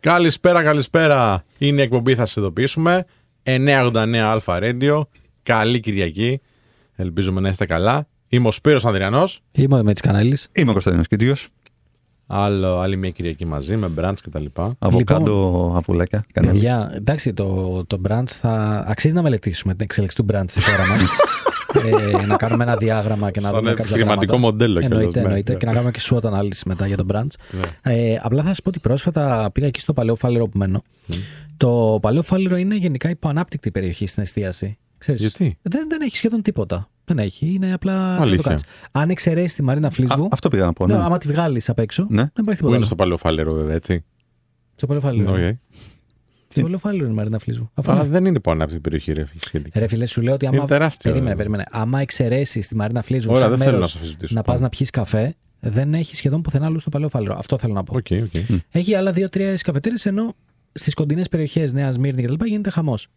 Καλησπέρα, καλησπέρα. Είναι η εκπομπή, θα σας ειδοποιήσουμε. 989 Αλφα Radio. Καλή Κυριακή. Ελπίζουμε να είστε καλά. Είμαι ο Σπύρος Ανδριανός. Είμαι ο Δημήτρης Κανέλη. Είμαι ο Κωνσταντίνος Κίτζιο. Άλλο, άλλη μια Κυριακή μαζί με μπραντς και τα λοιπά. Αβοκάντο, απουλάκια. Κανέλη. Παιδιά, εντάξει, το, το branch θα. αξίζει να μελετήσουμε την εξέλιξη του branch στη χώρα μας. ε, να κάνουμε ένα διάγραμμα και να Σαν δούμε κάποια επιχειρηματικό πράγματα. μοντέλο κιόλας, Εννοείται, ναι, εννοείται. ναι. Και να κάνουμε και SWOT ανάλυση μετά για τον branch. Ναι. Ε, απλά θα σας πω ότι πρόσφατα πήγα εκεί στο παλαιό φάληρο που μένω. Το παλαιό φάληρο είναι γενικά υποανάπτυκτη περιοχή στην εστίαση. Ξέρεις, Γιατί; Δεν, δεν έχει σχεδόν τίποτα. Δεν έχει. Είναι απλά. τι να το Αλήθεια. κάνεις. Αν εξαιρέσει τη Μαρίνα Α, Φλίσβου. αυτό πήγα να πω. ναι, Ναι. άμα τη βγάλεις απ' έξω. Ναι. Δεν υπάρχει Πού τίποτα. είναι άλλο. στο παλαιό φάληρο, βέβαια, έτσι. Στο παλαιό φάληρο. Οκ. Στο παλαιό φάληρο είναι η Μαρίνα Φλίσβου. Αφού Αλλά δεν είναι υποανάπτυκτη περιοχή, ρε. σχετικά. Ρε φίλε, σου λέω ότι άμα. Είναι τεράστιο. Περίμενε, περίμενε. Άμα εξαιρέσεις τη Μαρίνα Φλίσβου Ωραία, σαν δεν θέλω μέρος να σε αμφισβητήσω. να πας να πιεις καφέ, δεν έχει σχεδόν πουθενά αλλού στο παλαιό φάληρο. Αυτό θέλω να πω. Οκ, οκ. Έχει άλλα δύο-τρία καφετέριες, ενώ στις κοντινές περιοχές Νέας Μύρνη κτλ. γίνεται χαμός.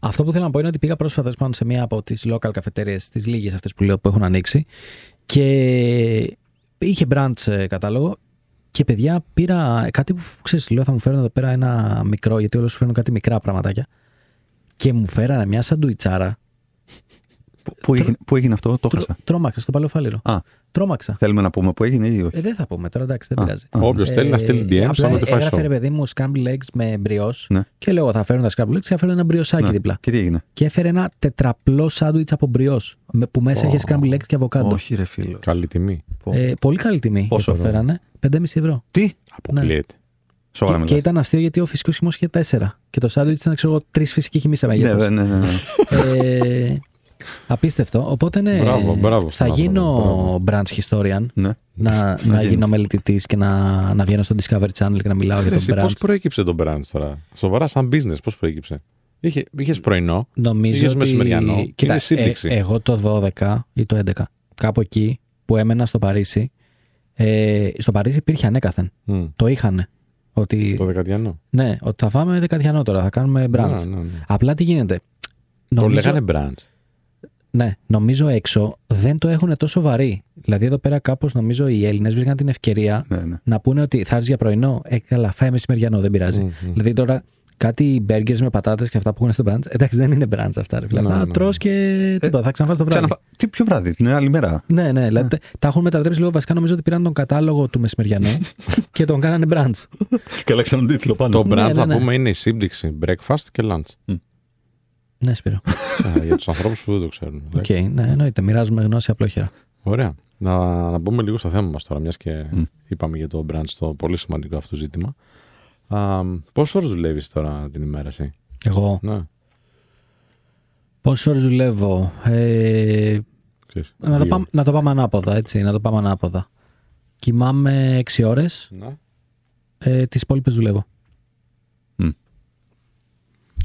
Αυτό που θέλω να πω είναι ότι πήγα πρόσφατα πάνω σε μία από τις local καφετέρειες, τις λίγες αυτές που λέω που έχουν ανοίξει και είχε branch ε, κατάλογο και παιδιά πήρα κάτι που ξέρεις, λέω θα μου φέρουν εδώ πέρα ένα μικρό, γιατί όλο σου φέρνουν κάτι μικρά πραγματάκια. Και μου φέρανε μια σαντουιτσάρα. Πού- Πού έγινε, πού έγινε αυτό, το Τρω- χάσα. Τρόμαξα στο παλαιοφάλιρο. Α, Τρόμαξα. θέλουμε να πούμε πού έγινε ή όχι; Ε, δεν θα πούμε τώρα, εντάξει, δεν Α, πειράζει. α. Όποιος θέλει να στείλει DM, απλά θα με το φάει έγραφε ρε show. παιδί μου scramble eggs με μπριός. Ναι. Και λέω θα φέρουν τα scramble eggs και θα φέρουν ένα μπριοσάκι Ναι. δίπλα. Και τι έγινε; Και έφερε ένα τετραπλό σάντουιτς από μπριός. Που μέσα είχε scramble eggs και αβοκάντο. Όχι, ρε φίλος. Καλή τιμή. Πω. Ε, πολύ καλή τιμή Πόσο που το ευρώ; φέρανε. 5,5 ευρώ. Τι, Αποκλείεται. σοβαρά Και, και μιλάς. ήταν αστείο γιατί ο φυσικός χυμός είχε 4. Και το σάντουιτς ήταν, ξέρω εγώ, 3 φυσικοί χυμοί σε Ναι, μέγεθο. ναι, ναι, ναι, ναι. ε, απίστευτο. Οπότε ναι, Μπράβο, μπράβο θα στον γίνω άνθρωπο, branch historian. ναι. να, να γίνεις. γίνω μελετητής και να, να βγαίνω στο Discovery Channel και να μιλάω για Εσύ τον πώς brand. προέκυψε το brand τώρα; Σοβαρά, σαν business, πώς προέκυψε; Είχε είχες πρωινό. Νομίζω Είχες ότι... μεσημεριανό. Κοίτα, Είναι σύνδεξη. ε, εγώ το 12 ή το 11, κάπου εκεί που έμενα στο Παρίσι, ε, στο Παρίσι υπήρχε ανέκαθεν. Μμ, Το είχανε. Ότι, Το δεκατιανό. ναι, ότι θα φάμε δεκατιανό τώρα, θα κάνουμε brand. Ναι, ναι, ναι. Απλά τι γίνεται. Το λέγανε brand. Ναι, νομίζω έξω δεν το έχουν τόσο βαρύ. Δηλαδή εδώ πέρα κάπως νομίζω οι Έλληνες βρίσκαν την ευκαιρία ναι, ναι. να πούνε ότι θα έρθεις για πρωινό. Ε, καλά, φάει μεσημεριανό, δεν πειράζει. Μμμ, μμμ. Δηλαδή τώρα κάτι μπέργκερς με πατάτες και αυτά που έχουν στο brunch. Εντάξει, δεν είναι brunch αυτά. Ρε, φίλε. Ναι, θα ναι, ναι. τρως και τίποτα, θα ξαναφάς το βράδυ. Ξαναφα... Τι πιο βράδυ, την άλλη μέρα; Ναι, ναι, δηλαδή τα- τα έχουν μετατρέψει λίγο. Βασικά νομίζω ότι πήραν τον κατάλογο του μεσημεριανού και τον κάνανε brunch. Και αλλάξαν τον τίτλο πάνω. Το brand, ναι, θα ναι. πούμε, είναι η σύμπτυξη breakfast και lunch. Ναι, Σπύρο. Α, Για τους ανθρώπους που δεν το ξέρουν. Οκ, ναι, εννοείται. Μοιράζουμε γνώση απλόχερα. Ωραία. Να, να μπούμε λίγο στο θέμα μας τώρα, μιας και Μμ. είπαμε για το brand στο πολύ σημαντικό αυτό ζήτημα. Πόσες ώρες δουλεύεις τώρα την ημέρα, εσύ; Εγώ; Ναι, πόσες ώρες δουλεύω; Ε, ξέρεις, να, το δύο. πάμε, να το πάμε ανάποδα, έτσι. Να το πάμε ανάποδα. Κοιμάμαι 6 ώρες. Ναι. Ε, τις υπόλοιπες δουλεύω.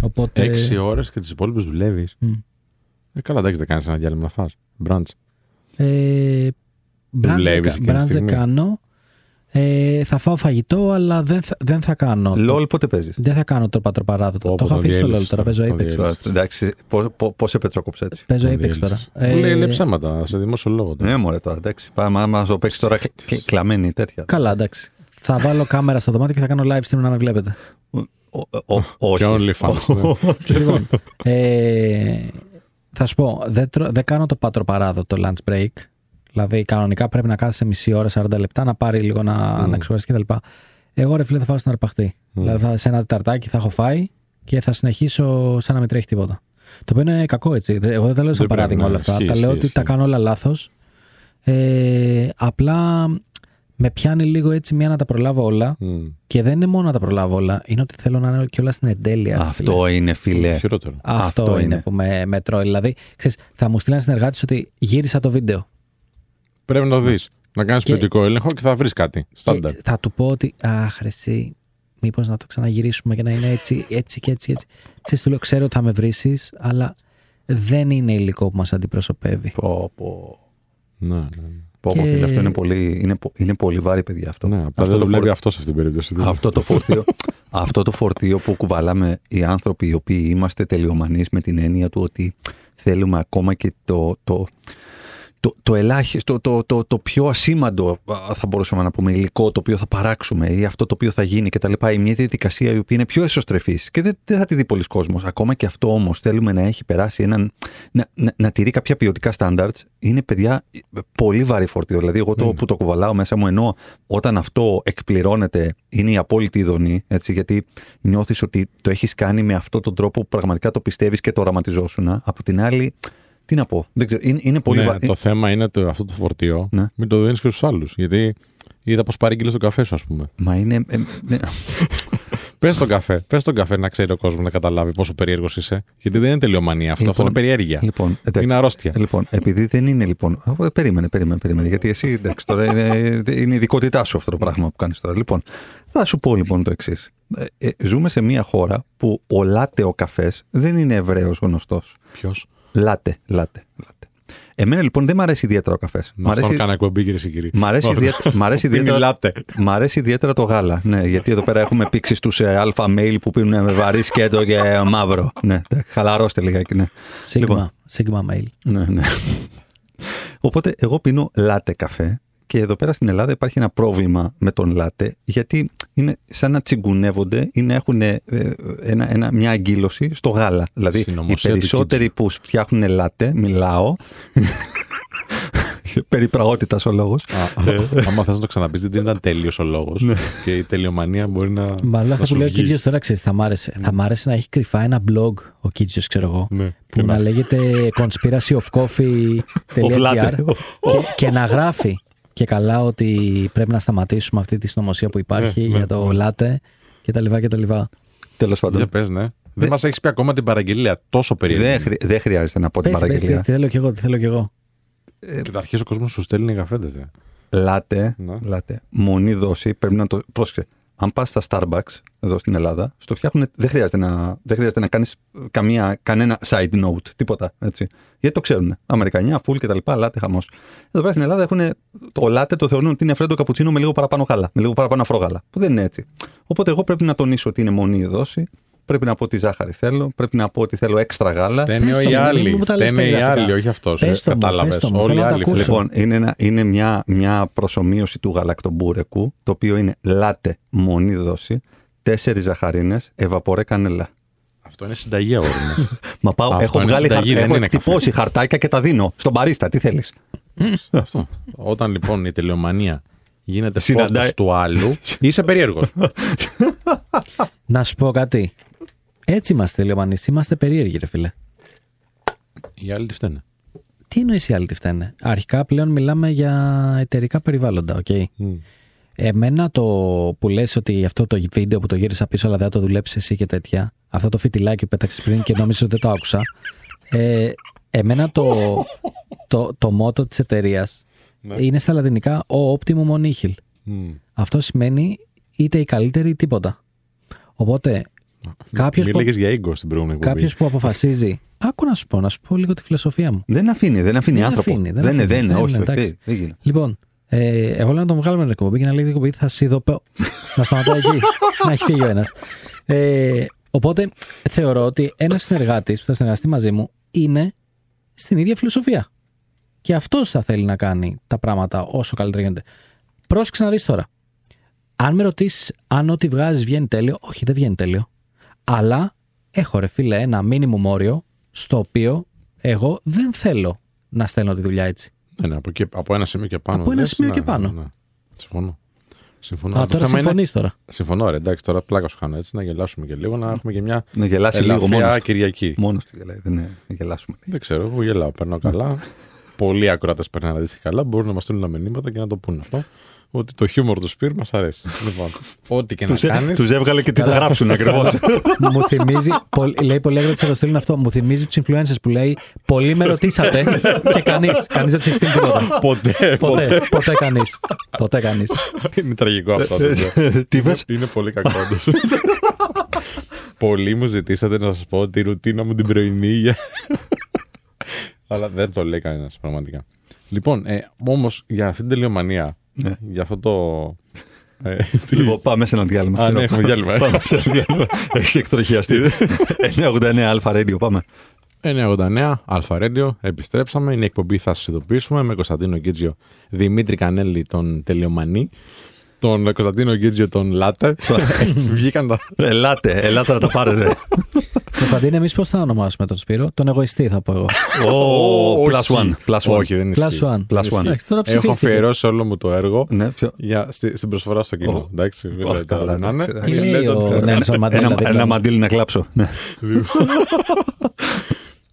Μμ. Οπότε. Έξι ώρες και τις υπόλοιπες δουλεύεις. Μμ. Ε, καλά, εντάξει, δεν κάνεις ένα διάλειμμα να φας. Brunch. Ε, μπραντς Δουλεύεις δεν εκείνη κα- τη μπραντς δεν στιγμή. κάνω. Ε, θα φάω φαγητό, αλλά δεν θα, δεν θα κάνω. LOL πότε παίζεις; Δεν θα κάνω το πατροπαράδοτο. Πω, Το πω, έχω το αφήσει το LOL διέλυσες τώρα. Παίζω το Apex. διέλυσες. Εντάξει, πώ σε πετσόκοψε έτσι; Παίζω Το Apex τώρα. διέλυσες. Μου λέει, λέει ψέματα σε δημόσιο λόγο. τώρα. Ναι, μωρέ τώρα, εντάξει. Πάμε άμα το παίξεις τώρα Ψεύτης. κλ- κλαμμένη τέτοια. Καλά, εντάξει. Θα βάλω κάμερα στο δωμάτιο και θα κάνω live stream να με βλέπετε. Ο- ο- Όχι. Και OnlyFans, ναι. λοιπόν, ε, θα σου πω, δεν, τρο- δεν κάνω το πατροπαράδοτο lunch break. Δηλαδή, κανονικά πρέπει να κάθεσαι μισή ώρα, 40 λεπτά, να πάρει λίγο να, Μμ. να εξουραστεί κτλ. Εγώ ρε φίλε θα φάω στην αρπαχτή. Μμ. Δηλαδή, θα, σε ένα τεταρτάκι θα έχω φάει και θα συνεχίσω σαν να μην τρέχει τίποτα. Το οποίο είναι κακό έτσι. Δε- Εγώ δεν τα λέω σαν Δεν πρέπει παράδειγμα να- όλα αυτά. ισχύει, τα λέω ισχύει, ότι τα ισχύει. κάνω όλα λάθο. Ε, απλά με πιάνει λίγο έτσι μία να τα προλάβω όλα. Μμ. Και δεν είναι μόνο να τα προλάβω όλα, είναι ότι θέλω να είναι και όλα στην εντέλεια. ρε φίλε. Αυτό είναι, φίλε. Χειρότερο. Αυτό, Αυτό είναι, είναι. που με, με τρώει. Δηλαδή, ξέρεις, θα μου στείλει ένα συνεργάτη ότι γύρισα το βίντεο. Πρέπει να το δεις. Να κάνεις Και- ποιοτικό έλεγχο και θα βρεις κάτι. Στάνταρ. Και θα του πω ότι, αχ, ρε, εσύ, μήπως να το ξαναγυρίσουμε και να είναι έτσι, έτσι και έτσι. έτσι. Ξέρεις, του λέω, ξέρω ότι θα με βρει, αλλά δεν είναι υλικό που μας αντιπροσωπεύει. Πω, πω. Ναι, ναι. Πω, Και- πω, φίλε, αυτό είναι πολύ, είναι, πο- είναι πολύ βάρη, παιδιά αυτό. ναι, απλά αυτό, δεν το δουλεύει φορ- αυτός σε αυτήν την περίπτωση. αυτό, το φορτίο, αυτό το φορτίο που κουβαλάμε οι άνθρωποι οι οποίοι είμαστε τελειομανείς με την έννοια του ότι θέλουμε ακόμα και το, το, το, το ελάχιστο, το, το, το πιο ασήμαντο α, θα μπορούσαμε να πούμε υλικό το οποίο θα παράξουμε ή αυτό το οποίο θα γίνει κτλ. Ή μια διαδικασία η οποία είναι πιο εσωστρεφής και δεν, δεν θα τη δει πολλοί κόσμος. Ακόμα και αυτό όμως θέλουμε να έχει περάσει έναν. να, να, να τηρεί κάποια ποιοτικά standards. Είναι παιδιά πολύ βαρύ φορτίο. Δηλαδή, εγώ το Είναι. που το κουβαλάω μέσα μου ενώ όταν αυτό εκπληρώνεται είναι η απόλυτη ειδονή. Έτσι, γιατί νιώθεις ότι το έχεις κάνει με αυτόν τον τρόπο που πραγματικά το πιστεύεις και το οραματιζόσουν. Από την άλλη, τι να πω. Δεν ξέρω, είναι, είναι πολύ ναι, βα- το θέμα είναι το, αυτό το φορτίο. Ναι. Μην το δίνεις και στους άλλους. Γιατί είδα πώ παρήγγειλε τον καφέ σου, ας πούμε. Μα είναι. ε, ναι. Πες τον καφέ. Πες τον καφέ να ξέρει ο κόσμος να καταλάβει πόσο περίεργος είσαι. Γιατί δεν είναι τελειομανία αυτό. αυτό είναι περιέργεια. Λοιπόν, εντάξει. είναι αρρώστια. Λοιπόν, επειδή δεν είναι λοιπόν. Α, Περίμενε, περίμενε, περίμενε. Γιατί εσύ εντάξει, τώρα είναι, είναι η ειδικότητά σου αυτό το πράγμα που κάνεις τώρα. Λοιπόν, θα σου πω λοιπόν το εξής. Ε, ε, ζούμε σε μια χώρα που ο λάτε ο καφές δεν είναι ευρέω γνωστός. Ποιος; Λάτε, λάτε, λάτε. Εμένα λοιπόν δεν μ' αρέσει ιδιαίτερα ο καφές. Μ' Με αυτόν αρέσει, κάνα εκπομπή, κυρίε και κύριοι. μ' αρέσει, Ωραία. ιδιαίτερα, μ' αρέσει Είναι ιδιαίτερα, λάτε. μ' αρέσει ιδιαίτερα το γάλα. Ναι, γιατί εδώ πέρα έχουμε πήξει στους ε, αλφα mail που πίνουν με βαρύ σκέτο και ε, μαύρο. Ναι, χαλαρώστε λιγάκι, ναι. Sigma, Sigma mail. Ναι, ναι. Οπότε εγώ πίνω λάτε καφέ και εδώ πέρα στην Ελλάδα υπάρχει ένα πρόβλημα με τον λάτε γιατί είναι σαν να τσιγκουνεύονται ή να έχουν ε, ένα, ένα, μια αγκύλωση στο γάλα. Δηλαδή οι Συνωμοσία του περισσότεροι που φτιάχνουν λάτε, μιλάω, περί πραγότητας ο λόγος, Α, Άμα θες να το ξαναπείς, δεν ήταν τέλειος ο λόγος. Ναι. και η τελειομανία μπορεί να. Μα όλα να αυτά σου που λέει ο βγει. Κίτζιος τώρα ξέρεις, θα μ' άρεσε. Θα μ' άρεσε να έχει κρυφά ένα blog ο Κίτζιος, ξέρω εγώ. Ναι. Που Και να να- λέγεται conspiracyofcoffee.gr Λάτε. και, και να γράφει και καλά ότι πρέπει να σταματήσουμε αυτή τη συνωμοσία που υπάρχει Ναι, ναι, για το ναι. λάτε κτλ. κτλ. τέλος πάντων. Για πες, ναι. Δεν μας έχεις πει ακόμα την παραγγελία τόσο περίεργη. Δεν, χρει- δεν χρειάζεται να πω την Πες, πες, παραγγελία. τι θέλω κι εγώ, τι θέλω κι εγώ. Καταρχήν ο κόσμος σου στέλνει καφέδε. Λάτε, Ναι. λάτε, μονή δόση, πρέπει να το. Πρόσεξε. Αν πας στα Starbucks εδώ στην Ελλάδα, στο φτιάχνουν. Δεν χρειάζεται να, δεν χρειάζεται να κάνεις κανένα side note, τίποτα. Έτσι. Γιατί το ξέρουν. Αμερικανιά, full κτλ. Λάτε, χαμός. Εδώ πέρα στην Ελλάδα έχουν. Το λάτε το θεωρούν ότι είναι φρέντο καπουτσίνο με λίγο παραπάνω γάλα, με λίγο παραπάνω αφρόγαλα. Που δεν είναι έτσι. Οπότε εγώ πρέπει να τονίσω ότι είναι μονή δόση. Πρέπει να πω τι ζάχαρη θέλω. Πρέπει να πω ότι θέλω έξτρα γάλα. Φταίνε Πες το οι μου, μην άλλοι. μου τα λες Φταίνε οι περιγραφικά. άλλοι, όχι αυτός. Πες το μου, Κατάλαβες. πες το μου, Όλοι οι θέλω να τα άλλοι. ακούσω. φταίνε. Λοιπόν, είναι, ένα, είναι μια, μια προσωμείωση του γαλακτομπούρεκου, το οποίο είναι λάτε μονή δόση, τέσσερις ζαχαρίνες, ευαπορέ κανέλα. Αυτό είναι συνταγή αγόρι μου. Μα πάω, Αυτό έχω είναι βγάλει συνταγή, χαρτ- δεν έχω είναι εκτυπώσει χαρτάκια και τα δίνω στον παρίστα. Τι θέλεις; Αυτό. Όταν λοιπόν η τελειομανία γίνεται Συναντάει- φόβος του άλλου, είσαι περίεργος. Να σου πω κάτι. Έτσι είμαστε, Λεωμανεί. Είμαστε περίεργοι, ρε φίλε. Οι άλλοι τι φταίνε; Τι εννοείς οι άλλοι τι φταίνε; Αρχικά πλέον μιλάμε για εταιρικά περιβάλλοντα, οκ. Εμένα το που λες ότι αυτό το βίντεο που το γύρισα πίσω αλλά δεν θα το δουλέψεις εσύ και τέτοια, αυτό το φιτιλάκι που πέταξες πριν και νομίζω ότι δεν το άκουσα, ε, εμένα το, το, το μότο της εταιρείας είναι στα λατινικά ο optimum on nihil. Αυτό σημαίνει είτε η καλύτερη ή τίποτα. Οπότε κάποιος που, Μίλαγε για ίγκο στην προηγούμενη εκπομπή. κάποιος που αποφασίζει... Άκου να σου πω, να σου πω λίγο τη φιλοσοφία μου. Δεν αφήνει, δεν αφήνει Δεν άνθρωπο. αφήνει, δεν δεν είναι, αφήνει. δεν είναι, Δεν όχι, είναι, όχι, εντάξει. δεν- δεν γίνεται. Λοιπόν, ε, εγώ λέω να τον βγάλουμε την εκπομπή και να λέει την εκπομπή θα σιδωπώ. να σταματάω εκεί. να έχει φύγει ο ένας. Ε, οπότε θεωρώ ότι ένας συνεργάτης που θα συνεργαστεί μαζί μου είναι στην ίδια φιλοσοφία. Και αυτός θα θέλει να κάνει τα πράγματα όσο καλύτερα γίνεται. Πρόσεξε να δεις τώρα. Αν με ρωτήσεις αν ό,τι βγάζεις βγαίνει τέλειο, όχι, δεν βγαίνει τέλειο. Αλλά έχω ρε φίλε ένα μήνυμο όριο στο οποίο εγώ δεν θέλω να στέλνω τη δουλειά έτσι. Ναι, ναι, από, εκεί- από ένα σημείο και πάνω. Από ένα λες, σημείο ναι, και ναι, πάνω. ναι. Συμφωνώ. Συμφωνώ. Α, Το τώρα θέμα είναι- συμφωνείς τώρα. Συμφωνώ, ρε. Εντάξει, τώρα πλάκα σου χάνω έτσι, να γελάσουμε και λίγο, να έχουμε και μια Να γελάσει λίγο ελαφριά μόνος του. Κυριακή. Μόνος του γελάει, δεν είναι, να γελάσουμε. Δεν ξέρω, εγώ γελάω, περνάω καλά. Πολλοί ακροατές περνάνε αντίστοιχα καλά. Μπορούν να μας στείλουν μηνύματα και να το πούνε αυτό. Ότι το χιούμορ του Σπύρ μας αρέσει. λοιπόν, ό,τι και να κάνει. Τους έβγαλε και τι θα γράψουν ακριβώς. μου θυμίζει, πολ- λέει πολλοί έγραφε θα το στείλουν αυτό. Μου θυμίζει τους influencers που λέει Πολλοί με ρωτήσατε και κανείς. Κανείς δεν του έχει στείλει τίποτα. Ποτέ, ποτέ. Ποτέ, ποτέ κανείς. Ποτέ κανείς. Είναι τραγικό αυτό. το λέω. Τι είπες; Είναι πολύ κακό όντως. Πολλοί μου ζητήσατε να σας πω τη ρουτίνα μου την πρωινή. για- Αλλά δεν το λέει κανένας πραγματικά. Λοιπόν, ε, όμως για αυτήν την τελειομανία, Ναι. για αυτό το. Ε, τι- Λοιπόν, πάμε σε ένα διάλειμμα. Α, ναι, έχουμε διάλειμμα. ε. Πάμε σε ένα διάλειμμα. Έχει εκτροχιαστεί. 989 Αλφα Radio, πάμε. 989, Αλφα Radio, επιστρέψαμε. Είναι η εκπομπή Θα σας ειδοποιήσουμε με Κωνσταντίνο Γκίτζιο, Δημήτρη Κανέλη, τον τελειομανή, τον Κωνσταντίνο Γκίτζιο, τον Λάτε. Βγήκαν τα. Ελάτε, ελάτε να τα πάρετε. Κωνσταντίνε, εμείς πώς θα ονομάσουμε τον Σπύρο; Τον εγωιστή θα πω εγώ. Ω, Όχι. plus one. Plus one. Όχι, δεν Plus ισχύει. one. Plus one. Εντάξει, τώρα Έχω ψηφίστηκε. αφιερώσει όλο μου το έργο Ναι, ποιο- για, στη, στην προσφορά στο κοινό. Ω. Εντάξει, μην Ω, λέτε καλά, ό,τι να είναι. εντάξει. Τι Μην λέει λέτε ο ότι- Νέλσον Μαντέλα. Ένα, δίπλα ένα μου. μαντίλι να κλάψω. Ναι.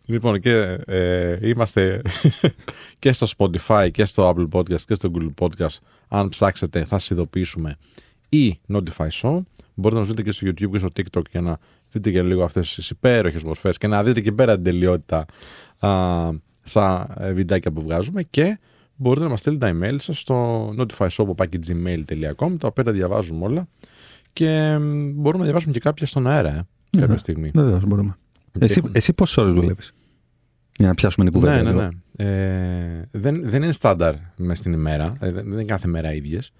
Λοιπόν, και ε, είμαστε και στο Spotify και στο Apple Podcast και στο Google Podcast. Αν ψάξετε, θα σας ειδοποιήσουμε ή Notify Show. Μπορείτε να μας δείτε και στο YouTube και στο TikTok για να δείτε και λίγο αυτές τις υπέροχες μορφές και να δείτε και πέρα την τελειότητα α, στα ε, βιντεάκια που βγάζουμε και μπορείτε να μας στείλετε τα email σας στο notifyshow.gmail.com τα οποία τα διαβάζουμε όλα και μ, μπορούμε να διαβάσουμε και κάποια στον αέρα ε, κάποια στιγμή. Βεβαίως μπορούμε. Εσύ, έχουμε- εσύ πόσες ώρες δουλεύεις; Για να πιάσουμε την κουβέντα. Ναι, ναι, λίγο. ναι. Ε, δεν, δεν είναι στάνταρ μες στην ημέρα. Ε, δεν, δεν είναι κάθε μέρα ίδιες.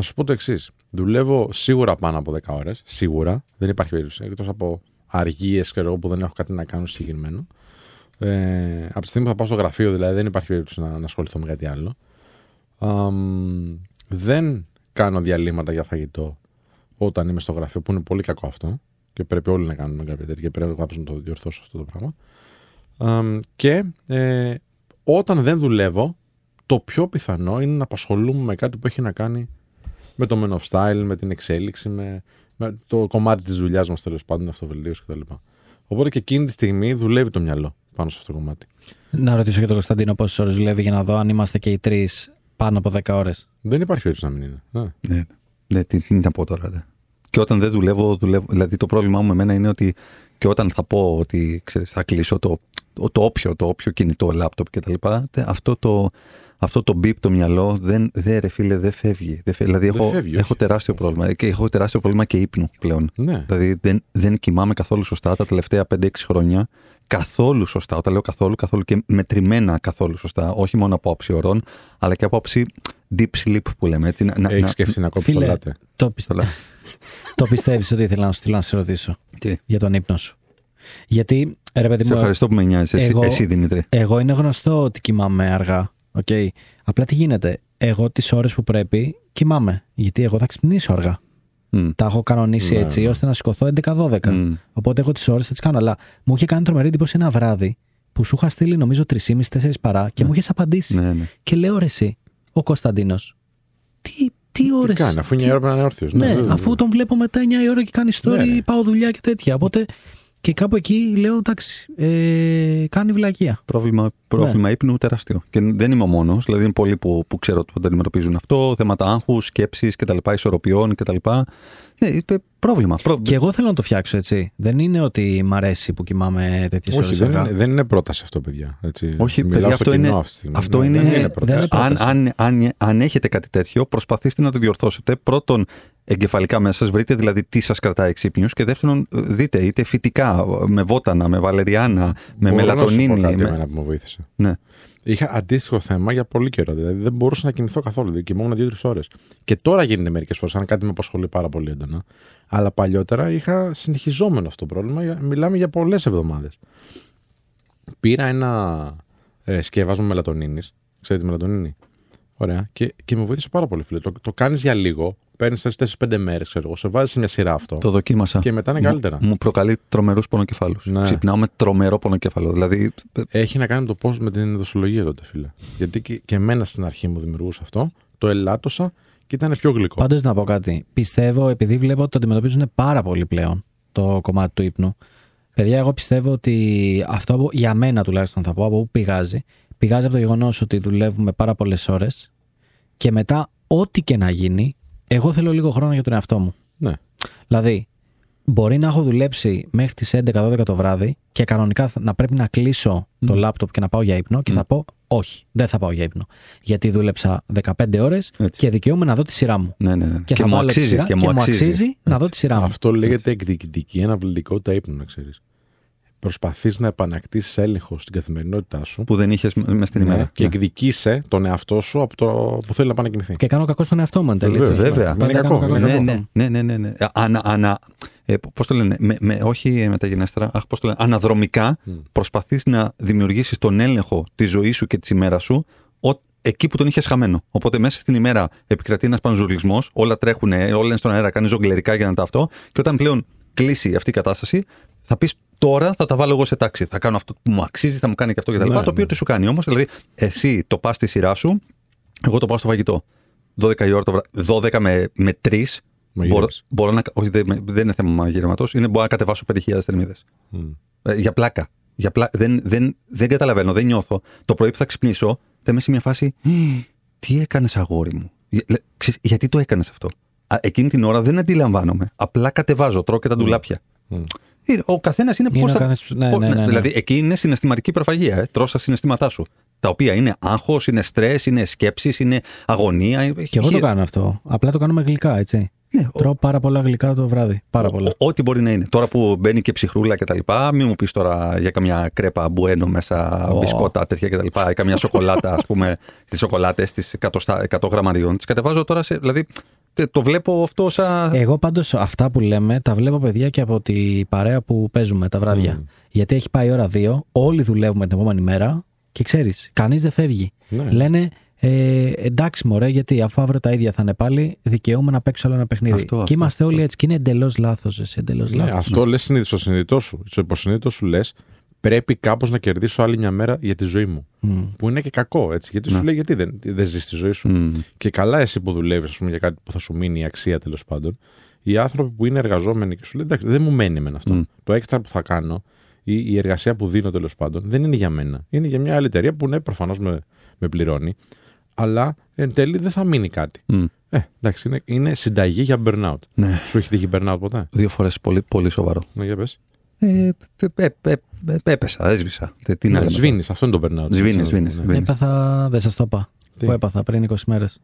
Θα σου πω το εξής. Δουλεύω σίγουρα πάνω από 10 ώρες. Σίγουρα. Δεν υπάρχει περίπτωση. Εκτός από αργίες που δεν έχω κάτι να κάνω συγκεκριμένο. Ε, από τη στιγμή που θα πάω στο γραφείο, δηλαδή, δεν υπάρχει περίπτωση να, να ασχοληθώ με κάτι άλλο. Αμ, δεν κάνω διαλύματα για φαγητό όταν είμαι στο γραφείο, που είναι πολύ κακό αυτό. Και πρέπει όλοι να κάνουμε κάποια τέτοια. Και πρέπει να το διορθώσω αυτό το πράγμα. Αμ, και ε, όταν δεν δουλεύω, το πιο πιθανό είναι να απασχολούμαι με κάτι που έχει να κάνει με το Men of Style, με την εξέλιξη, με, με το κομμάτι της δουλειάς μας τέλος πάντων, την αυτοβελτίωση κτλ. Οπότε και εκείνη τη στιγμή δουλεύει το μυαλό πάνω σε αυτό το κομμάτι. Να ρωτήσω και τον Κωνσταντίνο πόσες ώρες δουλεύει για να δω αν είμαστε και οι τρεις πάνω από 10 ώρες. Δεν υπάρχει περίπτωση να μην είναι. Ναι. Ναι, ναι τι, τι να πω τώρα. Δε. Και όταν δεν δουλεύω, δουλεύω, δηλαδή το πρόβλημά μου με μένα είναι ότι και όταν θα πω ότι ξέρεις, θα κλείσω το, το, το όποιο, το όποιο κινητό, λάπτοπ κτλ. τε, Αυτό το, αυτό το μπιπ το μυαλό δεν, δεν ρε φίλε, δεν φεύγει. Δεν φεύγει. Δηλαδή Δεν έχω, φεύγει, όχι. έχω τεράστιο πρόβλημα. Και έχω τεράστιο πρόβλημα και ύπνου πλέον. ναι. Δηλαδή δεν, δεν κοιμάμαι καθόλου σωστά τα τελευταία 5-6 χρόνια. Καθόλου σωστά. Όταν λέω καθόλου, καθόλου και μετρημένα καθόλου σωστά. Όχι μόνο από άψη ωρών, αλλά και από άψη deep sleep που λέμε. Έτσι, να, να, Έχεις να- σκεφτεί να κόψεις το Φίλε, λάτε. το, πιστε... Καλά. το πιστεύεις ότι ήθελα να σου στείλω να σε ρωτήσω Τι; για τον ύπνο σου. Γιατί, ρε παιδί Σε μου, ευχαριστώ που με νοιάζεις. Εσύ, εγώ- εσύ Δημήτρη. εγώ είναι γνωστό ότι κοιμάμαι αργά. Okay. Απλά τι γίνεται; Εγώ τις ώρες που πρέπει κοιμάμαι. Γιατί εγώ θα ξυπνήσω αργά. Μμ. Τα έχω κανονίσει Ναι, έτσι ναι. ώστε να σηκωθώ 11-12. Μμ. Οπότε εγώ τις ώρες θα τις κάνω. Αλλά μου είχε κάνει τρομερή εντύπωση ένα βράδυ που σου είχα στείλει νομίζω 3,5-4 παρά και μου είχες απαντήσει. Ναι, ναι. Και λέω ρε εσύ, ο Κωνσταντίνος, τι, τι Τι ώρες. κάνει, αφού 9 ώρα πρέπει να είναι όρθιο. Ναι, αφού τον βλέπω μετά 9 η ώρα και κάνει story, Ναι, ναι. πάω δουλειά και τέτοια. Οπότε και κάπου εκεί λέω εντάξει, ε, κάνει βλακεία. Πρόβλημα, πρόβλημα Ναι. ύπνου τεράστιο. Και δεν είμαι ο μόνος. Δηλαδή, είναι πολλοί που, που ξέρω ότι το αντιμετωπίζουν αυτό. Θέματα άγχους, σκέψη κτλ. Ισορροπιών κτλ. Ναι, είπε, πρόβλημα. Πρό... Και εγώ θέλω να το φτιάξω έτσι. Δεν είναι ότι μ' αρέσει που κοιμάμαι τέτοιες ώρες. Όχι, δεν είναι, δεν είναι πρόταση αυτό, παιδιά. Έτσι. Όχι, Μιλάω παιδιά, στο αυτό κοινό είναι- αυτή τη στιγμή. Αυτό Ναι, είναι. Δεν είναι δεν πρόταση. είναι αν, πρόταση. αν, αν, αν έχετε κάτι τέτοιο, προσπαθήστε να το διορθώσετε. Πρώτον, εγκεφαλικά μέσα σας, βρείτε δηλαδή τι σας κρατάει ξύπνιου. Και δεύτερον, δείτε είτε φυτικά, με βότανα, με βαλεριάνα, με Μπορώ να σου πω μελατονίνη. κάτι με- εμένα που με βοήθησε. Ναι. Είχα αντίστοιχο θέμα για πολύ καιρό. Δηλαδή δεν μπορούσα να κοιμηθώ καθόλου. Δηλαδή κοιμόμουν δύο-τρεις ώρες. Και τώρα γίνεται μερικές φορές, αν κάτι με απασχολεί πάρα πολύ έντονα. Αλλά παλιότερα είχα συνεχιζόμενο αυτό το πρόβλημα. για- Μιλάμε για πολλές εβδομάδες. Πήρα ένα ε, σκεύασμα μελατονίνης. Ξέρετε τη μελατονίνη; Ωραία. Και, και με βοήθησε πάρα πολύ, φίλε. Το, το κάνεις για λίγο, παίρνεις 4-5 μέρες, ξέρω εγώ, σε βάζεις σε μια σειρά αυτό. Το δοκίμασα. Και μετά είναι καλύτερα. Μου, μου προκαλεί τρομερούς πονοκεφάλους. Ναι. Ξυπνάω με τρομερό πονοκέφαλο. Δηλαδή, Έχει να κάνει με το πώς με την δοσολογία τότε, φίλε. Γιατί και, και εμένα στην αρχή μου δημιουργούσε αυτό. Το ελάττωσα και ήταν πιο γλυκό. Πάντως να πω κάτι. Πιστεύω, επειδή βλέπω ότι το αντιμετωπίζουν πάρα πολύ πλέον το κομμάτι του ύπνου. Παιδιά, εγώ πιστεύω ότι αυτό που, για μένα τουλάχιστον θα πω από πού πηγάζει. Πηγάζει από το γεγονός ότι δουλεύουμε πάρα πολλές ώρες και μετά, ό,τι και να γίνει, εγώ θέλω λίγο χρόνο για τον εαυτό μου. Ναι. Δηλαδή, μπορεί να έχω δουλέψει μέχρι τις 11-12 το βράδυ και κανονικά θα- να πρέπει να κλείσω το λάπτοπ και να πάω για ύπνο και θα πω όχι, δεν θα πάω για ύπνο. Γιατί δούλεψα 15 ώρες Έτσι. και δικαιούμαι να δω τη σειρά μου. ναι, ναι, ναι. Και, θα μου βάλω τη αξίζει. σειρά Και μου αξίζει. να δω τη σειρά μου. Αυτό λέγεται εκδικητική αναβλητικότητα ύπνου, να ξέρεις. Προσπαθείς να επανακτήσεις έλεγχο στην καθημερινότητά σου Που δεν είχες μες στην ναι, ημέρα. και Ναι. εκδικείσαι τον εαυτό σου από το που θέλει να πάει να κοιμηθεί. Και κάνω κακό στον εαυτό μου εν τέλει. Βεβαίως, έτσι. βέβαια. Πάντα Είναι κάνω κακό, κακό είναι στον Ναι, εαυτό ναι, μου. ναι, ναι, ναι, ναι. Ανα, ανα, ε, πώς το λένε, με, με, όχι μεταγενέστερα, αχ, πώς το λένε, αναδρομικά Mm. προσπαθείς να δημιουργήσεις τον έλεγχο της ζωής σου και της ημέρας σου ο- εκεί που τον είχες χαμένο. Οπότε μέσα στην ημέρα επικρατεί ένας πανζουρλισμός, όλα τρέχουν, όλα είναι στον αέρα, κάνεις ζογκλερικά για να τα αυτό και όταν πλέον κλείσει αυτή η κατάσταση θα πεις τώρα θα τα βάλω εγώ σε τάξη. Θα κάνω αυτό που μου αξίζει, θα μου κάνει και αυτό και τα Ναι, λοιπά. Το οποίο ναι. τι σου κάνει όμως, δηλαδή εσύ το πας στη σειρά σου, εγώ το πάω στο φαγητό. 12 η ώρα το βράδυ, 12 με, με 3 μπορώ, Μαγειρεύεις. μπορώ να. Όχι, δεν, δεν είναι θέμα μαγειρεματός. Είναι μπορώ να κατεβάσω 5.000 θερμίδες. Μμ. Ε, για πλάκα. Για πλά... δεν, δεν, δεν καταλαβαίνω, δεν νιώθω. Το πρωί που θα ξυπνήσω, θα είμαι σε μια φάση. «Ι, Τι έκανες, αγόρι μου; Για- λέ- ξέρεις, γιατί το έκανες αυτό; Α, εκείνη την ώρα δεν αντιλαμβάνομαι. Απλά κατεβάζω, τρώω και τα ντουλάπια. Μμ. Είναι- Ο καθένας είναι Είναι πώς ο θα. καθένας- ναι, πώς- ναι, ναι, ναι. Δηλαδή, εκεί είναι συναισθηματική υπερφαγία. Ε. Τρως τα συναισθήματά σου. Τα οποία είναι άγχος, είναι στρες, είναι σκέψεις, είναι αγωνία. Και εγώ το κάνω αυτό. Απλά το κάνω με γλυκά, έτσι. Ναι, ο- Τρώω πάρα πολλά γλυκά το βράδυ. Πάρα Ο- πολλά. ο- Ό,τι μπορεί να είναι. Τώρα που μπαίνει και ψυχρούλα και τα λοιπά, μην μου πεις τώρα για καμιά κρέπα μπουένο μέσα, Ω. μπισκότα τέτοια και τα λοιπά, ή καμιά σοκολάτα, ας πούμε, τις σοκολάτες τη 100, 100 γραμμαριών. Τις κατεβάζω τώρα σε. Δηλαδή, τε- το βλέπω αυτό σαν. Εγώ πάντως αυτά που λέμε τα βλέπω παιδιά και από τη παρέα που παίζουμε τα βράδια. Μμ. Γιατί έχει πάει η ώρα 2, όλοι δουλεύουμε την επόμενη μέρα και ξέρεις, κανείς δεν φεύγει. Ναι. Λένε ε, εντάξει, μωρέ, γιατί αφού αύριο τα ίδια θα είναι πάλι, δικαιούμαι να παίξω άλλο ένα παιχνίδι. Αυτό, και αυτό, είμαστε αυτό. όλοι έτσι. Και είναι εντελώς λάθος. Εντελώς Ναι, λάθος. αυτό λες συνήθως στο συνειδητό σου. Στο υποσυνείδητο σου λες, πρέπει κάπως να κερδίσω άλλη μια μέρα για τη ζωή μου. Που είναι και κακό, έτσι. Γιατί σου Ναι. λέει, γιατί δεν, δεν ζεις τη ζωή σου. Μμ. Και καλά, εσύ που δουλεύεις, ας πούμε, για κάτι που θα σου μείνει η αξία τέλος πάντων. Οι άνθρωποι που είναι εργαζόμενοι και σου λέει, εντάξει, δεν μου μένει με αυτό. Μμ. Το έξτρα που θα κάνω ή η εργασία που δίνω τέλος πάντων δεν είναι για μένα. Είναι για μια άλλη εταιρεία που ναι, προφανώς με, με πληρώνει. Αλλά εν τέλει δεν θα μείνει κάτι. Μμ. Ε, εντάξει, είναι, είναι συνταγή για burnout. Ναι. Σου έχει τύχει burnout ποτέ; Δύο φορές πολύ, πολύ σοβαρό. Ναι, για πες. Ε, πε- πε- πε- πε- έπεσα, έσβησα. Τι- Τι να Ναι, λέμε. σβήνεις, αυτό είναι το burnout. Σβήνεις, Έτσι, σβήνεις, ναι. σβήνεις. Έπαθα. Δεν σας το είπα. Τι; Που έπαθα πριν 20 μέρες.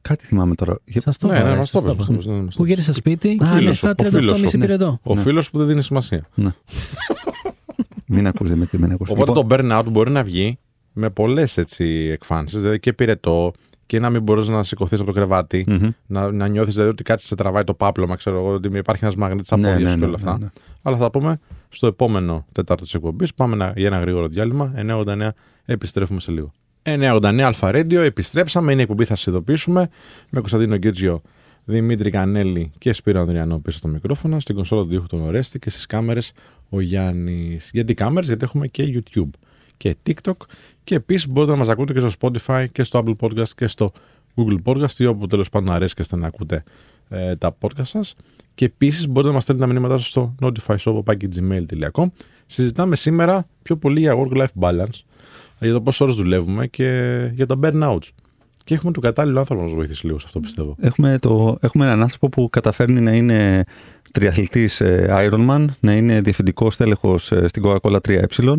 Κάτι θυμάμαι τώρα. Για- Σας το Ναι, είπα. ναι, ρε, μας σας το το είπες, είπα. μας το είπες, ναι, μας το Που είπες. γύρισα σπίτι Ο και φίλος σου, είχα ο φίλος σου. 38,5 πυρετό. Ο Ναι. φίλος που δεν δίνει σημασία. Ναι. μην ακούς, Δημήτρη, μην ακούς. Οπότε Λοιπόν, το burnout μπορεί να βγει με πολλές εκφάνσεις. Δηλαδή και πυρετό και να μην μπορείς να σηκωθείς από το κρεβάτι. μμμ. Να, να νιώθεις δηλαδή ότι κάτι σε τραβάει το πάπλωμα, ξέρω εγώ, ότι υπάρχει ένας μαγνήτης στα Ναι, πόδια ναι, σου και ναι, όλα αυτά. ναι, ναι. Αλλά θα πούμε στο επόμενο Τετάρτο της εκπομπής. Πάμε να- για ένα γρήγορο διάλειμμα. 989 επιστρέφουμε σε λίγο. 989 Αλφα Radio, επιστρέψαμε. Είναι η εκπομπή, θα σα ειδοποιήσουμε. Με Κωνσταντίνο Γκέτζιο, Δημήτρη Κανέλη και Σπύρο Ανδριανό πίσω στο μικρόφωνο. Στην κονσόλα του ήχου τον Ορέστη και στις κάμερες ο Γιάννης. Γιατί κάμερες, γιατί έχουμε και YouTube και TikTok. Και επίσης μπορείτε να μας ακούτε και στο Spotify και στο Apple Podcast και στο Google Podcast ή όπου τέλος πάντων αρέσκεστε να ακούτε ε, τα podcast σας. Και επίσης μπορείτε να μας στέλνετε τα μηνύματά σας στο notifyshop.gmail.com. Συζητάμε σήμερα πιο πολύ για work-life balance, για το πόσες ώρες δουλεύουμε και για τα burnouts. Και έχουμε τον κατάλληλο άνθρωπο να μας βοηθήσει λίγο σε αυτό πιστεύω. Έχουμε, το, έχουμε έναν άνθρωπο που καταφέρνει να είναι τριαθλητής ε, Ironman, να είναι διευθυντικός τέλεχος ε, στην Coca-Cola 3Ε,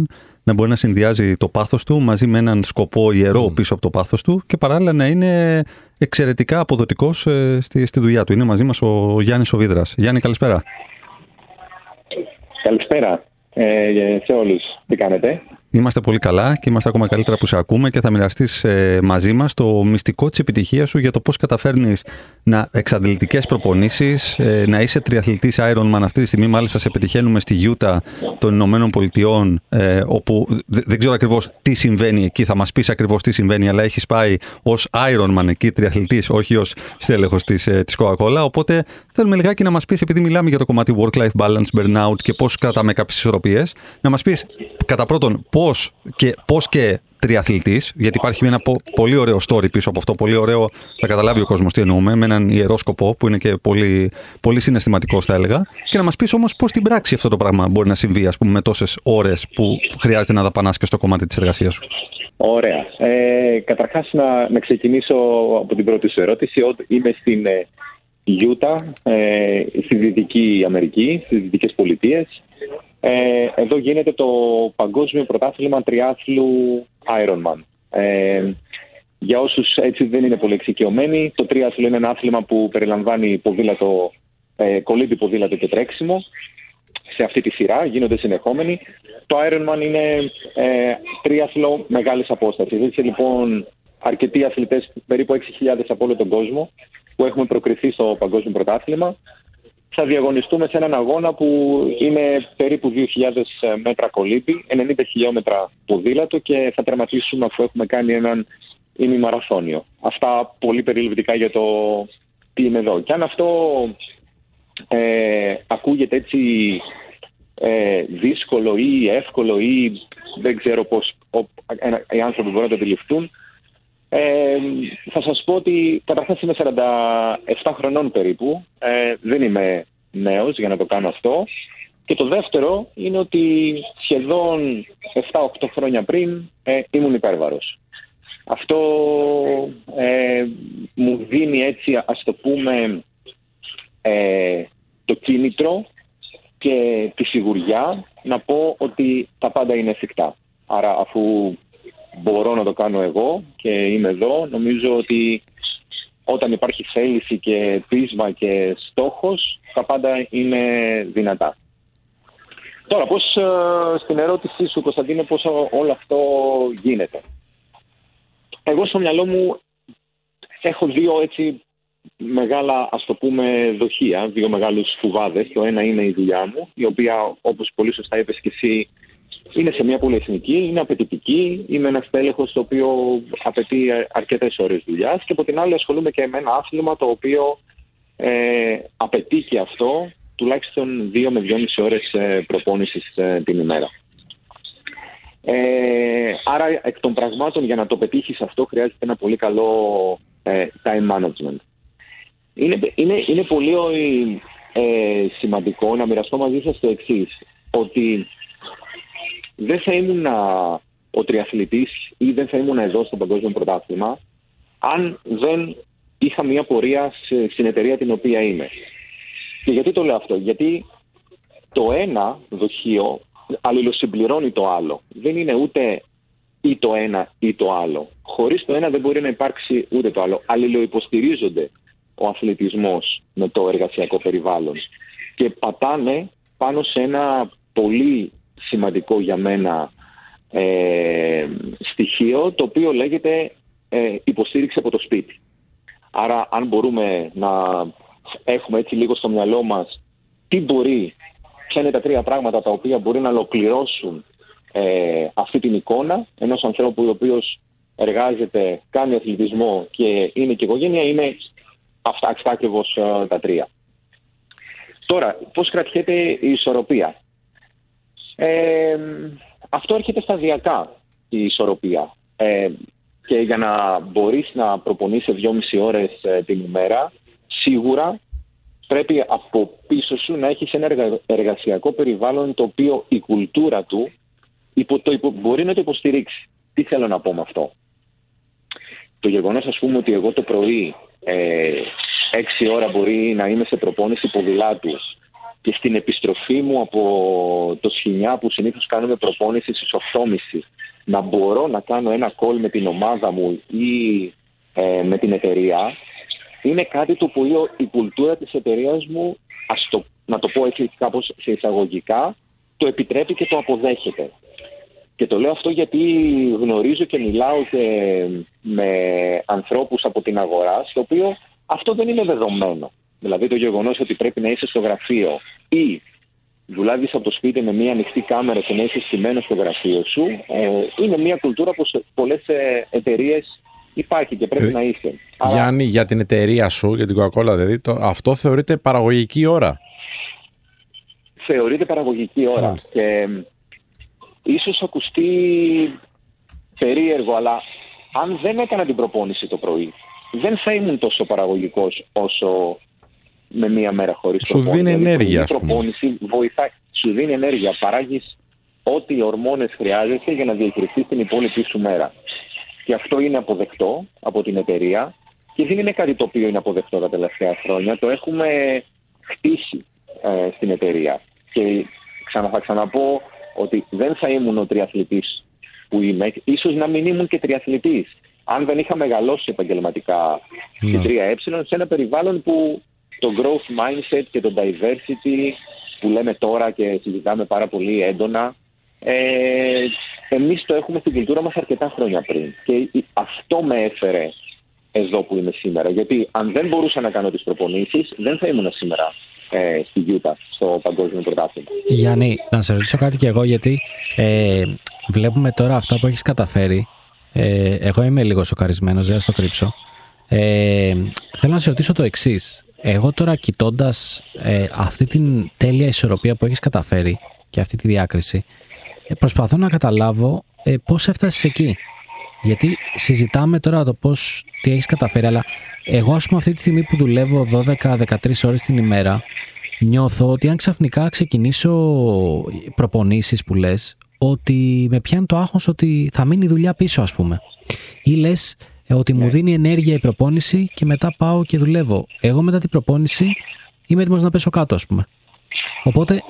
να μπορεί να συνδυάζει το πάθος του μαζί με έναν σκοπό ιερό Μμ. πίσω από το πάθος του και παράλληλα να είναι εξαιρετικά αποδοτικός ε, στη, στη δουλειά του. Είναι μαζί μας ο Γιάννης Οβίδρας. Γιάννη, καλησπέρα. Καλησπέρα ε, σε όλους. Τι κάνετε; Είμαστε πολύ καλά και είμαστε ακόμα καλύτερα που σε ακούμε και θα μοιραστείς μαζί μας το μυστικό της επιτυχίας σου για το πώς καταφέρνεις να εξαντλητικές προπονήσεις, ε, να είσαι τριαθλητής Ironman αυτή τη στιγμή. Μάλιστα, σε πετυχαίνουμε στη Γιούτα των Ηνωμένων Πολιτειών, ε, όπου δε- δεν ξέρω ακριβώς τι συμβαίνει εκεί. Θα μας πεις ακριβώς τι συμβαίνει, αλλά έχεις πάει ως Ironman εκεί, τριαθλητής, όχι ως στέλεχος της της Coca-Cola. Οπότε θέλουμε λιγάκι να μας πεις, επειδή μιλάμε για το κομμάτι work-life balance, burnout και πώς κρατάμε κάποιες ισορροπίες, να μας πεις κατά πρώτον πώς και, πώς και τριαθλητής, γιατί υπάρχει ένα πο- πολύ ωραίο story πίσω από αυτό. Πολύ ωραίο, θα καταλάβει ο κόσμος τι εννοούμε, με έναν ιερό σκοπό που είναι και πολύ, πολύ συναισθηματικό, θα έλεγα. Και να μας πεις όμως πώς στην πράξη αυτό το πράγμα μπορεί να συμβεί, ας πούμε, με τόσες ώρες που χρειάζεται να δαπανάς και στο κομμάτι της εργασίας σου. Ωραία. Ε, καταρχάς να, να ξεκινήσω από την πρώτη σου ερώτηση. Ότι είμαι στην ε, Γιούτα, ε, στη Δυτική Αμερική, στις Δυτικές Πολιτείες. Ε, εδώ γίνεται το Παγκόσμιο Πρωτάθλημα Τριάθλου Ironman. Ε, για όσους έτσι δεν είναι πολύ εξοικειωμένοι, το τριάθλο είναι ένα άθλημα που περιλαμβάνει ποδήλατο, ε, κολύμπι ποδήλατο και τρέξιμο. Σε αυτή τη σειρά γίνονται συνεχόμενοι. Το Ironman είναι ε, τρίαθλο μεγάλης απόστασης. Έτσι λοιπόν αρκετοί αθλητές, περίπου 6.000 από όλο τον κόσμο, που έχουμε προκριθεί στο Παγκόσμιο Πρωτάθλημα. Θα διαγωνιστούμε σε έναν αγώνα που είναι περίπου 2.000 μέτρα κολύμπη, 90 χιλιόμετρα ποδήλατο και θα τερματίσουμε αφού έχουμε κάνει έναν ημιμαραθώνιο. Αυτά πολύ περιληπτικά για το τι είναι εδώ. Και αν αυτό ε, ακούγεται έτσι ε, δύσκολο ή εύκολο ή δεν ξέρω πώς οι άνθρωποι μπορούν να το αντιληφθούν, ε, θα σας πω ότι καταρχάς είμαι 47 χρονών περίπου, ε, δεν είμαι νέος για να το κάνω αυτό. Και το δεύτερο είναι ότι σχεδόν 7-8 χρόνια πριν ε, ήμουν υπέρβαρος. Αυτό ε, μου δίνει έτσι ας το πούμε ε, το κίνητρο και τη σιγουριά να πω ότι τα πάντα είναι εφικτά. Άρα αφού μπορώ να το κάνω εγώ και είμαι εδώ, νομίζω ότι όταν υπάρχει θέληση και πείσμα και στόχος, τα πάντα είναι δυνατά. Τώρα, πώς ε, στην ερώτησή σου, Κωνσταντίνε, πώς όλο αυτό γίνεται; Εγώ στο μυαλό μου έχω δύο έτσι μεγάλα, ας το πούμε, δοχεία, δύο μεγάλους φουβάδες. Το ένα είναι η δουλειά μου, η οποία, όπως πολύ σωστά είπες και εσύ, είναι σε μια πολυεθνική, είναι απαιτητική. Είμαι ένα τέλεχο το οποίο απαιτεί αρκετές ώρες δουλειάς και από την άλλη ασχολούμαι και με ένα άθλημα το οποίο ε, απαιτεί και αυτό τουλάχιστον 2 με 2,5 ώρες προπόνησης ε, την ημέρα. Ε, άρα εκ των πραγμάτων για να το πετύχεις αυτό χρειάζεται ένα πολύ καλό ε, time management. Είναι, είναι, είναι πολύ ε, σημαντικό να μοιραστώ μαζί σας το εξής ότι δεν θα ήμουν ο τριαθλητής ή δεν θα ήμουν εδώ στο Παγκόσμιο Πρωτάθλημα αν δεν είχα μια πορεία στην εταιρεία την οποία είμαι. Και γιατί το λέω αυτό, γιατί το ένα δοχείο αλληλοσυμπληρώνει το άλλο. Δεν είναι ούτε ή το ένα ή το άλλο. Χωρίς το ένα δεν μπορεί να υπάρξει ούτε το άλλο. Αλληλοϊποστηρίζονται ο αθλητισμός με το εργασιακό περιβάλλον και πατάνε πάνω σε ένα πολύ σημαντικό για μένα ε, στοιχείο το οποίο λέγεται ε, υποστήριξη από το σπίτι. Άρα αν μπορούμε να έχουμε έτσι λίγο στο μυαλό μας τι μπορεί, ποια είναι τα τρία πράγματα τα οποία μπορεί να ολοκληρώσουν ε, αυτή την εικόνα ενός ανθρώπου ο οποίος εργάζεται, κάνει αθλητισμό και είναι και οικογένεια είναι αυτά, αυτά ακριβώς ε, τα τρία. Τώρα, πώς κρατιέται η ισορροπία; Ε, αυτό έρχεται σταδιακά η ισορροπία. Ε, και για να μπορείς να προπονείς σε δυόμιση ώρες ε, την ημέρα, σίγουρα πρέπει από πίσω σου να έχεις ένα εργασιακό περιβάλλον το οποίο η κουλτούρα του υπο, το υπο, μπορεί να το υποστηρίξει. Τι θέλω να πω με αυτό; Το γεγονός ας πούμε ότι εγώ το πρωί ε, έξι ώρα μπορεί να είμαι σε προπόνηση ποδηλάτου και στην επιστροφή μου από το Σχοινιά που συνήθως κάνουμε προπόνηση στις 8.30 να μπορώ να κάνω ένα call με την ομάδα μου ή ε, με την εταιρεία είναι κάτι το οποίο η κουλτούρα της εταιρείας μου, ας το, να το πω έτσι κάπως σε εισαγωγικά, το επιτρέπει και το αποδέχεται. Και το λέω αυτό γιατί γνωρίζω και μιλάω και με ανθρώπους από την αγορά, στο οποίο αυτό δεν είναι δεδομένο. Δηλαδή το γεγονός ότι πρέπει να είσαι στο γραφείο ή δουλεύεις από το σπίτι με μια ανοιχτή κάμερα και να είσαι στημένος στο γραφείο σου, ε, είναι μια κουλτούρα που σε πολλές ε, εταιρείες υπάρχει και πρέπει ε, να είσαι. Γιάννη, για την εταιρεία σου, για την Coca-Cola δηλαδή, το, αυτό θεωρείται παραγωγική ώρα. Θεωρείται παραγωγική ώρα. Και ίσως ακουστεί περίεργο, αλλά αν δεν έκανα την προπόνηση το πρωί, δεν θα ήμουν τόσο παραγωγικός όσο με μία μέρα χωρίς Σου δίνει δηλαδή, ενέργεια, Η προπόνηση βοηθάει, σου δίνει ενέργεια. Παράγεις ό,τι οι ορμόνες χρειάζεσαι για να διαχειριστείς την υπόλοιπη σου μέρα. Και αυτό είναι αποδεκτό από την εταιρεία και δεν είναι κάτι το οποίο είναι αποδεκτό τα τελευταία χρόνια. Το έχουμε χτίσει ε, στην εταιρεία. Και ξανα, θα ξαναπώ ότι δεν θα ήμουν ο τριαθλητής που είμαι, ίσως να μην ήμουν και τριαθλητής. Αν δεν είχα μεγαλώσει επαγγελματικά ναι. στην 3Ε σε ένα περιβάλλον που το growth mindset και το diversity που λέμε τώρα και συζητάμε πάρα πολύ έντονα, ε, εμείς το έχουμε στην κουλτούρα μας αρκετά χρόνια πριν. Και αυτό με έφερε εδώ που είμαι σήμερα. Γιατί αν δεν μπορούσα να κάνω τις προπονήσεις, δεν θα ήμουν σήμερα ε, στη Γιούτα στο Παγκόσμιο Πρωτάθλημα. Γιάννη, να σε ρωτήσω κάτι κι εγώ, γιατί ε, βλέπουμε τώρα αυτά που έχεις καταφέρει. Ε, εγώ είμαι λίγο σοκαρισμένος, δεν θα το κρύψω. Ε, θέλω να σε ρωτήσω το εξής. Εγώ τώρα κοιτώντας ε, αυτή την τέλεια ισορροπία που έχεις καταφέρει και αυτή τη διάκριση, ε, προσπαθώ να καταλάβω ε, πώς έφτασες εκεί. Γιατί συζητάμε τώρα το πώς τι έχεις καταφέρει, αλλά εγώ ας πούμε αυτή τη στιγμή που δουλεύω 12-13 ώρες την ημέρα, νιώθω ότι αν ξαφνικά ξεκινήσω προπονήσεις που λες, ότι με πιάνει το άγχος ότι θα μείνει η δουλειά πίσω ας πούμε. Ή λες ε, ότι μου δίνει ενέργεια η προπόνηση και μετά πάω και δουλεύω. Εγώ μετά την προπόνηση είμαι έτοιμος να πέσω κάτω ας πούμε. Οπότε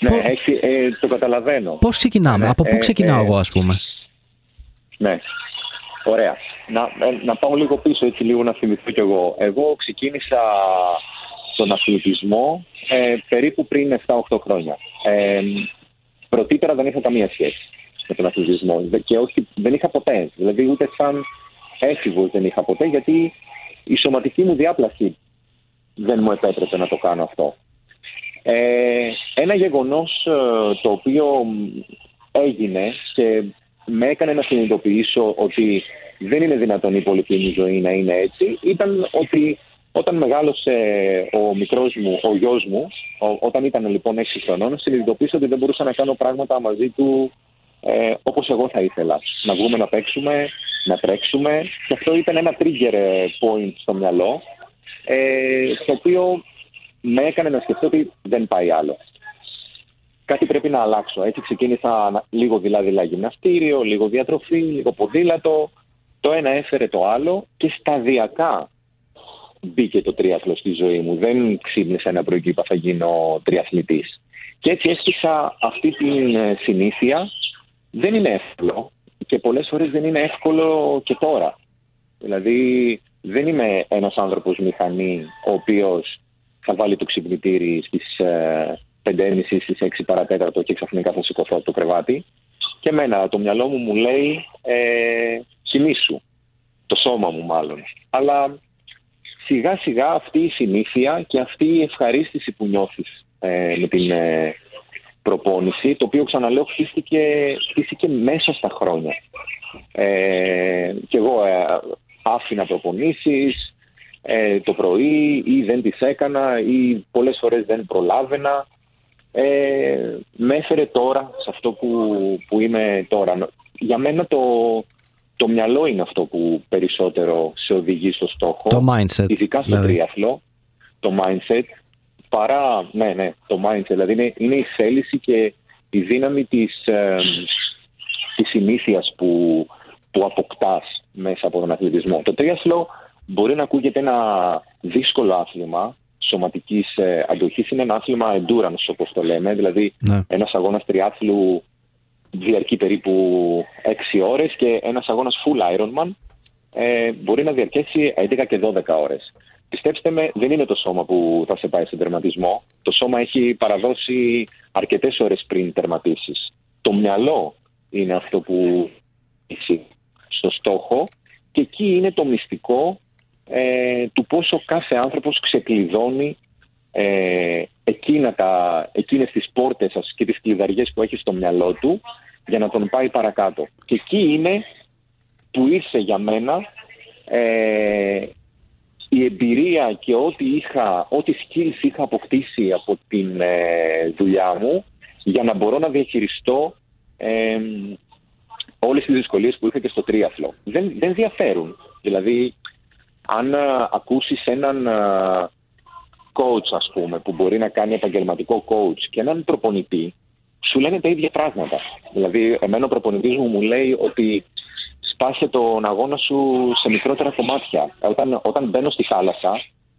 Ναι, Πο- έτσι, ε, το καταλαβαίνω. πώς ξεκινάμε, Ναι, από πού ε, ξεκινάω ε, εγώ ας πούμε; Ναι. Ωραία. Να, ε, να πάω λίγο πίσω, έτσι λίγο να θυμηθώ κι εγώ. Εγώ ξεκίνησα τον αθλητισμό ε, περίπου πριν 7-8 χρόνια. Ε, πρωτήτερα δεν είχα καμία σχέση με τον αθλητισμό Δε- και όχι, δεν είχα ποτέ. Δηλαδή ούτε σαν έφηβος δεν είχα ποτέ γιατί η σωματική μου διάπλαση δεν μου επέτρεπε να το κάνω αυτό. Ε, ένα γεγονός ε, το οποίο μ, έγινε και με έκανε να συνειδητοποιήσω ότι δεν είναι δυνατόν η πολυκλινή ζωή να είναι έτσι ήταν ότι όταν μεγάλωσε ο μικρός μου, ο γιος μου, ο- όταν ήταν λοιπόν 6 χρονών, συνειδητοποίησα ότι δεν μπορούσα να κάνω πράγματα μαζί του ε, όπως εγώ θα ήθελα. Να βγούμε να παίξουμε, να τρέξουμε και αυτό ήταν ένα trigger ε, point στο μυαλό ε, το οποίο με έκανε να σκεφτώ ότι δεν πάει άλλο. Κάτι πρέπει να αλλάξω. Έτσι ξεκίνησα να- λίγο δειλά-δειλά γυμναστήριο, λίγο διατροφή, λίγο ποδήλατο. Το ένα έφερε το άλλο και σταδιακά μπήκε το τρίαθλο στη ζωή μου. Δεν ξύπνησα ένα πρωί και είπα θα γίνω τριαθλητής. Και έτσι έστησα αυτή την ε, συνήθεια. Δεν είναι εύκολο και πολλές φορές δεν είναι εύκολο και τώρα. Δηλαδή δεν είμαι ένας άνθρωπος μηχανής ο οποίος θα βάλει το ξυπνητήρι στις ε, 5.30 στις 6 παρατέταρτο και ξαφνικά θα σηκωθώ από το κρεβάτι. Και εμένα το μυαλό μου μου λέει ε, κοιμήσου. Το σώμα μου μάλλον. Αλλά σιγά σιγά αυτή η συνήθεια και αυτή η ευχαρίστηση που νιώθεις ε, με την ε, προπόνηση, το οποίο ξαναλέω χτίστηκε, χτίστηκε μέσα στα χρόνια. Ε, και εγώ ε, άφηνα προπονήσεις ε, το πρωί ή δεν τις έκανα ή πολλές φορές δεν προλάβαινα. Ε, με έφερε τώρα σε αυτό που, που είμαι τώρα. Για μένα το, το μυαλό είναι αυτό που περισσότερο σε οδηγεί στο στόχο. Το mindset, Ειδικά στο δηλαδή. τρίαθλο. Το mindset. Παρά, ναι, ναι, το mindset. Δηλαδή είναι, είναι η θέληση και η δύναμη της, ε, της συνήθειας που, που αποκτάς μέσα από τον αθλητισμό. Το τρίαθλο μπορεί να ακούγεται ένα δύσκολο άθλημα σωματικής ε, αντοχής. Είναι ένα άθλημα endurance όπως το λέμε. Δηλαδή Ναι. ένας αγώνας τριάθλου διαρκεί περίπου 6 ώρες και ένας αγώνας full Ironman ε, μπορεί να διαρκέσει 11 και 12 ώρες. Πιστέψτε με, δεν είναι το σώμα που θα σε πάει στον τερματισμό. Το σώμα έχει παραδώσει αρκετές ώρες πριν τερματίσεις. Το μυαλό είναι αυτό που είσαι στο στόχο και εκεί είναι το μυστικό ε, του πόσο κάθε άνθρωπος ξεκλειδώνει ε, εκείνα τα, εκείνες τις πόρτες σας και τις κλειδαριές που έχει στο μυαλό του για να τον πάει παρακάτω. Και εκεί είναι που ήρθε για μένα ε, η εμπειρία και ό,τι, είχα, ό,τι skills είχα αποκτήσει από την ε, δουλειά μου για να μπορώ να διαχειριστώ ε, όλες τις δυσκολίες που είχα και στο τρίαθλο. Δεν, δεν διαφέρουν. Δηλαδή, αν α, ακούσεις έναν α, coach, ας πούμε, που μπορεί να κάνει επαγγελματικό coach και έναν προπονητή, σου λένε τα ίδια πράγματα. Δηλαδή, εμένα ο προπονητής μου μου λέει ότι σπάσε τον αγώνα σου σε μικρότερα κομμάτια. Όταν, όταν μπαίνω στη θάλασσα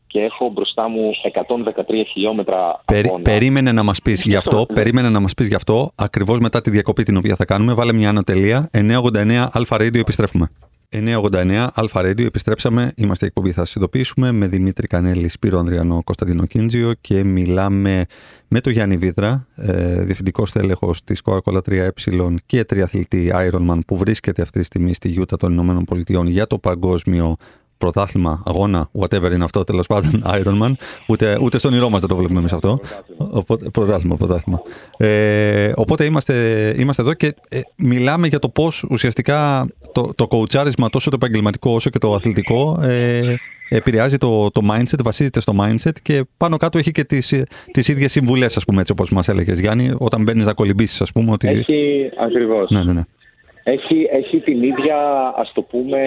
και έχω μπροστά μου 113 χιλιόμετρα Περί- αγώνα, περίμενε να μας πεις γι' αυτό, Ναι. περίμενε να μας πεις γι' αυτό, ακριβώς μετά τη διακοπή την οποία θα κάνουμε. Βάλε μια ανωτελεία. 989 Αλφα Radio επιστρέφουμε. 989 Αλφα Radio επιστρέψαμε. Είμαστε η εκπομπή, θα σας ειδοποιήσουμε με Δημήτρη Κανέλη, Σπύρο Ανδριανό, Κωνσταντίνο Κίντζιο και μιλάμε με τον Γιάννη Βίδρα, ε, διευθυντικό στέλεχος της Coca-Cola 3E και τριαθλητή Ironman που βρίσκεται αυτή τη στιγμή στη Γιούτα των Ηνωμένων Πολιτειών για το παγκόσμιο πρωτάθλημα, αγώνα, whatever είναι αυτό τέλος πάντων, Ironman. Ούτε, ούτε στον όνειρό μας δεν το βλέπουμε εμείς αυτό. Οπότε, πρωτάθλημα, πρωτάθλημα. Ε, οπότε είμαστε, είμαστε εδώ και ε, μιλάμε για το πώς ουσιαστικά το, το κοουτσάρισμα τόσο το επαγγελματικό όσο και το αθλητικό ε, επηρεάζει το, το mindset, βασίζεται στο mindset και πάνω κάτω έχει και τις, τις ίδιες συμβουλές, ας πούμε, έτσι όπως μας έλεγες Γιάννη, όταν μπαίνεις να κολυμπήσεις, ας πούμε. Ότι... Έχει, ακριβώς. Ναι, ναι, ναι. Έχει, έχει την ίδια, ας το πούμε,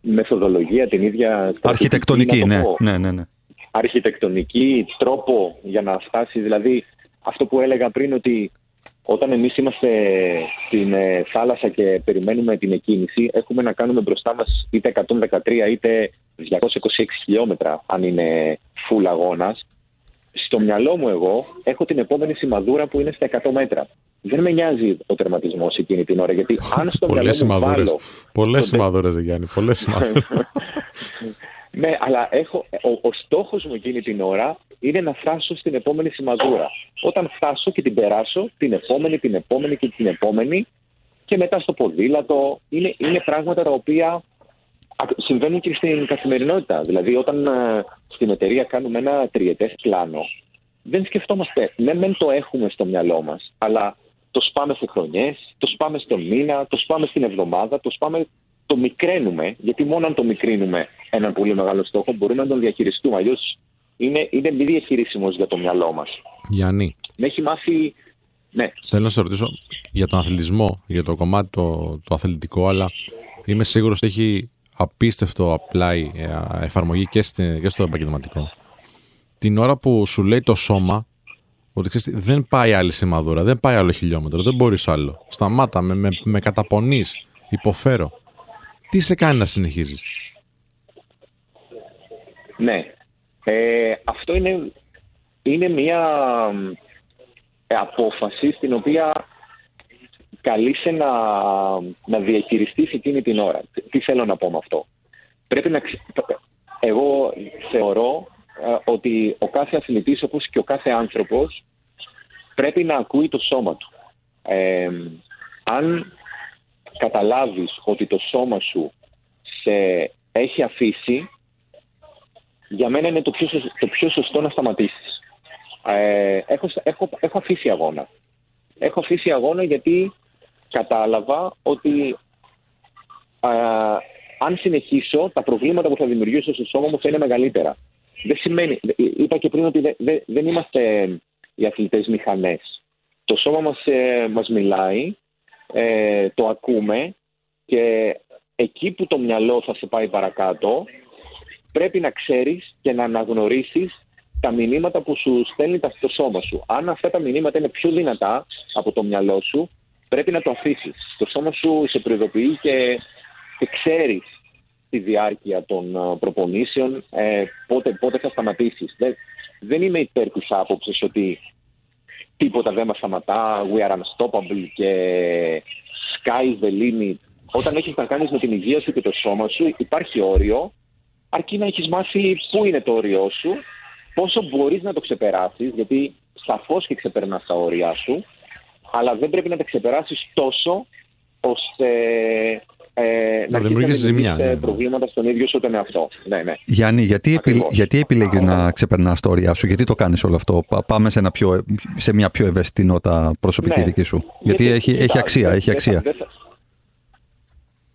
μεθοδολογία, την ίδια... Αρχιτεκτονική, ναι, ναι, ναι, ναι. Αρχιτεκτονική, τρόπο για να φτάσει, δηλαδή αυτό που έλεγα πριν ότι όταν εμείς είμαστε στην ε, θάλασσα και περιμένουμε την εκκίνηση, έχουμε να κάνουμε μπροστά μας είτε 113 είτε 226 χιλιόμετρα, αν είναι full αγώνας. Στο μυαλό μου εγώ έχω την επόμενη σημαδούρα που είναι στα 100 μέτρα. Δεν με νοιάζει ο τερματισμός εκείνη την ώρα, γιατί αν στο μυαλό μου βάλω... Πολλές σημαδούρες, Γιάννη, πολλές σημαδούρες. ναι, αλλά έχω, ο, ο στόχος μου εκείνη την ώρα είναι να φτάσω στην επόμενη σημαδούρα. Όταν φτάσω και την περάσω, την επόμενη, την επόμενη και την επόμενη και μετά στο ποδήλατο, είναι, είναι πράγματα τα οποία συμβαίνουν και στην καθημερινότητα. Δηλαδή, όταν ε, στην εταιρεία κάνουμε ένα τριετές πλάνο, δεν σκεφτόμαστε, ναι, δεν το έχουμε στο μυαλό μας, αλλά το σπάμε σε χρονιές, το σπάμε στον μήνα, το σπάμε στην εβδομάδα, το σπάμε, το μικραίνουμε, γιατί μόνο αν το μικρύνουμε έναν πολύ μεγάλο στόχο μπορούμε να τον διαχειριστούμε. Αλλιώς είναι, είναι μη διαχειρίσιμος για το μυαλό μας. Γιάννη. Με έχει μάθει. Ναι. Θέλω να σε ρωτήσω για τον αθλητισμό, για το κομμάτι το, το αθλητικό, αλλά είμαι σίγουρος ότι έχει απίστευτο απλά η ε, εφαρμογή και, και στο επαγγελματικό. Την ώρα που σου λέει το σώμα ότι ξέρεις, δεν πάει άλλη σημαδούρα, δεν πάει άλλο χιλιόμετρο, δεν μπορείς άλλο. Σταμάτα, με, με, με καταπονείς, υποφέρω. Τι σε κάνει να συνεχίζεις; Ναι. Ε, αυτό είναι, είναι μια ε, απόφαση στην οποία καλείσαι να, να διαχειριστείς εκείνη την ώρα. Τι θέλω να πω με αυτό. Πρέπει να... Εγώ θεωρώ ε, ότι ο κάθε αθλητής όπως και ο κάθε άνθρωπος πρέπει να ακούει το σώμα του. Ε, αν καταλάβεις ότι το σώμα σου σε έχει αφήσει, για μένα είναι το πιο, το πιο σωστό να σταματήσεις. Ε, έχω, έχω, έχω αφήσει αγώνα. Έχω αφήσει αγώνα γιατί κατάλαβα ότι αν συνεχίσω, τα προβλήματα που θα δημιουργήσω στο σώμα μου θα είναι μεγαλύτερα. Δεν σημαίνει, είπα και πριν ότι δεν είμαστε οι αθλητές μηχανές. Το σώμα μας, ε, μας μιλάει, ε, το ακούμε και εκεί που το μυαλό θα σε πάει παρακάτω πρέπει να ξέρεις και να αναγνωρίσεις τα μηνύματα που σου στέλνει το σώμα σου. Αν αυτά τα μηνύματα είναι πιο δυνατά από το μυαλό σου, πρέπει να το αφήσεις. Το σώμα σου σε προειδοποιεί και, και ξέρεις τη διάρκεια των ε, προπονήσεων ε, πότε, πότε θα σταματήσεις. Δεν, δεν είμαι υπέρ της άποψης ότι τίποτα δεν μας σταματά, we are unstoppable και sky is the limit. Όταν έχεις να κάνεις με την υγεία σου και το σώμα σου, υπάρχει όριο, αρκεί να έχεις μάθει πού είναι το όριό σου, πόσο μπορείς να το ξεπεράσεις, γιατί σαφώς και ξεπερνάς τα όρια σου αλλά δεν πρέπει να τα ξεπεράσεις τόσο ώστε ε, να, να ζημιά. Ναι, ναι. προβλήματα στον ίδιο σου τον εαυτό. Ναι, ναι. Γιάννη, γιατί, επι, γιατί επιλέγεις να ξεπερνάς τα όρια σου, γιατί το κάνεις όλο αυτό, πάμε σε, ένα πιο, σε μια πιο ευαίσθητη νότα προσωπική ναι. δική σου. Γιατί, έχει, έχει αξία, έχει αξία.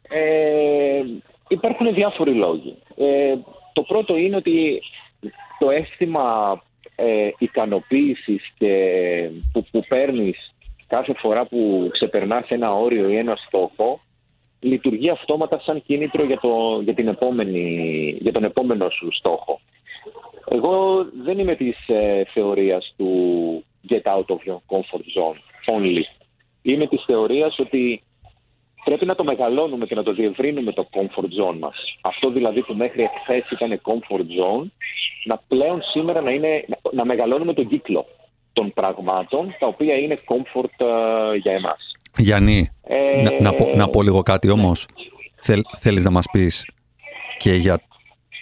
Ε, υπάρχουν διάφοροι λόγοι. Ε, το πρώτο είναι ότι το αίσθημα ε, ικανοποίησης και που, που παίρνεις κάθε φορά που ξεπερνάς ένα όριο ή ένα στόχο, λειτουργεί αυτόματα σαν κίνητρο για, το, για, την επόμενη, για τον επόμενο σου στόχο. Εγώ δεν είμαι της ε, θεωρίας του get out of your comfort zone only. Είμαι της θεωρίας ότι πρέπει να το μεγαλώνουμε και να το διευρύνουμε το comfort zone μας. Αυτό δηλαδή που μέχρι εχθές ήταν comfort zone, να πλέον σήμερα να, είναι, να μεγαλώνουμε τον κύκλο των πραγμάτων τα οποία είναι comfort uh, για εμάς. Γιάννη, ε, να, να, πω, να πω λίγο κάτι όμως. Θέλ, θέλεις να μας πεις και για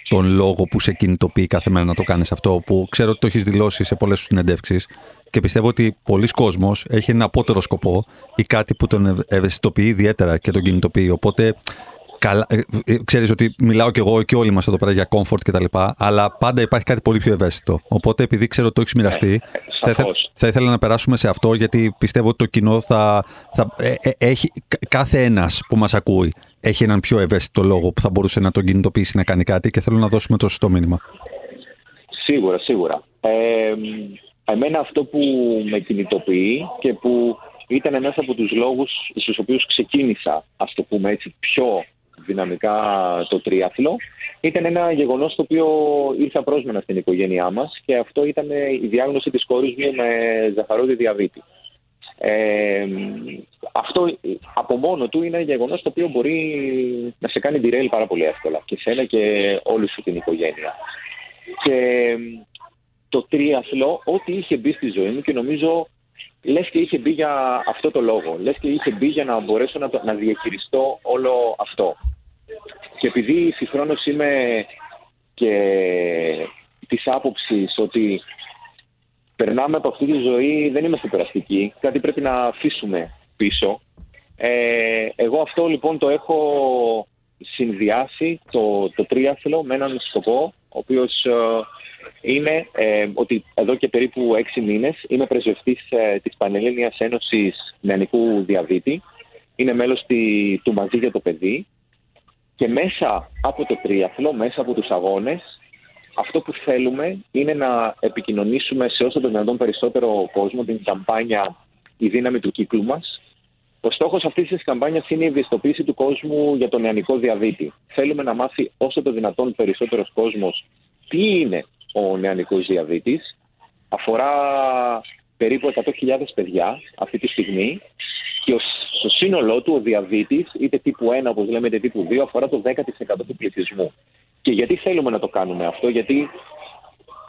τον λόγο που σε κινητοποιεί κάθε μέρα να το κάνεις αυτό, που ξέρω ότι το έχεις δηλώσει σε πολλές συνεντεύξεις και πιστεύω ότι πολλοί κόσμος έχει ένα απότερο σκοπό ή κάτι που τον ευαισθητοποιεί ιδιαίτερα και τον κινητοποιεί. Οπότε καλά, ε, ε, ξέρεις ότι μιλάω κι εγώ και όλοι μας εδώ πέρα για comfort και τα λοιπά, αλλά πάντα υπάρχει κάτι πολύ πιο ευαίσθητο. Οπότε επειδή ξέρω ότι το έχεις μοιραστεί, Ναι, θα, ήθελα, σαφώς. θα ήθελα να περάσουμε σε αυτό γιατί πιστεύω ότι το κοινό θα, θα ε, ε, έχει, κα- κάθε ένας που μας ακούει έχει έναν πιο ευαίσθητο λόγο που θα μπορούσε να τον κινητοποιήσει να κάνει κάτι και θέλω να δώσουμε το σωστό μήνυμα. Σίγουρα, σίγουρα. Ε, εμένα αυτό που με κινητοποιεί και που ήταν ένας από τους λόγους στους οποίους ξεκίνησα, ας το πούμε έτσι, πιο δυναμικά το τρίαθλο, ήταν ένα γεγονός το οποίο ήρθα πρόσμενα στην οικογένειά μας και αυτό ήταν η διάγνωση της κόρης μου με ζαχαρόδι διαβήτη. Ε, αυτό από μόνο του είναι ένα γεγονός το οποίο μπορεί να σε κάνει derail πάρα πολύ εύκολα και σένα και όλη σου την οικογένεια. Και το τρίαθλο, ό,τι είχε μπει στη ζωή μου και νομίζω λες και είχε μπει για αυτό το λόγο. Λες και είχε μπει για να μπορέσω να, το, να διαχειριστώ όλο αυτό. Και επειδή συγχρόνως είμαι και της άποψης ότι περνάμε από αυτή τη ζωή, δεν είμαστε περαστικοί, κάτι πρέπει να αφήσουμε πίσω. Ε, εγώ αυτό λοιπόν το έχω συνδυάσει το, το τρίαθλο με έναν σκοπό, ο οποίος ε, είναι ε, ότι εδώ και περίπου έξι μήνες είμαι πρεσβευτής ε, της Πανελλήνιας Ένωσης Νεανικού Διαβήτη. Είναι μέλος τη, του Μαζί για το Παιδί και μέσα από το τρίαθλο, μέσα από τους αγώνες, αυτό που θέλουμε είναι να επικοινωνήσουμε σε όσο το δυνατόν περισσότερο κόσμο την καμπάνια «Η δύναμη του κύκλου μας». Ο στόχος αυτής της καμπάνιας είναι η ευαισθητοποίηση του κόσμου για τον νεανικό διαβήτη. Θέλουμε να μάθει όσο το δυνατόν περισσότερος κόσμος τι είναι ο νεανικός διαβήτης. Αφορά περίπου 100.000 παιδιά αυτή τη στιγμή και στο σύνολό του ο διαβήτης, είτε τύπου 1 όπως λέμε είτε τύπου 2, αφορά το 10% του πληθυσμού. Και γιατί θέλουμε να το κάνουμε αυτό, γιατί